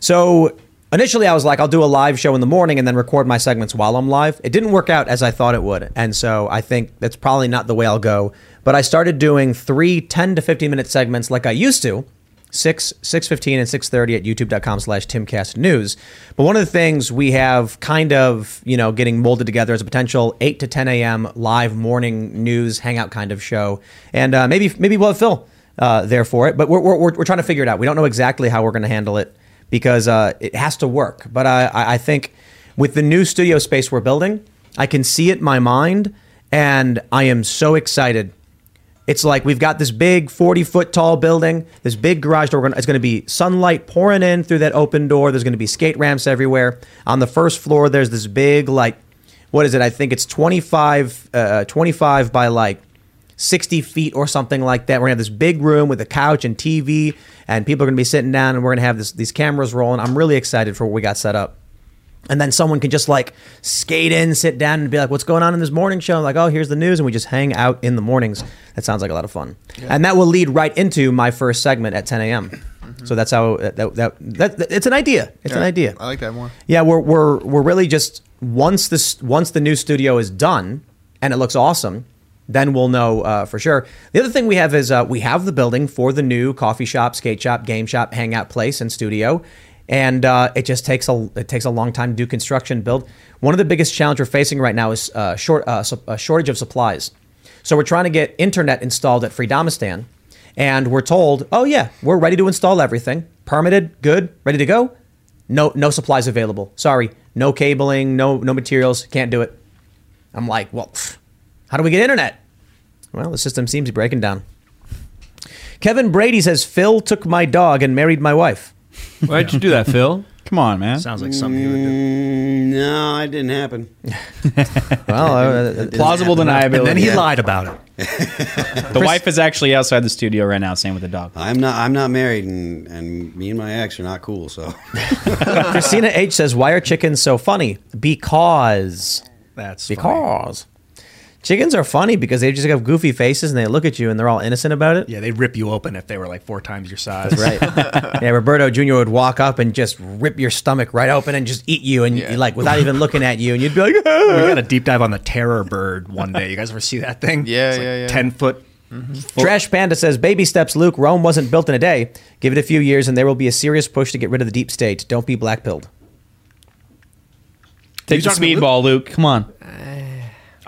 So initially, I was like, I'll do a live show in the morning and then record my segments while I'm live. It didn't work out as I thought it would. And so I think that's probably not the way I'll go. But I started doing three 10 to 15 minute segments like I used to. 6 615 and 630 at youtube.com slash timcast news but one of the things we have kind of you know getting molded together as a potential 8 to 10 a.m live morning news hangout kind of show and uh, maybe maybe we'll have phil uh, there for it but we're, we're, we're trying to figure it out we don't know exactly how we're going to handle it because uh, it has to work but I, I think with the new studio space we're building i can see it in my mind and i am so excited it's like we've got this big 40 foot tall building, this big garage door. It's going to be sunlight pouring in through that open door. There's going to be skate ramps everywhere. On the first floor, there's this big, like, what is it? I think it's 25, uh, 25 by like 60 feet or something like that. We're to have this big room with a couch and TV, and people are to be sitting down, and we're to have this, these cameras rolling. I'm really excited for what we got set up. And then someone can just like skate in, sit down, and be like, "What's going on in this morning show?" like, "Oh, here's the news," and we just hang out in the mornings. That sounds like a lot of fun, and that will lead right into my first segment at 10 a.m. Mm-hmm. So that's how that, that, that, that it's an idea. It's an idea. I like that more. Yeah, we're we're we're really just once this once the new studio is done and it looks awesome, then we'll know uh, for sure. The other thing we have is uh, we have the building for the new coffee shop, skate shop, game shop, hangout place, and studio. And uh, it just takes a it takes a long time to do construction build. One of the biggest challenge we're facing right now is uh, short uh, a shortage of supplies. So we're trying to get internet installed at Freedomistan, and we're told, "Oh yeah, we're ready to install everything, permitted, good, ready to go." No, no supplies available. Sorry, no cabling, no no materials. Can't do it. I'm like, well, pff, how do we get internet? Well, the system seems to be breaking down. Kevin Brady says Phil took my dog and married my wife. Why'd you do that, Phil? Come on, man. Sounds like something you would do. Mm, no, it didn't happen. Well, uh, plausible deniability And then he Yeah. lied about it. the wife is actually outside the studio right now same with the dog I'm not. I'm not married, and and me and my ex are not cool. So Christina H says, "Why are chickens so funny? Because That's because chickens are funny because they just have goofy faces and they look at you and they're all innocent about it." Yeah, they'd rip you open if they were like four times your size. That's right. yeah, Roberto Jr. would walk up and just rip your stomach right open and just eat you, and you like without even looking at you, and you'd be like, we ah. got a deep dive on the terror bird one day. You guys ever see that thing? Yeah, It's like yeah, yeah. Ten foot. Mm-hmm. Trash Panda says, Baby steps, Luke. Rome wasn't built in a day. Give it a few years, and there will be a serious push to get rid of the deep state. Don't be black pilled. take the speedball Luke come on uh,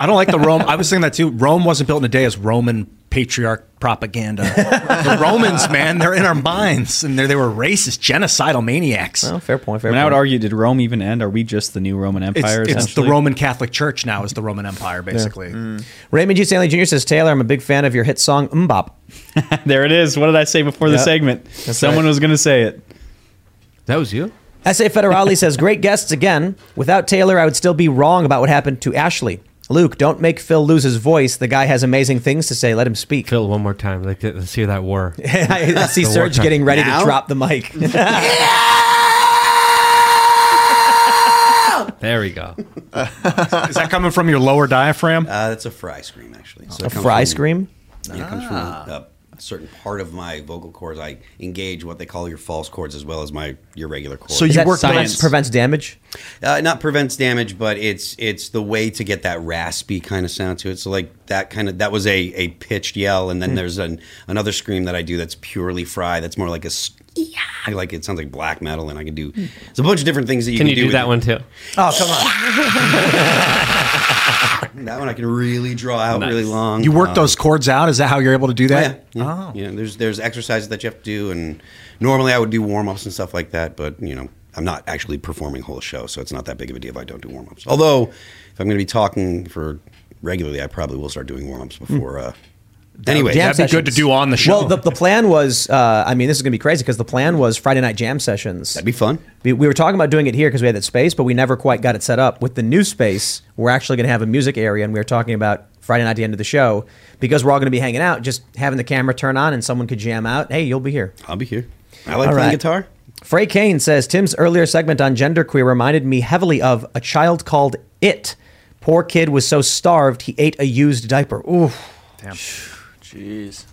I don't like the Rome. I was saying that too. Rome wasn't built in a day as Roman patriarch propaganda. the Romans, man, they're in our minds, and they're, they were racist, genocidal maniacs. Oh, fair point. I Fair mean, I would argue, did Rome even end? Are we just the new Roman It's, Empire? it's the? Roman Catholic Church now is the Roman Empire, basically. Mm. Mm. Raymond G. Stanley Jr. says, Tayler, I'm a big fan of your hit song, MMMBop. there it is. What did I say before the segment? That's Someone right. was going to say it. That was you? S.A. Federali says, Great guests again. Without Tayler, I would still be wrong about what happened to Ashley. Luke, don't make Phil lose his voice. The guy has amazing things to say. Let him speak. Phil, one more time. Like, let's hear that war. I see Serge getting ready Now? to drop the mic. There we go. Is that coming from your lower diaphragm? uh, that's a fry scream, actually. So a fry from- scream? Yeah, it comes from a, a certain part of my vocal cords. I engage what they call your false cords as well as my your regular cords. So Is you that work prevents, science. prevents damage? Uh, not prevents damage, but it's it's the way to get that raspy kind of sound to it. So like that kind of that was a, a pitched yell, and then there's an another scream that I do that's purely fry. That's more like a s- yeah, like it sounds like black metal, and I can do. There's a bunch of different things that you Can can, you do with that it. one too? Oh, come on. That one I can really draw out really long. You work Um, those chords out. Is that how you're able to do that? Yeah, yeah. yeah. There's there's exercises that you have to do, and normally I would do warm ups and stuff like that. But you know, I'm not actually performing whole show, so it's not that big of a deal if I don't do warm ups. Although, if I'm going to be talking for regularly, I probably will start doing warm ups before. Uh, anyway, Jam that'd be sessions. Good to do on the show. Well, the, the plan was, uh, I mean, this is going to be crazy because the plan was Friday night jam sessions. That'd be fun. We, we were talking about doing it here because we had that space, but we never quite got it set up. With the new space, we're actually going to have a music area, and we were talking about Friday night at the end of the show because we're all going to be hanging out, just having the camera turn on and someone could jam out. Hey, you'll be here. I'll be here. I like All playing right. guitar. Frey Kane says Tim's earlier segment on genderqueer reminded me heavily of a child called It. Poor kid was so starved he ate a used diaper. Ooh, Damn. Jeez.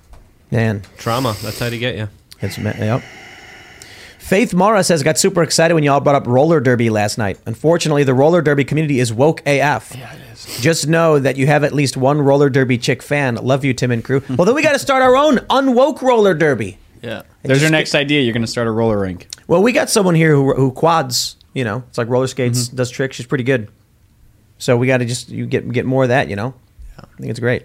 man, Trauma. That's how to get you. It's yep. Faith Mara says, got super excited when y'all brought up roller derby last night. Unfortunately, the roller derby community is woke AF. Yeah, it is. Just know that you have at least one roller derby chick fan. Love you, Tim and crew. well, then we got to start our own unwoke roller derby. Yeah. There's your next idea. You're going to start a roller rink. Well, we got someone here who, who quads. You know, it's like roller skates, mm-hmm. does tricks. She's pretty good. So we got to just you get get more of that. You know, I think it's great.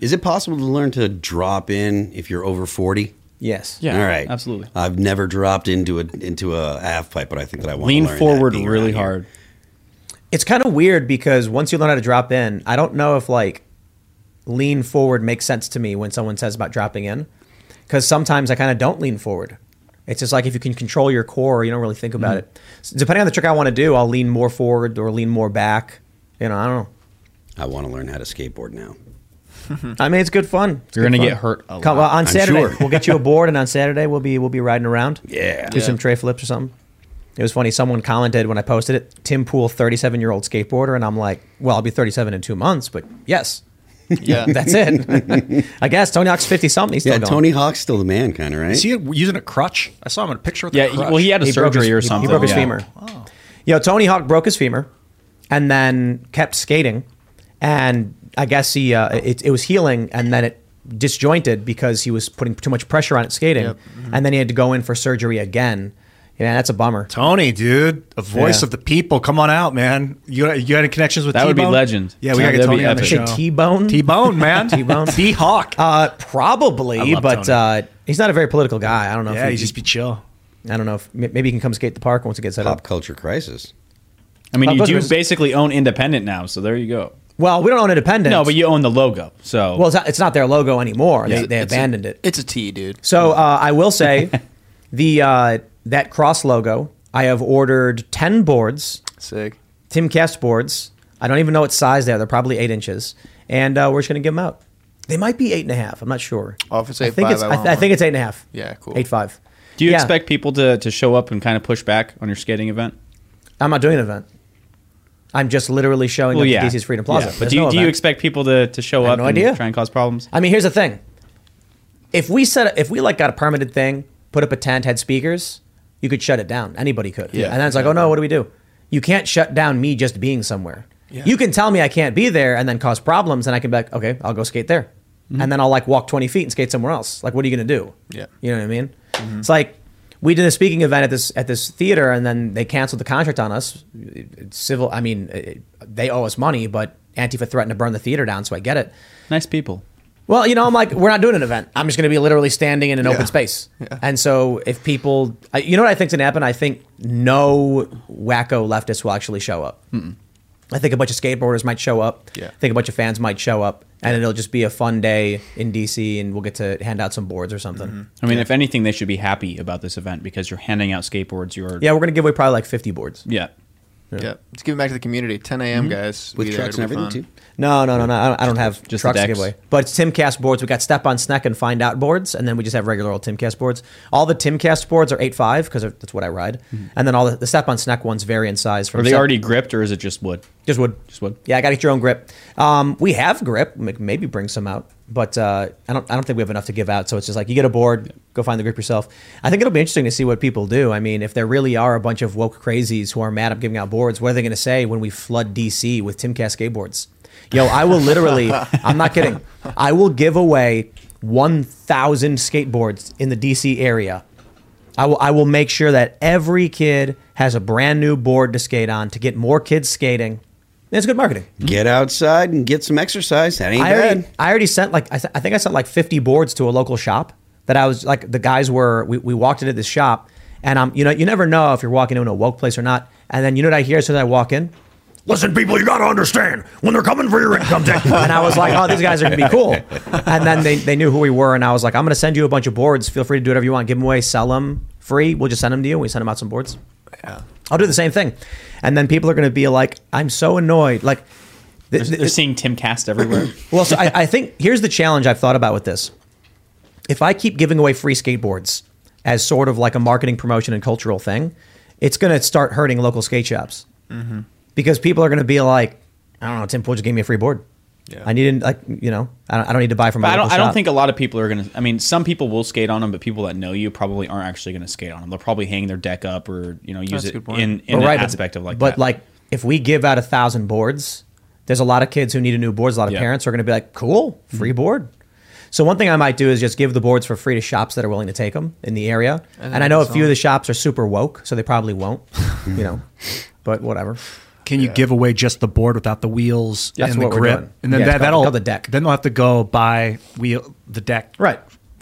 Is it possible to learn to drop in if you're over 40? Yes. Yeah, All right. absolutely. I've never dropped into a into a half pipe, but I think that I want Lean to learn forward that really around here. hard. It's kind of weird because once you learn how to drop in, I don't know if like lean forward makes sense to me when someone says about dropping in. Because sometimes I kind of don't lean forward. It's just like if you can control your core, you don't really think about Mhm. it. So depending on the trick I want to do, I'll lean more forward or lean more back. You know, I don't know. I want to learn how to skateboard now. I mean, it's good fun. It's You're good gonna fun. get hurt a Come, lot. well, on I'm Saturday, sure. we'll get you a board, and on Saturday we'll be we'll be riding around. Yeah. do some tray flips or something. It was funny. Someone commented when I posted it, Tim Pool, 37 year old skateboarder, and I'm like, well, I'll be 37 in two months, but yes, Yeah. that's it. I guess Tony Hawk's 50 something. He's still Yeah, going. Tony Hawk's still the man, kind of, right? Is he using a crutch? I saw him in a picture with Yeah, a he- crutch. well, he had a He broke surgery his- or he- something. He broke his yeah. femur. Oh. Yo, Tony Hawk broke his femur, and then kept skating, and I guess he uh, it, it was healing, and then it disjointed because he was putting too much pressure on it skating, Yep. and then he had to go in for surgery again. Yeah, that's a bummer. Tony, dude, a voice Yeah. of the people. Come on out, man. You you had any connections with That would be T-Bone? legend. Yeah, we Yeah, gotta get Tony on the epic. show. T Bone. T Bone, man. T-Bone. T Hawk. Uh, probably, but uh, he's not a very political guy. I don't know. Yeah, if he just be chill. I don't know if maybe he can come skate the park once it gets set Pop up. culture crisis. I mean, Pop you do is- basically own Independent now, so there you go. Well, we don't own Independent. No, but you own the logo. So well, it's not, it's not their logo anymore. Yeah, they they it's a- abandoned it. It's a T, dude. So uh, I will say, the uh, that cross logo. I have ordered ten boards, Sick. Tim Cast boards. I don't even know what size they are. They're probably eight inches, and uh, we're just going to give them out. They might be eight and a half. I'm not sure. Oh, if it's I think 8.5, it's. I I, want th- I think it's eight and a half. Yeah, cool. Eight five. do you Yeah. expect people to, to show up and kind of push back on your skating event? I'm not doing an event. I'm just literally showing Well, up yeah. to DC's Freedom Plaza. Yeah, But do you, no do you expect people to, to show up no and idea. try and cause problems? I mean, here's the thing. If we set, if we like got a permitted thing, put up a tent, had speakers, you could shut it down. Anybody could. Yeah, And then it's like, oh no, what do we do? You can't shut down me just being somewhere. Yeah. You can tell me I can't be there and then cause problems, and I can be like, okay, I'll go skate there, mm-hmm. and then I'll like walk 20 feet and skate somewhere else. Like, what are you gonna do? Yeah. You know what I mean? Mm-hmm. It's like we did a speaking event at this at this theater, and then they canceled the contract on us. It's civil. I mean, it, they owe us money, but Antifa threatened to burn the theater down, so I get it. Nice people. Well, you know, I'm like, we're not doing an event. I'm just going to be literally standing in an Yeah. open space. Yeah. And so if people, I, you know what I think's going to happen? I think no wacko leftists will actually show up. I think a bunch of skateboarders might show up. Yeah. I think a bunch of fans might show up. And it'll just be a fun day in DC and we'll get to hand out some boards or something. Mm-hmm. I mean, if anything, they should be happy about this event because you're handing out skateboards. You're Yeah, we're going to give away probably like 50 boards. yeah. Yeah. Let's give it back to the community. 10 a.m. guys. With Be there. trucks and everything, fun. too. No, no, no, no. I don't, I don't have just trucks the to give decks. away. But it's Timcast boards. We got Step on Snek and Find Out boards, and then we just have regular old Timcast boards. All the Timcast boards are eight five because that's what I ride, and then all the, the Step on Snek ones vary in size. From Are they Step- already gripped or is it just wood? just wood? Just wood. Yeah, I got to get your own grip. Um, we have grip. Maybe bring some out, but uh, I don't. I don't think we have enough to give out. So it's just like you get a board, go find the group yourself. I think it'll be interesting to see what people do. I mean, if there really are a bunch of woke crazies who are mad at giving out boards, what are they going to say when we flood DC with Tim Timcast skateboards? Yo, I will literally. I'm not kidding. I will give away 1,000 skateboards in the DC area I will I will make sure that every kid has a brand new board to skate on to get more kids skating. It's good marketing. Get outside and get some exercise. That ain't I already, bad. I already sent like I, th- I think I sent like 50 boards to a local shop that I was like the guys were we, we walked into this shop and um you know you never know if you're walking into a woke place or not and then you know what I hear as soon as I walk in Listen, people, you got to understand when they're coming for your income tax. and I was like, oh, these guys are gonna be cool. And then they, they knew who we were, and I was like, I'm gonna send you a bunch of boards. Feel free to do whatever you want. Give them away, sell them free. We'll just send them to you. We send them out some boards. Yeah. I'll do the same thing. And then people are gonna be like, I'm so annoyed. Like, They're, they're seeing Tim Cast everywhere. well, so I, I think here's the challenge I've thought about with this. If I keep giving away free skateboards as sort of like a marketing promotion and cultural thing, it's going to start hurting local skate shops Mm-hmm. because people are going to be like, I don't know, Tim Pool just gave me a free board. Yeah. I needed like you know I don't, I don't need to buy from. But my I don't. local I don't shop. think a lot of people are gonna. I mean, some people will skate on them, but people that know you probably aren't actually gonna skate on them. They'll probably hang their deck up or you know use That's it in in But an right, but- aspect of like But that. like if we give out a thousand boards, there's a lot of kids who need a new boards. A lot of Yeah. Mm-hmm. parents are going to be like, "Cool, free board." So one thing I might do is just give the boards for free to shops that are willing to take them in the area. And And, I know a that's few of the shops are super woke, so they probably won't. you know, but whatever. Can you give away just the board without the wheels That's and the what we're grip? doing. And then Yeah, that, called- that'll the deck. Then they'll have to go buy wheel the deck. Right.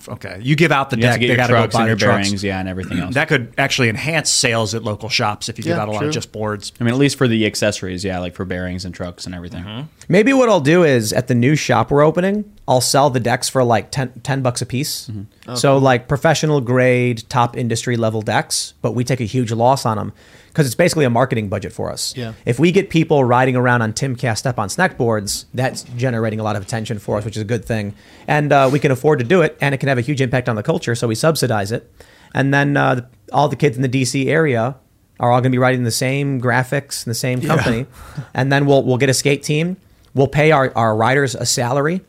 Okay. You give out the you have deck. to get they got to go buy and your the trucks. bearings, yeah, and everything else. That could actually enhance sales at local shops if you give out a lot of just boards. I mean, at least for the accessories, yeah, like for bearings and trucks and everything. Mm-hmm. Maybe what I'll do is at the new shop we're opening, I'll sell the decks for like 10, 10 bucks a piece. Mm-hmm. Oh, so like professional grade, top industry level decks, but we take a huge loss on them because it's basically a marketing budget for us. Yeah. If we get people riding around on Timcast step on snek boards, that's generating a lot of attention for us, which is a good thing. And uh, we can afford to do it, and it can have a huge impact on the culture, so we subsidize it. And then uh, the- all the kids in the DC area are all going to be riding the same graphics and the same company. and then we'll we'll get a skate team. We'll pay our, our riders a salary,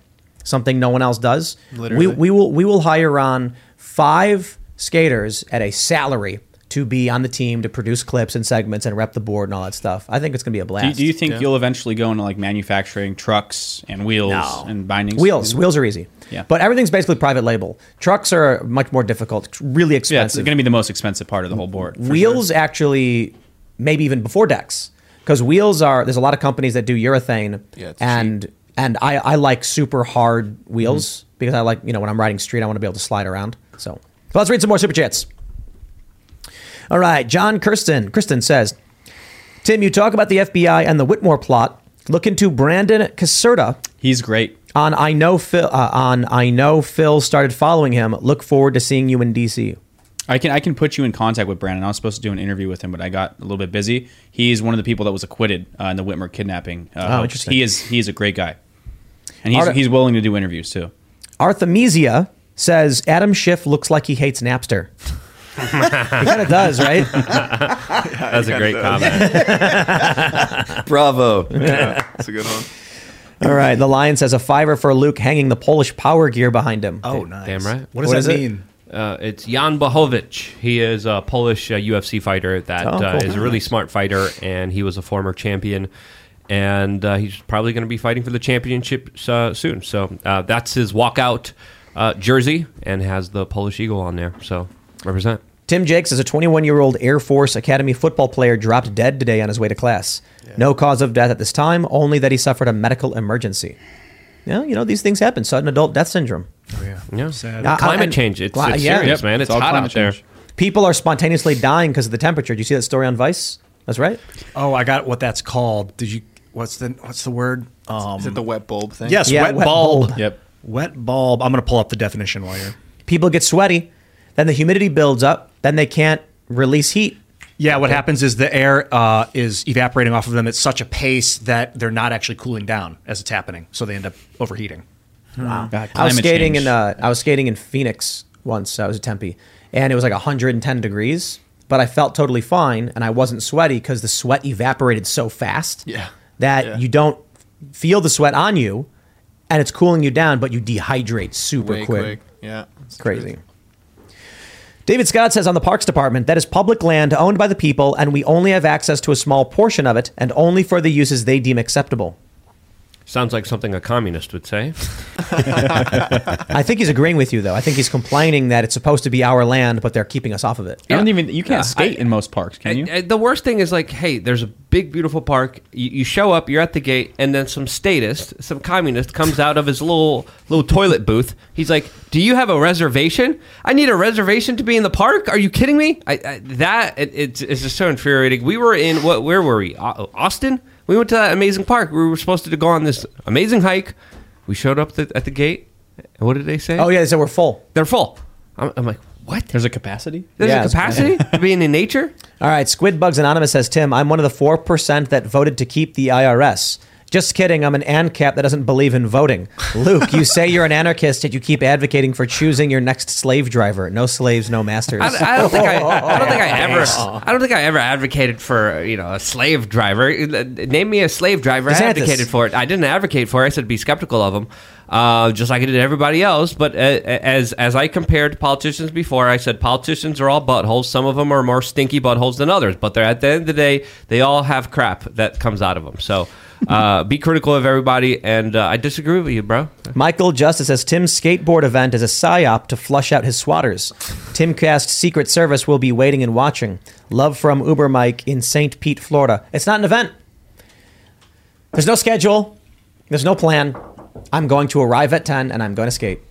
something no one else does. Literally. We, we will we will hire on five skaters at a salary to be on the team to produce clips and segments and rep the board and all that stuff. I think it's going to be a blast. Do you, do you think Yeah. you'll eventually go into like manufacturing trucks and wheels No. and bindings? Wheels, wheels are easy. Yeah. But everything's basically private label. Trucks are much more difficult, really expensive. Yeah, it's going to be the most expensive part of the whole board. for wheels actually maybe even before decks because wheels are there's a lot of companies that do urethane Yeah, it's and and I, I like super hard wheels Mm-hmm. because I like you know when I'm riding street I want to be able to slide around so but let's read some more super chats all right John Kirsten Kristen says Tim you talk about the FBI and the Whitmer plot look into Brandon Caserta He's great. on I know Phil uh, on I know Phil started following him look forward to seeing you in DC I can I can put you in contact with Brandon. I was supposed to do an interview with him, but I got a little bit busy. He's one of the people that was acquitted uh, in the Whitmer kidnapping. Uh, Oh, interesting. He is he is a great guy, and he's Art- he's willing to do interviews too. Arthemesia says Adam Schiff looks like he hates Napster. he kind of does, right? That's a great comment. Bravo. That's a good one. All right. The Lion says a fiver for Luke hanging the Polish power gear behind him. Oh, nice. Damn right. What does What that is it? mean? Uh, it's Jan Błachowicz. He is a Polish uh, UFC fighter that Oh, uh, is a really smart fighter, and he was a former champion. And uh, he's probably going to be fighting for the championship uh, soon. So uh, that's his walkout uh, jersey, and has the Polish eagle on there. So represent. Tim Jakes is a 21 year old Air Force Academy football player dropped dead today on his way to class. No cause of death at this time, only that he suffered a medical emergency. Yeah, you know, these things happen. Sudden adult death syndrome. Oh yeah, Sad. Uh, climate and- change. It's, Cli- it's yeah. serious, Yep, man. it's It's, hot climate out there. change. People are spontaneously dying because of the temperature. Did you see that story on Vice? That's right. Oh, I got what that's called. Did you? What's the What's the word? Um, Is it the wet bulb thing? yes, Yeah, wet, wet bulb. bulb. Yep. Wet bulb. I'm going to pull up the definition while you're. People get sweaty, then the humidity builds up, then they can't release heat. Yeah, what happens is the air uh, is evaporating off of them at such a pace that they're not actually cooling down as it's happening, so they end up overheating. Wow. God, I was skating change. in uh, I was skating in Phoenix once. I was at Tempe, and it was like 110 degrees, but I felt totally fine, and I wasn't sweaty because the sweat evaporated so fast Yeah. that Yeah. you don't feel the sweat on you, and it's cooling you down, but you dehydrate super Way quick. quick. Yeah. It's Crazy. David Scott says on the Parks Department that is public land owned by the people, and we only have access to a small portion of it, and only for the uses they deem acceptable. Sounds like something a communist would say. I think he's agreeing with you, though. I think he's complaining that it's supposed to be our land, but they're keeping us off of it. You don't even you can't Yeah, skate I- in most parks, can you? Uh, The worst thing is like, hey, there's a big, beautiful park. You, you show up, you're at the gate, and then some statist, some communist, comes out of his little little toilet booth. He's like, "Do you have a reservation? I need a reservation to be in the park. Are you kidding me? I, I, that it, it's, it's just so infuriating. We were in what? Where were we? Au- Austin. We went to that amazing park. We were supposed to go on this amazing hike. We showed up the, at the gate. And what did they say? Oh, yeah, they said we're full. They're full. I'm, I'm like, what? There's a capacity. There's Yeah, a it's- capacity to be in nature. All right, Squid Bugs Anonymous says, Tim, I'm one of the 4% that voted to keep the IRS. Just kidding, I'm an ANCAP that doesn't believe in voting. Luke, you say you're an anarchist, yet you keep advocating for choosing your next slave driver. No slaves, no masters. I, I don't think I, I don't think I ever I don't think I ever advocated for you know a slave driver. Name me a slave driver. I advocated for it. I didn't advocate for it. I said be skeptical of them, uh, just like I did everybody else. But uh, as as I compared politicians before, I said politicians are all buttholes. Some of them are more stinky buttholes than others, but they're at the end of the day they all have crap that comes out of them. So. Uh, be critical of everybody, and uh, I disagree with you, bro. Michael Justice says Tim's skateboard event is a psyop to flush out his swatters. Timcast Secret Service will be waiting and watching. Love from Uber Mike in St. Pete, Florida. It's not an event. There's no schedule. There's no plan. I'm going to arrive at 10 and I'm going to skate.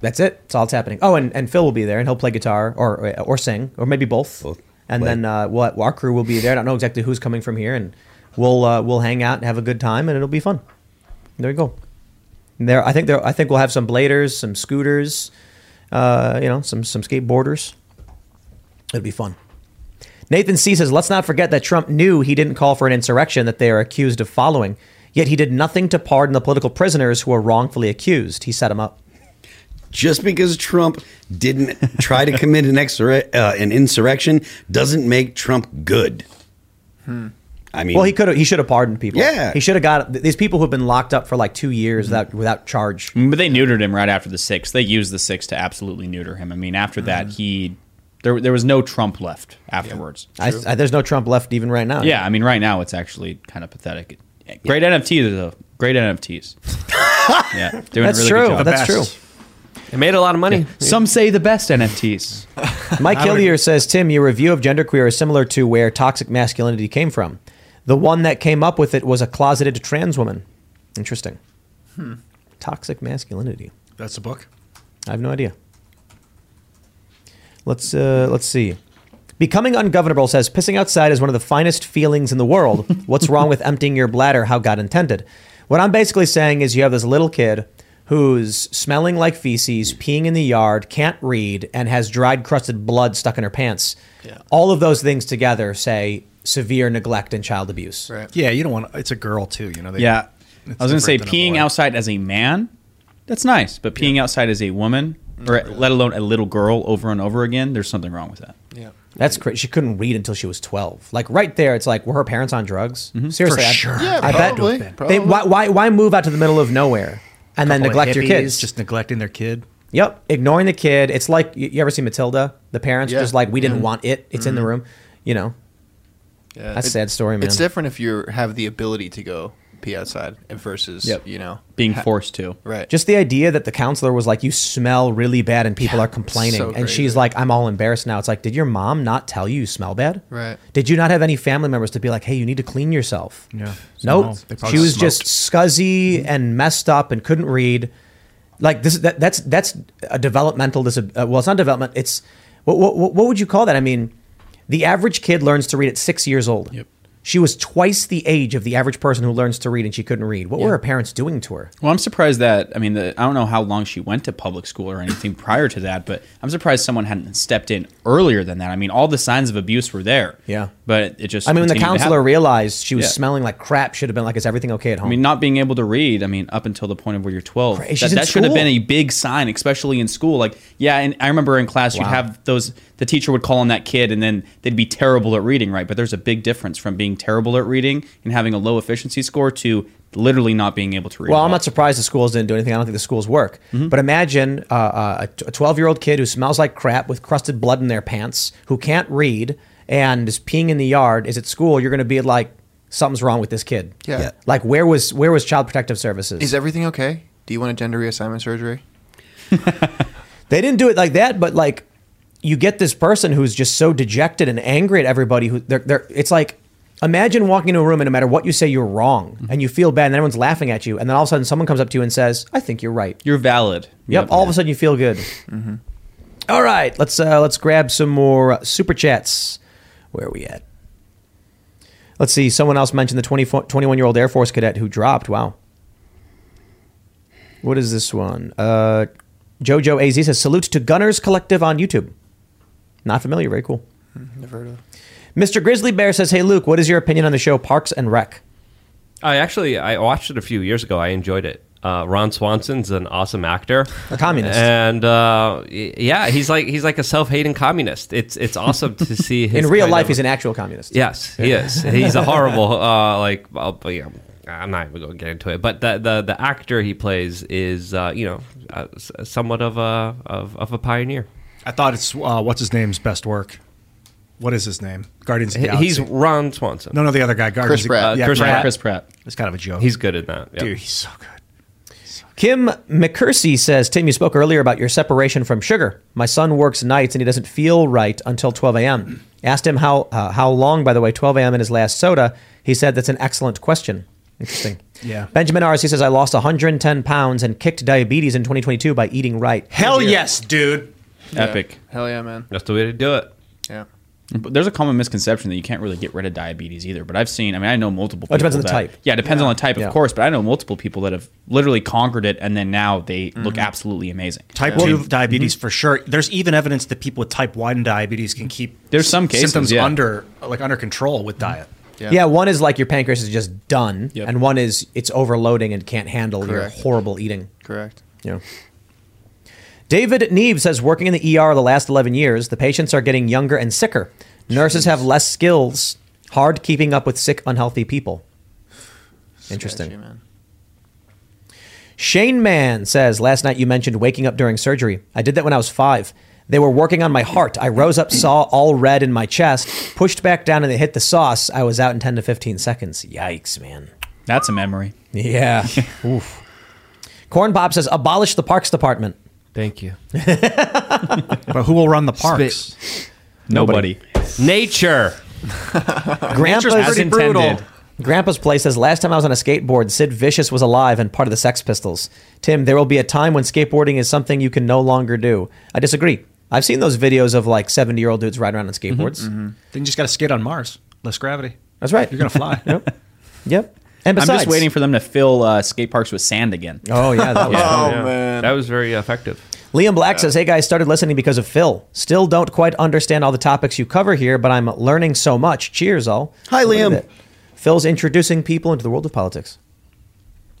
That's it. That's all that's happening. Oh, and, and Phil will be there and he'll play guitar or or sing or maybe both. And Play. then uh, what? Our crew will be there. I don't know exactly who's coming from here, and we'll uh, we'll hang out and have a good time, and it'll be fun. There you go. There, I think there. I think we'll have some bladers, some scooters, uh, you know, some some skateboarders. It'll be fun. Nathan C says, "Let's not forget that Trump knew he didn't call for an insurrection that they are accused of following. Yet he did nothing to pardon the political prisoners who were wrongfully accused. He set them up." Just because Trump didn't try to commit an, exur- uh, an insurrection doesn't make Trump good. I mean, well, he could have. He should have pardoned people. Yeah. he should have got these people who've been locked up for like two years mm-hmm. without without charge. But they neutered him right after the six. They used the six to absolutely neuter him. I mean, after that, mm-hmm. he there there was no Trump left afterwards. I, I, there's no Trump left even right now. Yeah, I mean, right now it's actually kind of pathetic. Great NFTs though. Great NFTs. yeah, doing That's really true. Good job. That's true. It made a lot of money. Some say the best NFTs. Mike Hillier says, Tim, your review of genderqueer is similar to where toxic masculinity came from. The one that came up with it was a closeted trans woman. Interesting. Hmm. Toxic masculinity. That's a book. I have no idea. Let's uh, let's see. Becoming ungovernable says pissing outside is one of the finest feelings in the world. What's wrong with emptying your bladder how God intended? What I'm basically saying is you have this little kid who's smelling like feces, peeing in the yard, can't read, and has dried crusted blood stuck in her pants. Yeah. All of those things together say severe neglect and child abuse. Right. Yeah, you don't want. It's a girl too. You know. They, yeah, I was gonna say different than a peeing outside as a man, that's nice. But peeing outside as a woman, or let alone a little girl, over and over again, there's something wrong with that. Yeah. That's crazy. She couldn't read until she was 12. Like right there, it's like, were her parents on drugs? Mm-hmm. Seriously, For I, sure. Yeah, I probably, bet. probably. They, why, why, why move out to the middle of nowhere and then neglect your kids? just neglecting their kid. Yep, ignoring the kid. It's like you, you ever see Matilda? The parents Yeah. just like we didn't want it. It's in the mm-hmm. room. You know, Yeah, That's a sad story, man. It's different if you have the ability to go pee outside versus Yep. you know Being forced to. Right. just the idea that the counselor was like, "You smell really bad," and people are complaining, so and she's crazy. like, "I'm all embarrassed now." It's like, did your mom not tell you you smell bad? Right. Did you not have any family members to be like, "Hey, you need to clean yourself"? Yeah. Nope. No, they probably she was smoked. just scuzzy and messed up and couldn't read. Like this, that, that's that's a developmental disab- uh, Well, it's not development. It's what, what what would you call that? I mean, the average kid learns to read at six years old. Yep. She was twice the age of the average person who learns to read, and she couldn't read. What were her parents doing to her? Well, I'm surprised that I mean, the, I don't know how long she went to public school or anything prior to that, but I'm surprised someone hadn't stepped in earlier than that. I mean, all the signs of abuse were there. Yeah. but it just. I mean, when the counselor realized she was Yeah. smelling like crap, should have been like, "Is everything okay at home?" I mean, not being able to read. I mean, up until the point of where you're 12, Cra- that, that should have been a big sign, especially in school. Like, yeah, and I remember in class you'd have those. The teacher would call on that kid, and then they'd be terrible at reading, right? But there's a big difference from being terrible at reading and having a low efficiency score to literally not being able to read. Well, I'm not surprised the schools didn't do anything. I don't think the schools work. Mm-hmm. But imagine uh, uh, a 12 year old kid who smells like crap with crusted blood in their pants, who can't read and is peeing in the yard, is at school. You're going to be like, something's wrong with this kid. Yeah. Yeah. Like, where was where was Child Protective Services? Is everything okay? Do you want a gender reassignment surgery? They didn't do it like that, but like you get this person who's just so dejected and angry at everybody who they're, they're it's like imagine walking into a room and no matter what you say you're wrong and you feel bad and everyone's laughing at you and then all of a sudden someone comes up to you and says I think you're right. You're valid. Yep, all of a sudden you feel good. All right, let's uh, let's grab some more super chats. Where are we at? Let's see. Someone else mentioned the 24 21 year old Air Force cadet who dropped. Wow. What is this one? Uh, Jojo AZ says salute to Gunners Collective on YouTube. Not familiar. Very cool. Never heard of. Mr. Grizzly Bear says, "Hey Luke, what is your opinion on the show Parks and Rec?" I actually I watched it a few years ago. I enjoyed it. Uh, Ron Swanson's an awesome actor, a communist, and uh, yeah, he's like he's like a self-hating communist. It's it's awesome to see his In real life, of- he's an actual communist. Yes, he is. He's a horrible uh, like. But yeah, I'm not even going to get into it. But the the, the actor he plays is uh, you know uh, somewhat of a of, of a pioneer. I thought it's uh, what's his name's best work. What is his name? Guardians of the Galaxy. He's Ron Swanson. No, no, the other guy. Guardians Chris of- Pratt. yeah, Chris Pratt. Chris Pratt. It's kind of a joke. He's good at that. yeah. Dude, he's so good. Kim McCursey says, Tim, you spoke earlier about your separation from sugar. My son works nights and he doesn't feel right until 12 a.m. Asked him how uh, how long, by the way, 12 a.m. in his last soda. He said that's an excellent question. Interesting. Yeah. Benjamin RC says, I lost 110 pounds and kicked diabetes in 2022 by eating right. Hell yes, dude. Epic. Hell yeah, man. That's the way to do it. Yeah. But there's a common misconception that you can't really get rid of diabetes either. But I've seen, I mean, I know multiple. Oh, it depends people on the that- type. Yeah, it depends on the type, of Yeah. course. But I know multiple people that have literally conquered it, and then now they look Mm-hmm. absolutely amazing. Type I 2 mean, diabetes for sure. There's even evidence that people with type 1 diabetes can keep There's some cases, symptoms yeah. under like under control with diet. Yeah. one is like your pancreas is just done, Yep. and one is it's overloading and can't handle Correct. your horrible eating. Correct. Yeah. David Neves says working in the ER the last 11 years, the patients are getting younger and sicker. Nurses have less skills, hard keeping up with sick, unhealthy people. Interesting. Sketchy, man. Shane Mann says, Last night you mentioned waking up during surgery. I did that when I was five. They were working on my heart. I rose up, saw all red in my chest, pushed back down, and they hit the sauce. I was out in 10 to 15 seconds. Yikes, man. That's a memory. Yeah. Oof. Corn Pop says, Abolish the parks department. Thank you. But who will run the parks? Nobody. Nature. Grandpa's As intended. Grandpa's place says last time I was on a skateboard, Sid Vicious was alive and part of the Sex Pistols. Tim, there will be a time when skateboarding is something you can no longer do. I disagree. I've seen those videos of like 70 year old dudes riding around on skateboards. Then you just got to skate on Mars. Less gravity. That's right. You're gonna fly. Yep. Yep. And I'm just waiting for them to fill uh, skate parks with sand again. Oh yeah, that was Oh Yeah. man. That was very effective. Liam Black says, "Hey guys, started listening because of Phil. Still don't quite understand all the topics you cover here, but I'm learning so much. Cheers, all." Hi, Look Liam. Phil's introducing people into the world of politics.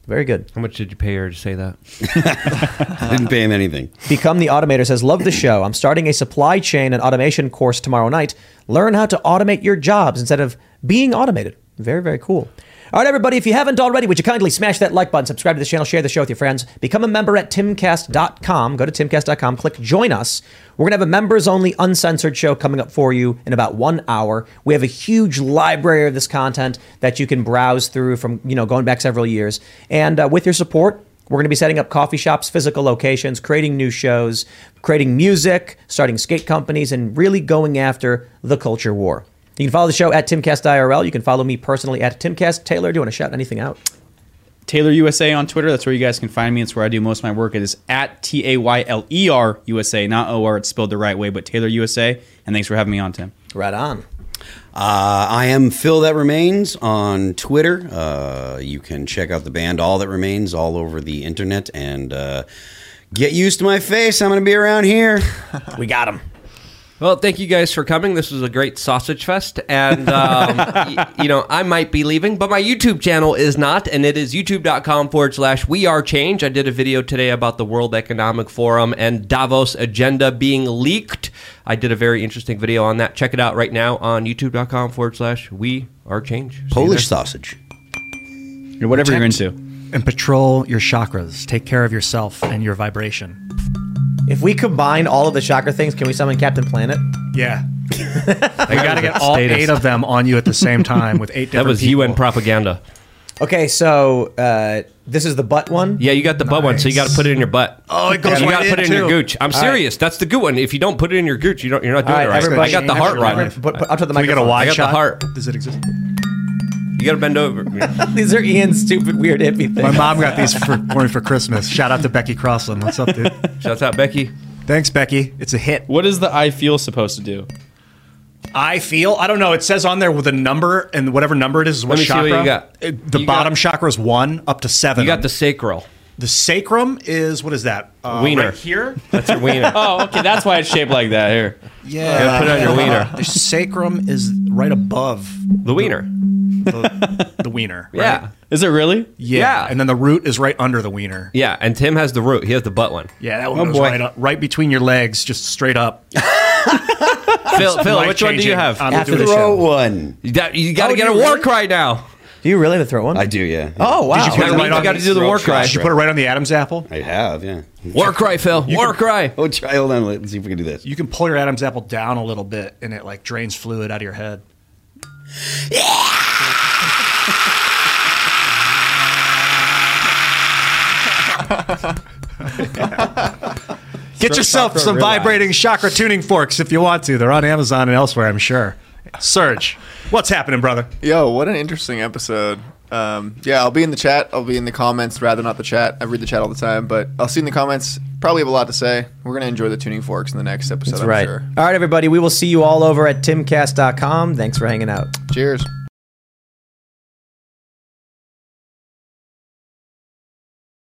Very good. How much did you pay her to say that? I didn't pay him anything. Become the Automator says, Love the show. I'm starting a supply chain and automation course tomorrow night. Learn how to automate your jobs instead of being automated. Very, very cool. All right, everybody, if you haven't already, would you kindly smash that like button, subscribe to the channel, share the show with your friends, become a member at timcast.com. Go to timcast.com, click join us. We're going to have a members only uncensored show coming up for you in about one hour. We have a huge library of this content that you can browse through from, you know, going back several years. And uh, with your support, we're going to be setting up coffee shops, physical locations, creating new shows, creating music, starting skate companies, and really going after the culture war. You can follow the show at TimCastIRL. You can follow me personally at TimCast. Tayler, do you want to shout anything out? Tayler USA on Twitter. That's where you guys can find me. It's where I do most of my work. It is at T A Y L E R USA, not O R. It's spelled the right way, but Tayler USA. And thanks for having me on, Tim. Right on. Uh, I am Phil That Remains on Twitter. Uh, you can check out the band All That Remains all over the internet and uh, get used to my face. I'm going to be around here. We got him. Well, thank you guys for coming. This was a great sausage fest, and um, y- you know I might be leaving, but my YouTube channel is not, and it is youtube.com forward slash We Are Change. I did a video today about the World Economic Forum and Davos agenda being leaked. I did a very interesting video on that. Check it out right now on youtube.com forward slash We Are Change. See you Polish there. sausage. Or whatever you're into. And patrol your chakras. Take care of yourself and your vibration. If we combine all of the chakra things, can we summon Captain Planet? Yeah. you got to get all Status. eight of them on you at the same time with eight different That was people. UN propaganda. Okay, so uh, This is the butt one. Yeah, you got the butt one, so you got to put it in your butt. Oh, it goes you right got to put it in your gooch. I'm All right. serious. That's the good one. If you don't put it in your gooch, you don't. You're not doing right, it right. everybody. I got the heart right. Put, put, up to the Do we get a microphone. wide I got the shot? heart. Does it exist? You got to bend over. These are Ian's stupid, weird hippie things. My mom got these for, for me for Christmas. Shout out to Becky Crossland. What's up, dude? Shouts out Becky. Thanks, Becky. It's a hit. What is the I feel supposed to do? I feel. I don't know. It says on there with a number, and whatever number it is is what Let me see chakra. what you got. It- the You bottom got- chakra is one up to seven. You got the sacral. the sacrum is what is that? Uh, Wiener. right here. That's your wiener. Oh, okay, that's why it's shaped like that. Here, Yeah. gotta put it on your wiener. The sacrum is right above The wiener. The, the wiener. right? Yeah. is it really? yeah. Yeah. And then the root is right under the wiener. Yeah, and Tim has the root. He has the butt one. Yeah, that oh, one Oh, goes boy. right up, right between your legs, just straight up. Phil, Phil, which one do you Life-changing. have? After the it. Throw show. one. You got, you got to Oh, get do a you war really? cry now. Do you really have to throw one? I do, yeah. Oh wow! Did you You put it got right on? to do the war cry. Did you put it right on the Adam's apple? I have, yeah. War cry, Phil. War cry. Oh, try. Hold on. Let's see if we can do this. You can pull your Adam's apple down a little bit, and it like drains fluid out of your head. Get yourself chakra some relax. vibrating chakra tuning forks if you want to. They're on Amazon and elsewhere, I'm sure. Serge, what's happening, brother? Yo, what an interesting episode. Um, yeah, I'll be in the chat. I'll be in the comments, rather not the chat. I read the chat all the time, but I'll see in the comments. Probably have a lot to say. We're gonna enjoy the tuning forks in the next episode. That's I'm right. Sure. All right, everybody. We will see you all over at timcast.com. Thanks for hanging out. Cheers.